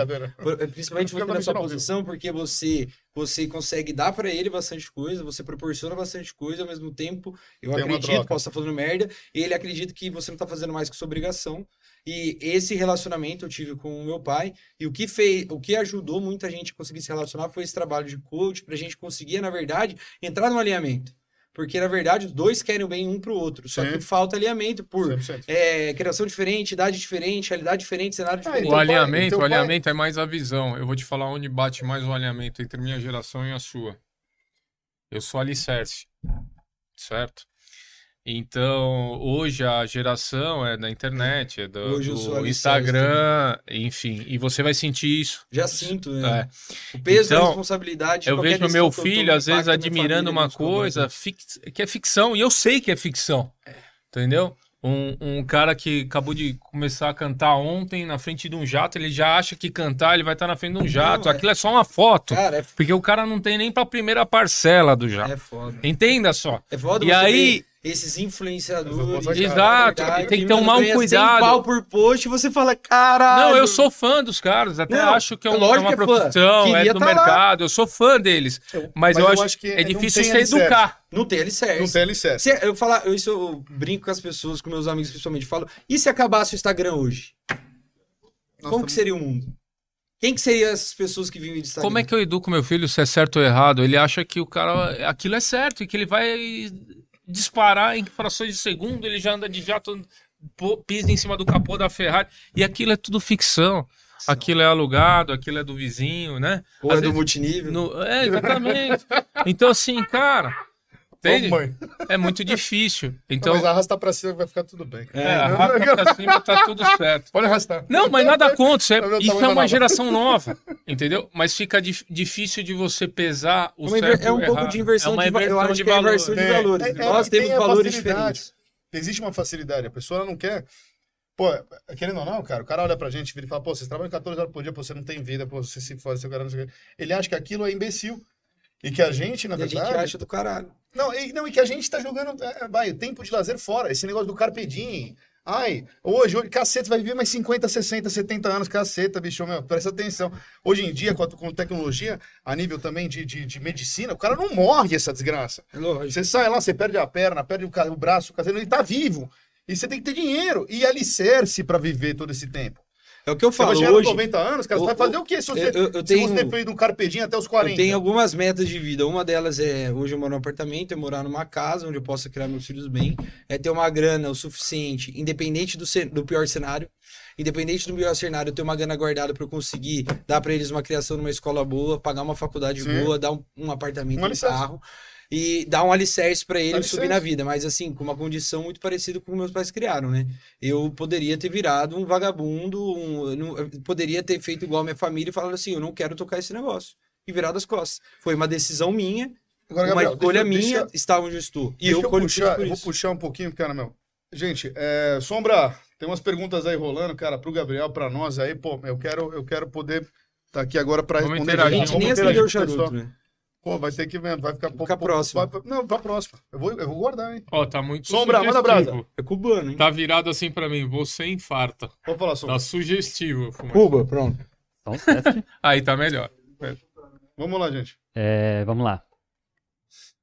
principalmente você na sua posição, porque você você consegue dar para ele bastante coisa, você proporciona bastante coisa, ao mesmo tempo, eu Tem acredito, posso estar falando merda, e ele acredita que você não tá fazendo mais que sua obrigação. E esse relacionamento eu tive com o meu pai, e o que fez, o que ajudou muita gente a conseguir se relacionar foi esse trabalho de coach, pra gente conseguir, na verdade, entrar no alinhamento. Porque, na verdade, os dois querem o bem um pro outro. Só Sim. que falta alinhamento por é, criação diferente, idade diferente, realidade diferente, cenário ah, diferente. o alinhamento, pai, o alinhamento pai... é mais a visão. Eu vou te falar onde bate mais o alinhamento entre minha geração e a sua. Eu sou alicerce, certo? Então, hoje a geração é da internet, é do, hoje do Instagram, enfim, e você vai sentir isso. Já sinto, né? É. O peso então, da responsabilidade. Eu vejo meu filho, às vezes, admirando uma coisa fix, que é ficção, e eu sei que é ficção, é. entendeu? Um, um cara que acabou de começar a cantar ontem na frente de um jato, ele já acha que cantar ele vai estar na frente de um jato. Não, é... Aquilo é só uma foto. Cara, é... Porque o cara não tem nem pra primeira parcela do jato. É foda. Entenda só. É foda e aí. Esses influenciadores. Exato, verdade, tem que ter um mau cuidado. pau por post e você fala, caralho. Não, eu sou fã dos caras, até não, acho que é, um, é uma é profissão, é do tá mercado, lá. eu sou fã deles. Eu, mas, mas, eu, eu acho, que é difícil você educar. Não tem alicerce. Não tem alicerce. Se, eu, falar, eu, isso eu brinco com as pessoas, com meus amigos principalmente, falo, e se acabasse o Instagram hoje? Nossa, Como que seria o mundo? Quem que seriam essas pessoas que vivem de Instagram? Como é que eu educo meu filho se é certo ou errado? Ele acha que o cara, aquilo é certo e que ele vai disparar em frações de segundo, ele já anda de jato, pisa em cima do capô da Ferrari. E aquilo é tudo ficção. Aquilo é alugado, aquilo é do vizinho, né? Ou é do multinível. No... É, exatamente. então, assim, cara. Entende? É muito difícil. Então... Mas arrastar pra cima vai ficar tudo bem. É, arrasta pra cima tá tudo certo. Pode arrastar. Não, mas nada contra. Isso é, (laughs) isso é uma geração nova, entendeu? Mas fica dif difícil de você pesar o certo É um pouco de inversão, é de, valor. eu acho de que é inversão de valores. É, é, Nós temos valores diferentes. Existe uma facilidade. A pessoa não quer... Pô, querendo ou não, cara, o cara olha pra gente e fala, pô, vocês trabalham 14 horas por dia, pô, você não tem vida, pô, você se fode, seu cara não sei o quê. Ele acha que aquilo é imbecil. E que a gente, na e verdade. A gente acha do caralho. Não, e, não, e que a gente tá jogando. É, vai, tempo de lazer fora. Esse negócio do Carpe Diem. Ai, hoje, hoje, caceta, vai viver mais 50, 60, 70 anos, caceta, bicho, meu, presta atenção. Hoje em dia, com, a, com tecnologia, a nível também de, de, de, medicina, o cara não morre essa desgraça. É você sai lá, você perde a perna, perde o, o braço, o caseiro, ele tá vivo. E você tem que ter dinheiro e alicerce para viver todo esse tempo. É o que eu falo você hoje. 90 anos, cara, o, você vai fazer o quê se você, eu, eu tenho, se você fez um carpedinho até os 40? Eu tenho algumas metas de vida. Uma delas é, hoje eu moro num apartamento, é morar numa casa onde eu possa criar meus filhos bem, é ter uma grana o suficiente, independente do, do pior cenário, independente do pior cenário, eu ter uma grana guardada para eu conseguir dar para eles uma criação numa escola boa, pagar uma faculdade Sim. boa, dar um, um apartamento, um, carro e dar um alicerce para ele alicerce. subir na vida, mas assim, com uma condição muito parecida com o que meus pais criaram, né? Eu poderia ter virado um vagabundo, um, eu poderia ter feito igual a minha família e falado assim, eu não quero tocar esse negócio. E virado as costas. Foi uma decisão minha, Agora, Gabriel, uma escolha deixa, minha, deixa, estar onde eu estou. E eu, eu puxar, eu vou puxar um pouquinho, cara, meu. Gente, é, Sombra, tem umas perguntas aí rolando, cara, pro Gabriel, para nós aí, pô, eu quero, eu quero poder estar tá aqui agora para responder. A gente nem acendeu o charuto, né? Pô, vai ter que ver, vai ficar pouco. próximo. Vai, não, pra próxima. Eu vou, eu vou guardar, hein? Ó, tá muito Sombra, manda brasa. É cubano, hein? Tá virado assim pra mim, você infarta. Vou falar, Sombra. Tá sugestivo. Cuba, pronto. Então, (laughs) Aí tá melhor. Vamos lá, gente. É, vamos lá.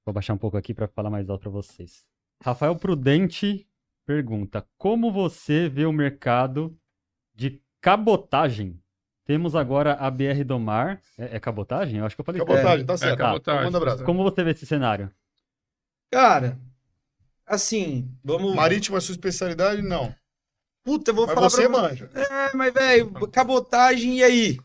Vou baixar um pouco aqui para falar mais alto para vocês. Rafael Prudente pergunta: Como você vê o mercado de cabotagem temos agora a BR do Mar. É, é cabotagem? Eu acho que eu falei Cabotagem, tá certo. É cabotagem. Tá, manda Como você vê esse cenário? Cara, assim, vamos. Marítimo é sua especialidade? Não. Puta, eu vou mas falar você pra manja. É, mas, velho, cabotagem, e aí?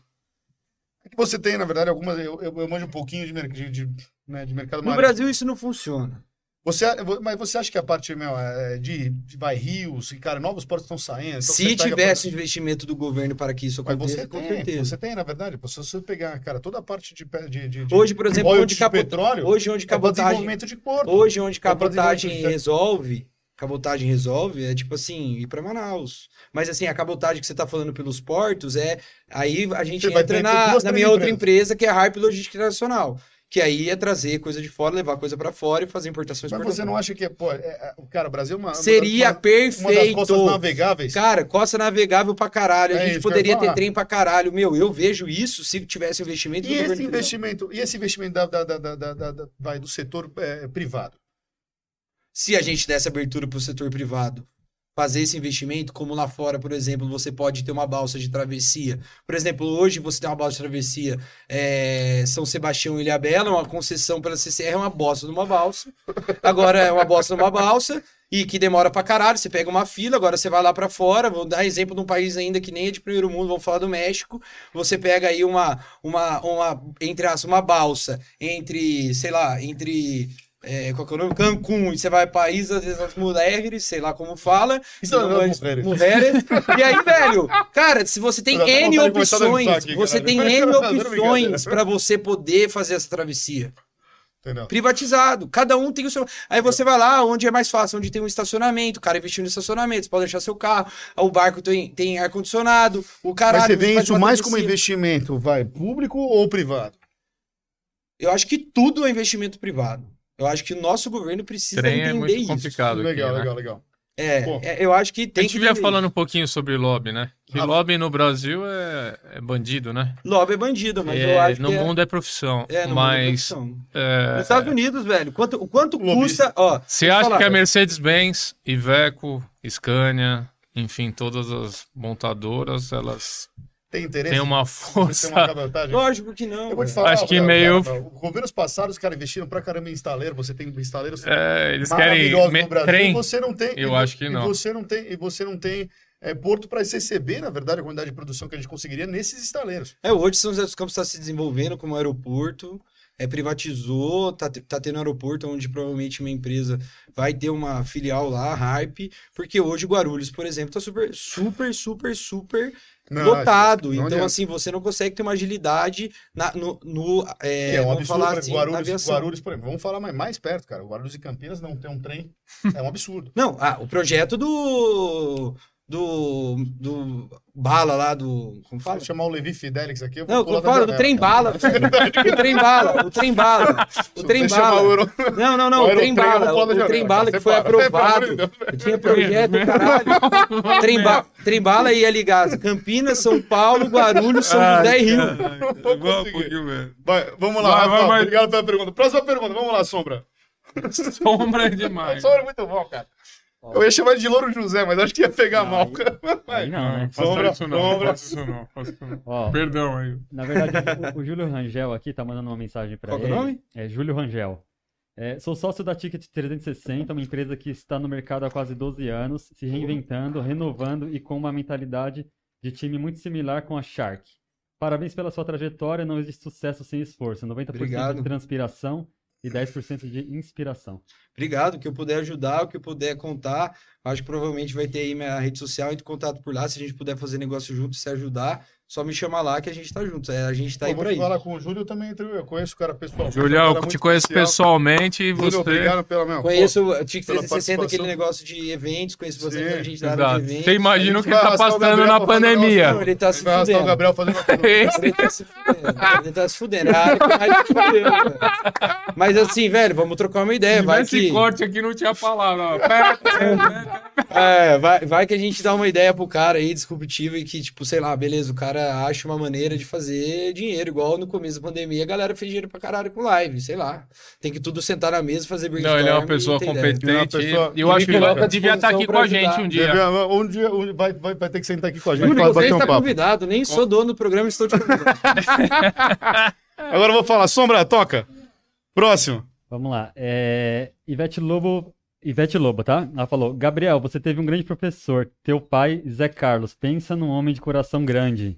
É que você tem, na verdade, algumas. Eu, eu, eu manjo um pouquinho de, de, de, né, de mercado marítimo. No Brasil isso não funciona. Você, mas você acha que a parte meu, é, de, de vai rios, e, cara, novos portos estão saindo? Então Se tivesse pega... investimento do governo para que isso aconteça, você com tem, certeza. Você tem, na verdade. Se você pegar, cara, toda a parte de, de, de hoje, por exemplo, onde de petróleo, hoje onde cabotagem, é de porto. hoje onde é cabotagem é resolve, cabotagem resolve é tipo assim ir para Manaus. Mas assim a cabotagem que você está falando pelos portos é aí a gente você entra na, na minha outra empresa que é a Harp Logística Internacional que aí é trazer coisa de fora, levar coisa para fora e fazer exportação. Mas você não acha que, pô, é, é, cara, o Brasil é uma... Seria uma, perfeito. Uma das costas navegáveis. Cara, costa navegável pra caralho. A é gente poderia ter trem pra caralho. Meu, eu vejo isso se tivesse investimento... E esse investimento, e esse investimento da, da, da, da, da vai, do setor é, privado? Se a gente desse abertura pro setor privado, fazer esse investimento, como lá fora, por exemplo, você pode ter uma balsa de travessia. Por exemplo, hoje você tem uma balsa de travessia é, São Sebastião e Ilhabela, uma concessão pela CCR, é uma bosta numa balsa. Agora é uma bosta numa balsa e que demora pra caralho, você pega uma fila, agora você vai lá para fora, vou dar exemplo de um país ainda que nem é de primeiro mundo, vamos falar do México, você pega aí uma, uma, uma entre as uma balsa entre, sei lá, entre é, qual que é o nome? Cancún, e você vai para Isla das Mulheres, sei lá como fala. Isla das Mulheres. mulheres. e aí, velho, cara, se você tem N opções, aqui, você tem (laughs) N opções para você poder fazer essa travessia. Entendeu? Privatizado. Cada um tem o seu. Aí você vai lá onde é mais fácil, onde tem um estacionamento, o cara investindo em estacionamento, você pode deixar seu carro, o barco tem, tem ar-condicionado, o caralho. Mas você vê isso mais como investimento, vai, público ou privado? Eu acho que tudo é investimento privado. Eu acho que o nosso governo precisa Trem é entender é muito isso. complicado. Aqui, legal, né? legal, legal. É, é, eu acho que tem A gente vinha falando um pouquinho sobre lobby, né? Que ah, lobby no Brasil é, é, bandido, né? Lobby é bandido, mas é, eu acho no que. No mundo é, profissão. É, no mas. Mundo é profissão. É, Nos Estados Unidos, velho, quanto, o quanto custa. Ó, Você acha falar, que a Mercedes-Benz, Iveco, Scania, enfim, todas as montadoras, elas tem interesse? Tem uma força. Uma Lógico que não. Eu vou te falar, Acho que meio. Cara, governos passados, os caras investiram pra caramba em estaleiro. Você tem instaleiros é, eles querem no Brasil. Trem. E você não tem. Eu e, acho que não. E você não tem. E você não tem é, porto para receber, na verdade, a quantidade de produção que a gente conseguiria nesses estaleiros. É, hoje São José dos Campos está se desenvolvendo como aeroporto, é, privatizou, tá, tá tendo aeroporto onde provavelmente uma empresa vai ter uma filial lá, Hype, porque hoje Guarulhos, por exemplo, tá super, super, super, super não, lotado. Então, adianta. assim, você não consegue ter uma agilidade na, no. no é, é um absurdo, falar assim, Guarulhos, Guarulhos, por exemplo, vamos falar mais, mais perto, cara. Guarulhos e Campinas não tem um trem. É um absurdo. não, ah, o projeto do. Do, do bala lá do. Como fala? Vou chamar o Levi Fidelix aqui. Eu não, como fala? Do trem bala. (laughs) o trem bala. O trem bala. O trem bala. Euro... Não, não, não. O trem bala. O trem bala que foi aprovado. Tinha projeto, caralho. Trem, ba... trem bala ia ligar Campinas, São Paulo, Guarulhos, São José e Rio. Vamos lá, Rafael. Obrigado pela pergunta. Próxima pergunta. Vamos lá, Sombra. (laughs) Sombra é demais. Sombra é muito bom, cara. Eu ia chamar de Louro José, mas acho que ia pegar não, mal. Aí, (laughs) não, né? Sombra, isso não, sombra. Faça isso não, faça isso não. Ó, Perdão aí. Na verdade, o, o, Júlio Rangel aqui tá mandando uma mensagem para ele. Qual é o nome? É Júlio Rangel. É, sou sócio da Ticket 360, uma empresa que está no mercado há quase 12 anos, se reinventando, renovando e com uma mentalidade de time muito similar com a Shark. Parabéns pela sua trajetória, não existe sucesso sem esforço. 90% Obrigado. de transpiração e 10% de inspiração. Obrigado, que eu puder ajudar, o que eu puder contar. Acho que provavelmente vai ter aí minha rede social, entre contato por lá, se a gente puder fazer negócio junto, se ajudar, só me chamar lá que a gente tá junto. É, a gente tá Pô, aí por aí. falar com o Júlio também, eu conheço o cara pessoalmente. Júlio, eu te conheço especial. pessoalmente e você... obrigado pela minha... Conheço, o TIC 360, aquele negócio de eventos, conheço você Sim, a gente da área de eventos. Você imagina o que ele tá passando na pandemia. Não, ele tá se (laughs) fudendo. o Gabriel fazendo Ele tá se fudendo. Ele tá se fudendo. É que mais se fudeu, Mas assim, velho, vamos trocar uma ideia. Vai que... corte aqui não tinha palavra. é, vai, vai que a gente dá uma ideia pro cara aí, disruptiva, e que, tipo, sei lá, beleza, o cara acha uma maneira de fazer dinheiro, igual no começo da pandemia, a galera fez dinheiro pra caralho com live, sei lá. Tem que tudo sentar na mesa, fazer brainstorm. Não, ele é uma pessoa competente. É uma pessoa... Eu acho que ele devia estar aqui com a gente um dia. Devia, um dia vai, vai, vai ter que sentar aqui com a gente. Júlio, você está um convidado, nem sou dono do programa, estou te convidando. (laughs) Agora eu vou falar, Sombra, toca. Próximo. Vamos lá. É... Ivete Lobo Ivete Lobo, tá? Ela falou: Gabriel, você teve um grande professor, teu pai, Zé Carlos. Pensa num homem de coração grande.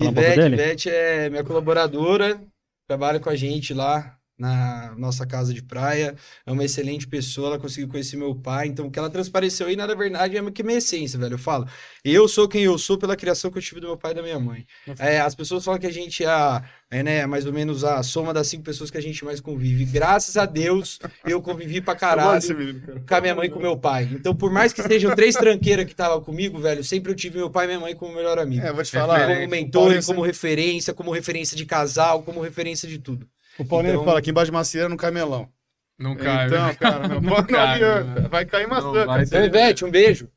Ivete, Ivete é minha colaboradora, trabalha com a gente lá na nossa casa de praia, é uma excelente pessoa, ela conseguiu conhecer meu pai, então o que ela transpareceu aí, na verdade, é que minha essência, velho, eu falo, eu sou quem eu sou pela criação que eu tive do meu pai e da minha mãe. É, as pessoas falam que a gente é, a, é, né, mais ou menos a soma das cinco pessoas que a gente mais convive. Graças a Deus, eu convivi pra caralho com a minha mãe e com meu pai. Então, por mais que estejam três tranqueiras que estavam comigo, velho, sempre eu tive meu pai e minha mãe como melhor amigo. É, vou te falar. Como mentor, como referência, como referência de casal, como referência de tudo. O Paulinho então... fala que embaixo de macieira não cai melão. Não cai. Então, né? cara, (laughs) não, não, cai, não Vai cair maçã. Vai então, Ivete, um beijo.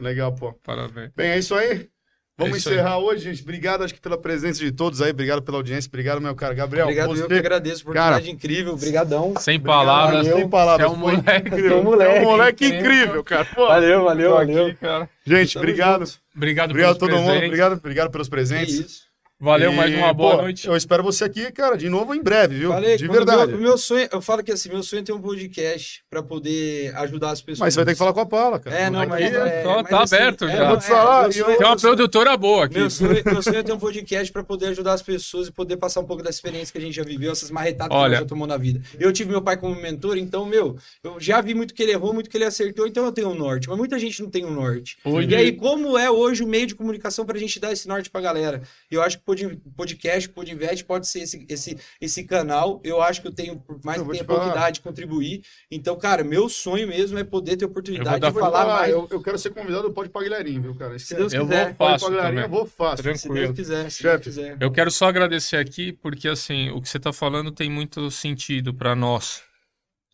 Legal, pô. Parabéns. Bem, é isso aí. Vamos é isso encerrar aí. hoje, gente. Obrigado, acho que pela presença de todos aí. Obrigado pela audiência. Obrigado, meu cara. Gabriel, Obrigado, você... eu que agradeço. Oportunidade cara, incrível. Obrigadão. Sem palavras. Sem palavras. (laughs) É um moleque. Incrível. É um moleque, é um moleque incrível, cara. Pô, valeu, valeu, valeu. Aqui, cara. Gente, obrigado. Junto. Obrigado, obrigado a todo presentes. mundo. Obrigado, obrigado pelos presentes. Que isso. Valeu, e, mais uma boa pô, noite. Eu espero você aqui, cara, de novo em breve, viu? Falei, de verdade. Meu, meu, sonho, eu falo que assim, meu sonho é ter um podcast pra poder ajudar as pessoas. Mas você vai ter que falar com a Paula, cara. É, não, mas. É, tá, mas tá assim, aberto é, já. vou te falar. É, tem uma produtora boa aqui. Meu sonho, meu sonho é ter um podcast pra poder ajudar as pessoas e poder passar um pouco da experiência que a gente já viveu, essas marretadas Olha, que a gente já tomou na vida. Eu tive meu pai como mentor, então, meu, eu já vi muito que ele errou, muito que ele acertou, então eu tenho um norte. Mas muita gente não tem um norte. Hoje... E aí, como é hoje o meio de comunicação pra gente dar esse norte pra galera? Eu acho que podcast podcast Podinvest pode ser esse, esse, esse canal. Eu acho que eu tenho, mais eu que tenha oportunidade de contribuir. Então, cara, meu sonho mesmo é poder ter oportunidade de falar, falar mais. Eu, eu, quero ser convidado do Pode Paguilharinho, viu, cara? Se Deus eu quiser. Vou fácil eu vou fácil. Tranquilo. Se Deus quiser. Se Deus quiser. Eu quero só agradecer aqui, porque assim, o que você está falando tem muito sentido para nós.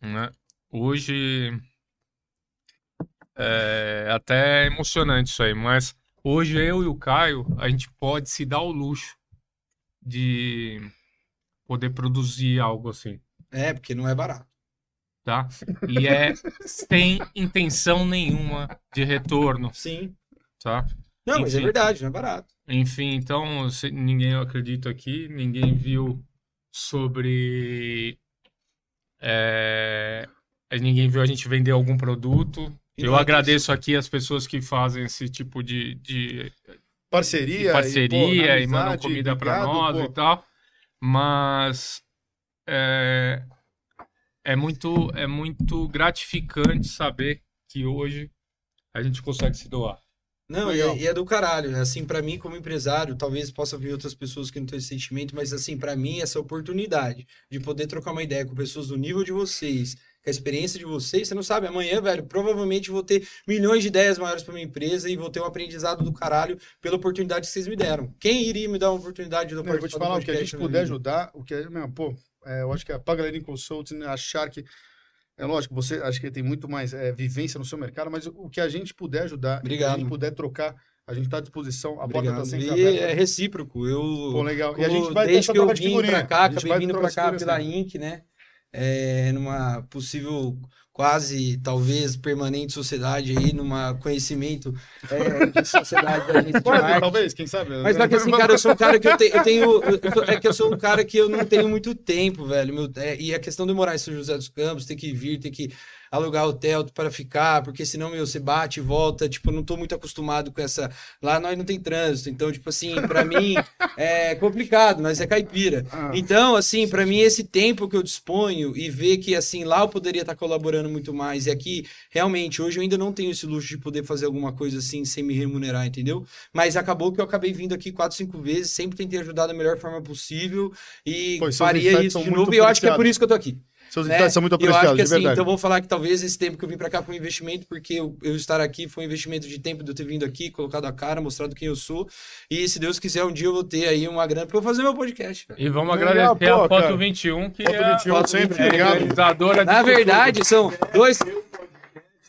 Né? Hoje. É até emocionante isso aí, mas hoje eu e o Caio, a gente pode se dar o luxo de poder produzir algo assim. É, porque não é barato. Tá? E é sem intenção nenhuma de retorno. Sim. Tá? Não, Enfim, mas é verdade, não é barato. Enfim, então, ninguém acredita aqui, ninguém viu sobre. É, ninguém viu a gente vender algum produto. Eu agradeço aqui as pessoas que fazem esse tipo de, de parceria, parceria e, pô, e mandam comida para nós pô. e tal. Mas é, é muito é muito gratificante saber que hoje a gente consegue se doar. Não, e é, e é, do caralho, né? Assim, para mim, como empresário, talvez possa vir outras pessoas que não têm esse sentimento, mas assim, para mim, essa oportunidade de poder trocar uma ideia com pessoas do nível de vocês, com a experiência de vocês, você não sabe, amanhã, velho, provavelmente vou ter milhões de ideias maiores para minha empresa e vou ter um aprendizado do caralho pela oportunidade que vocês me deram. Quem iria me dar uma oportunidade de eu vou te falar, o que a gente puder ajudar, o que é, meu, pô, é, eu acho que a Pagaleirin Consulting, achar que é lógico, você acho que tem muito mais é, vivência no seu mercado, mas o que a gente puder ajudar, Obrigado. a gente puder trocar, a gente está à disposição, a Obrigado. porta está sempre e aberta. É recíproco. Eu, Pô, legal. E a gente vai desde que eu vim para cá, acabei vindo para cá pela Inc, né? É, numa possível quase, talvez, permanente sociedade aí, numa conhecimento é, de sociedade da gente Quase, talvez, quem sabe. Mas só que assim, cara, eu sou um cara que eu, te, eu tenho. Eu, é que eu sou um cara que eu não tenho muito tempo, velho. Meu, é, e a questão de morar em São José dos Campos, ter que vir, ter que alugar hotel para ficar, porque senão, meu, você bate e volta. Tipo, não tô muito acostumado com essa. Lá nós não tem trânsito. Então, tipo assim, para mim (laughs) é complicado, mas é caipira. Ah. Então, assim, para mim, esse tempo que eu disponho e ver que, assim, lá eu poderia estar tá colaborando muito mais. E aqui, realmente, hoje eu ainda não tenho esse luxo de poder fazer alguma coisa assim sem me remunerar, entendeu? Mas acabou que eu acabei vindo aqui quatro, cinco vezes, sempre tentei ajudar da melhor forma possível e Pois, faria isso de novo. E eu acho que é por isso que eu tô aqui. Seus né? são muito apreciados, eu acho que, assim, Então vou falar que talvez esse tempo que eu vim para cá foi um investimento, porque eu, eu, estar aqui foi um investimento de tempo de eu ter vindo aqui, colocado a cara, mostrado quem eu sou. E se Deus quiser, um dia eu vou ter aí uma grana para eu fazer meu podcast. E vamos agradecer pô, a Foto 21, que Foto é 21, a sempre, é realizadora Na verdade, são dois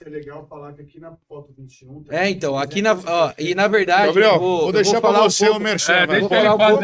é legal falar que aqui na foto 21. É, então, aqui na. Ó, e na verdade. Gabriel, vou, vou deixar para você um o merchan. É, vou falar um pouco.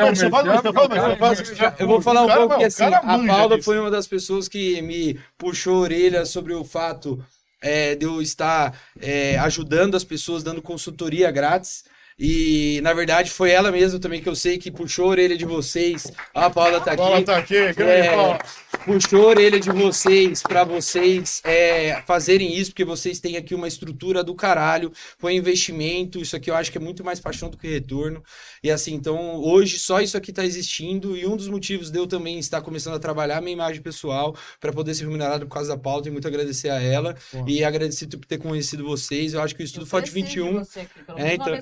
Eu vou falar um pouco que assim, a Paula foi uma das pessoas que me puxou a orelha sobre o fato é, de eu estar é, ajudando as pessoas, dando consultoria grátis. E, na verdade, foi ela mesma também que eu sei que puxou a orelha de vocês. a Paula tá aqui. Paula tá aqui, grande é, Paula puxou a orelha de vocês para vocês é, fazerem isso, porque vocês têm aqui uma estrutura do caralho, foi investimento, isso aqui eu acho que é muito mais paixão do que retorno. E assim, então hoje só isso aqui tá existindo e um dos motivos de eu também estar começando a trabalhar a minha imagem pessoal para poder ser remunerado por causa da pauta e muito agradecer a ela e agradecer por ter conhecido vocês. Eu acho que o Estudo Forte 21. Você, aqui, é, então...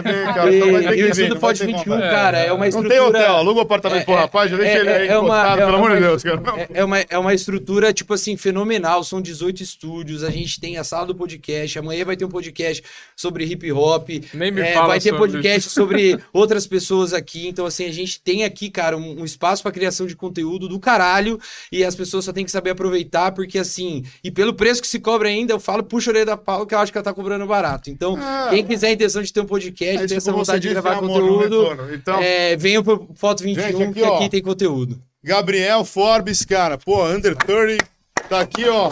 Vai ver, cara. E, então vai ter e o Estudo Forte 21, cara, é uma estrutura. Não tem hotel, aluga o apartamento é, pro rapaz, já deixa é, ele aí é uma, é pelo amor de Deus, cara. É, uma, é uma estrutura, tipo assim, fenomenal. São 18 estúdios, a gente tem a sala do podcast. Amanhã vai ter um podcast sobre hip hop. Nem me é, fala Vai ter sobre podcast sobre (laughs) outras pessoas aqui. Então, assim, a gente tem aqui, cara, um, um espaço para criação de conteúdo do caralho. E as pessoas só tem que saber aproveitar, porque assim, e pelo preço que se cobra ainda, eu falo, puxa a orelha da Paula, que eu acho que ela tá cobrando barato. Então, ah, quem quiser a intenção de ter um podcast, é, ter essa vontade de gravar conteúdo, então... é, venham pro Foto 21, gente, aqui, que aqui ó, tem conteúdo. Gabriel Forbes, cara, pô, under 30, tá aqui, ó.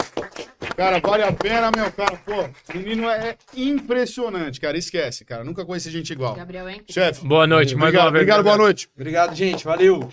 Cara, vale a pena, meu, cara, pô. O menino é impressionante, cara, esquece, cara. Nunca conheci gente igual. Gabriel, hein? Chefe. Boa noite, mais obrigado, uma vez. Obrigado, boa noite. Obrigado, gente, valeu.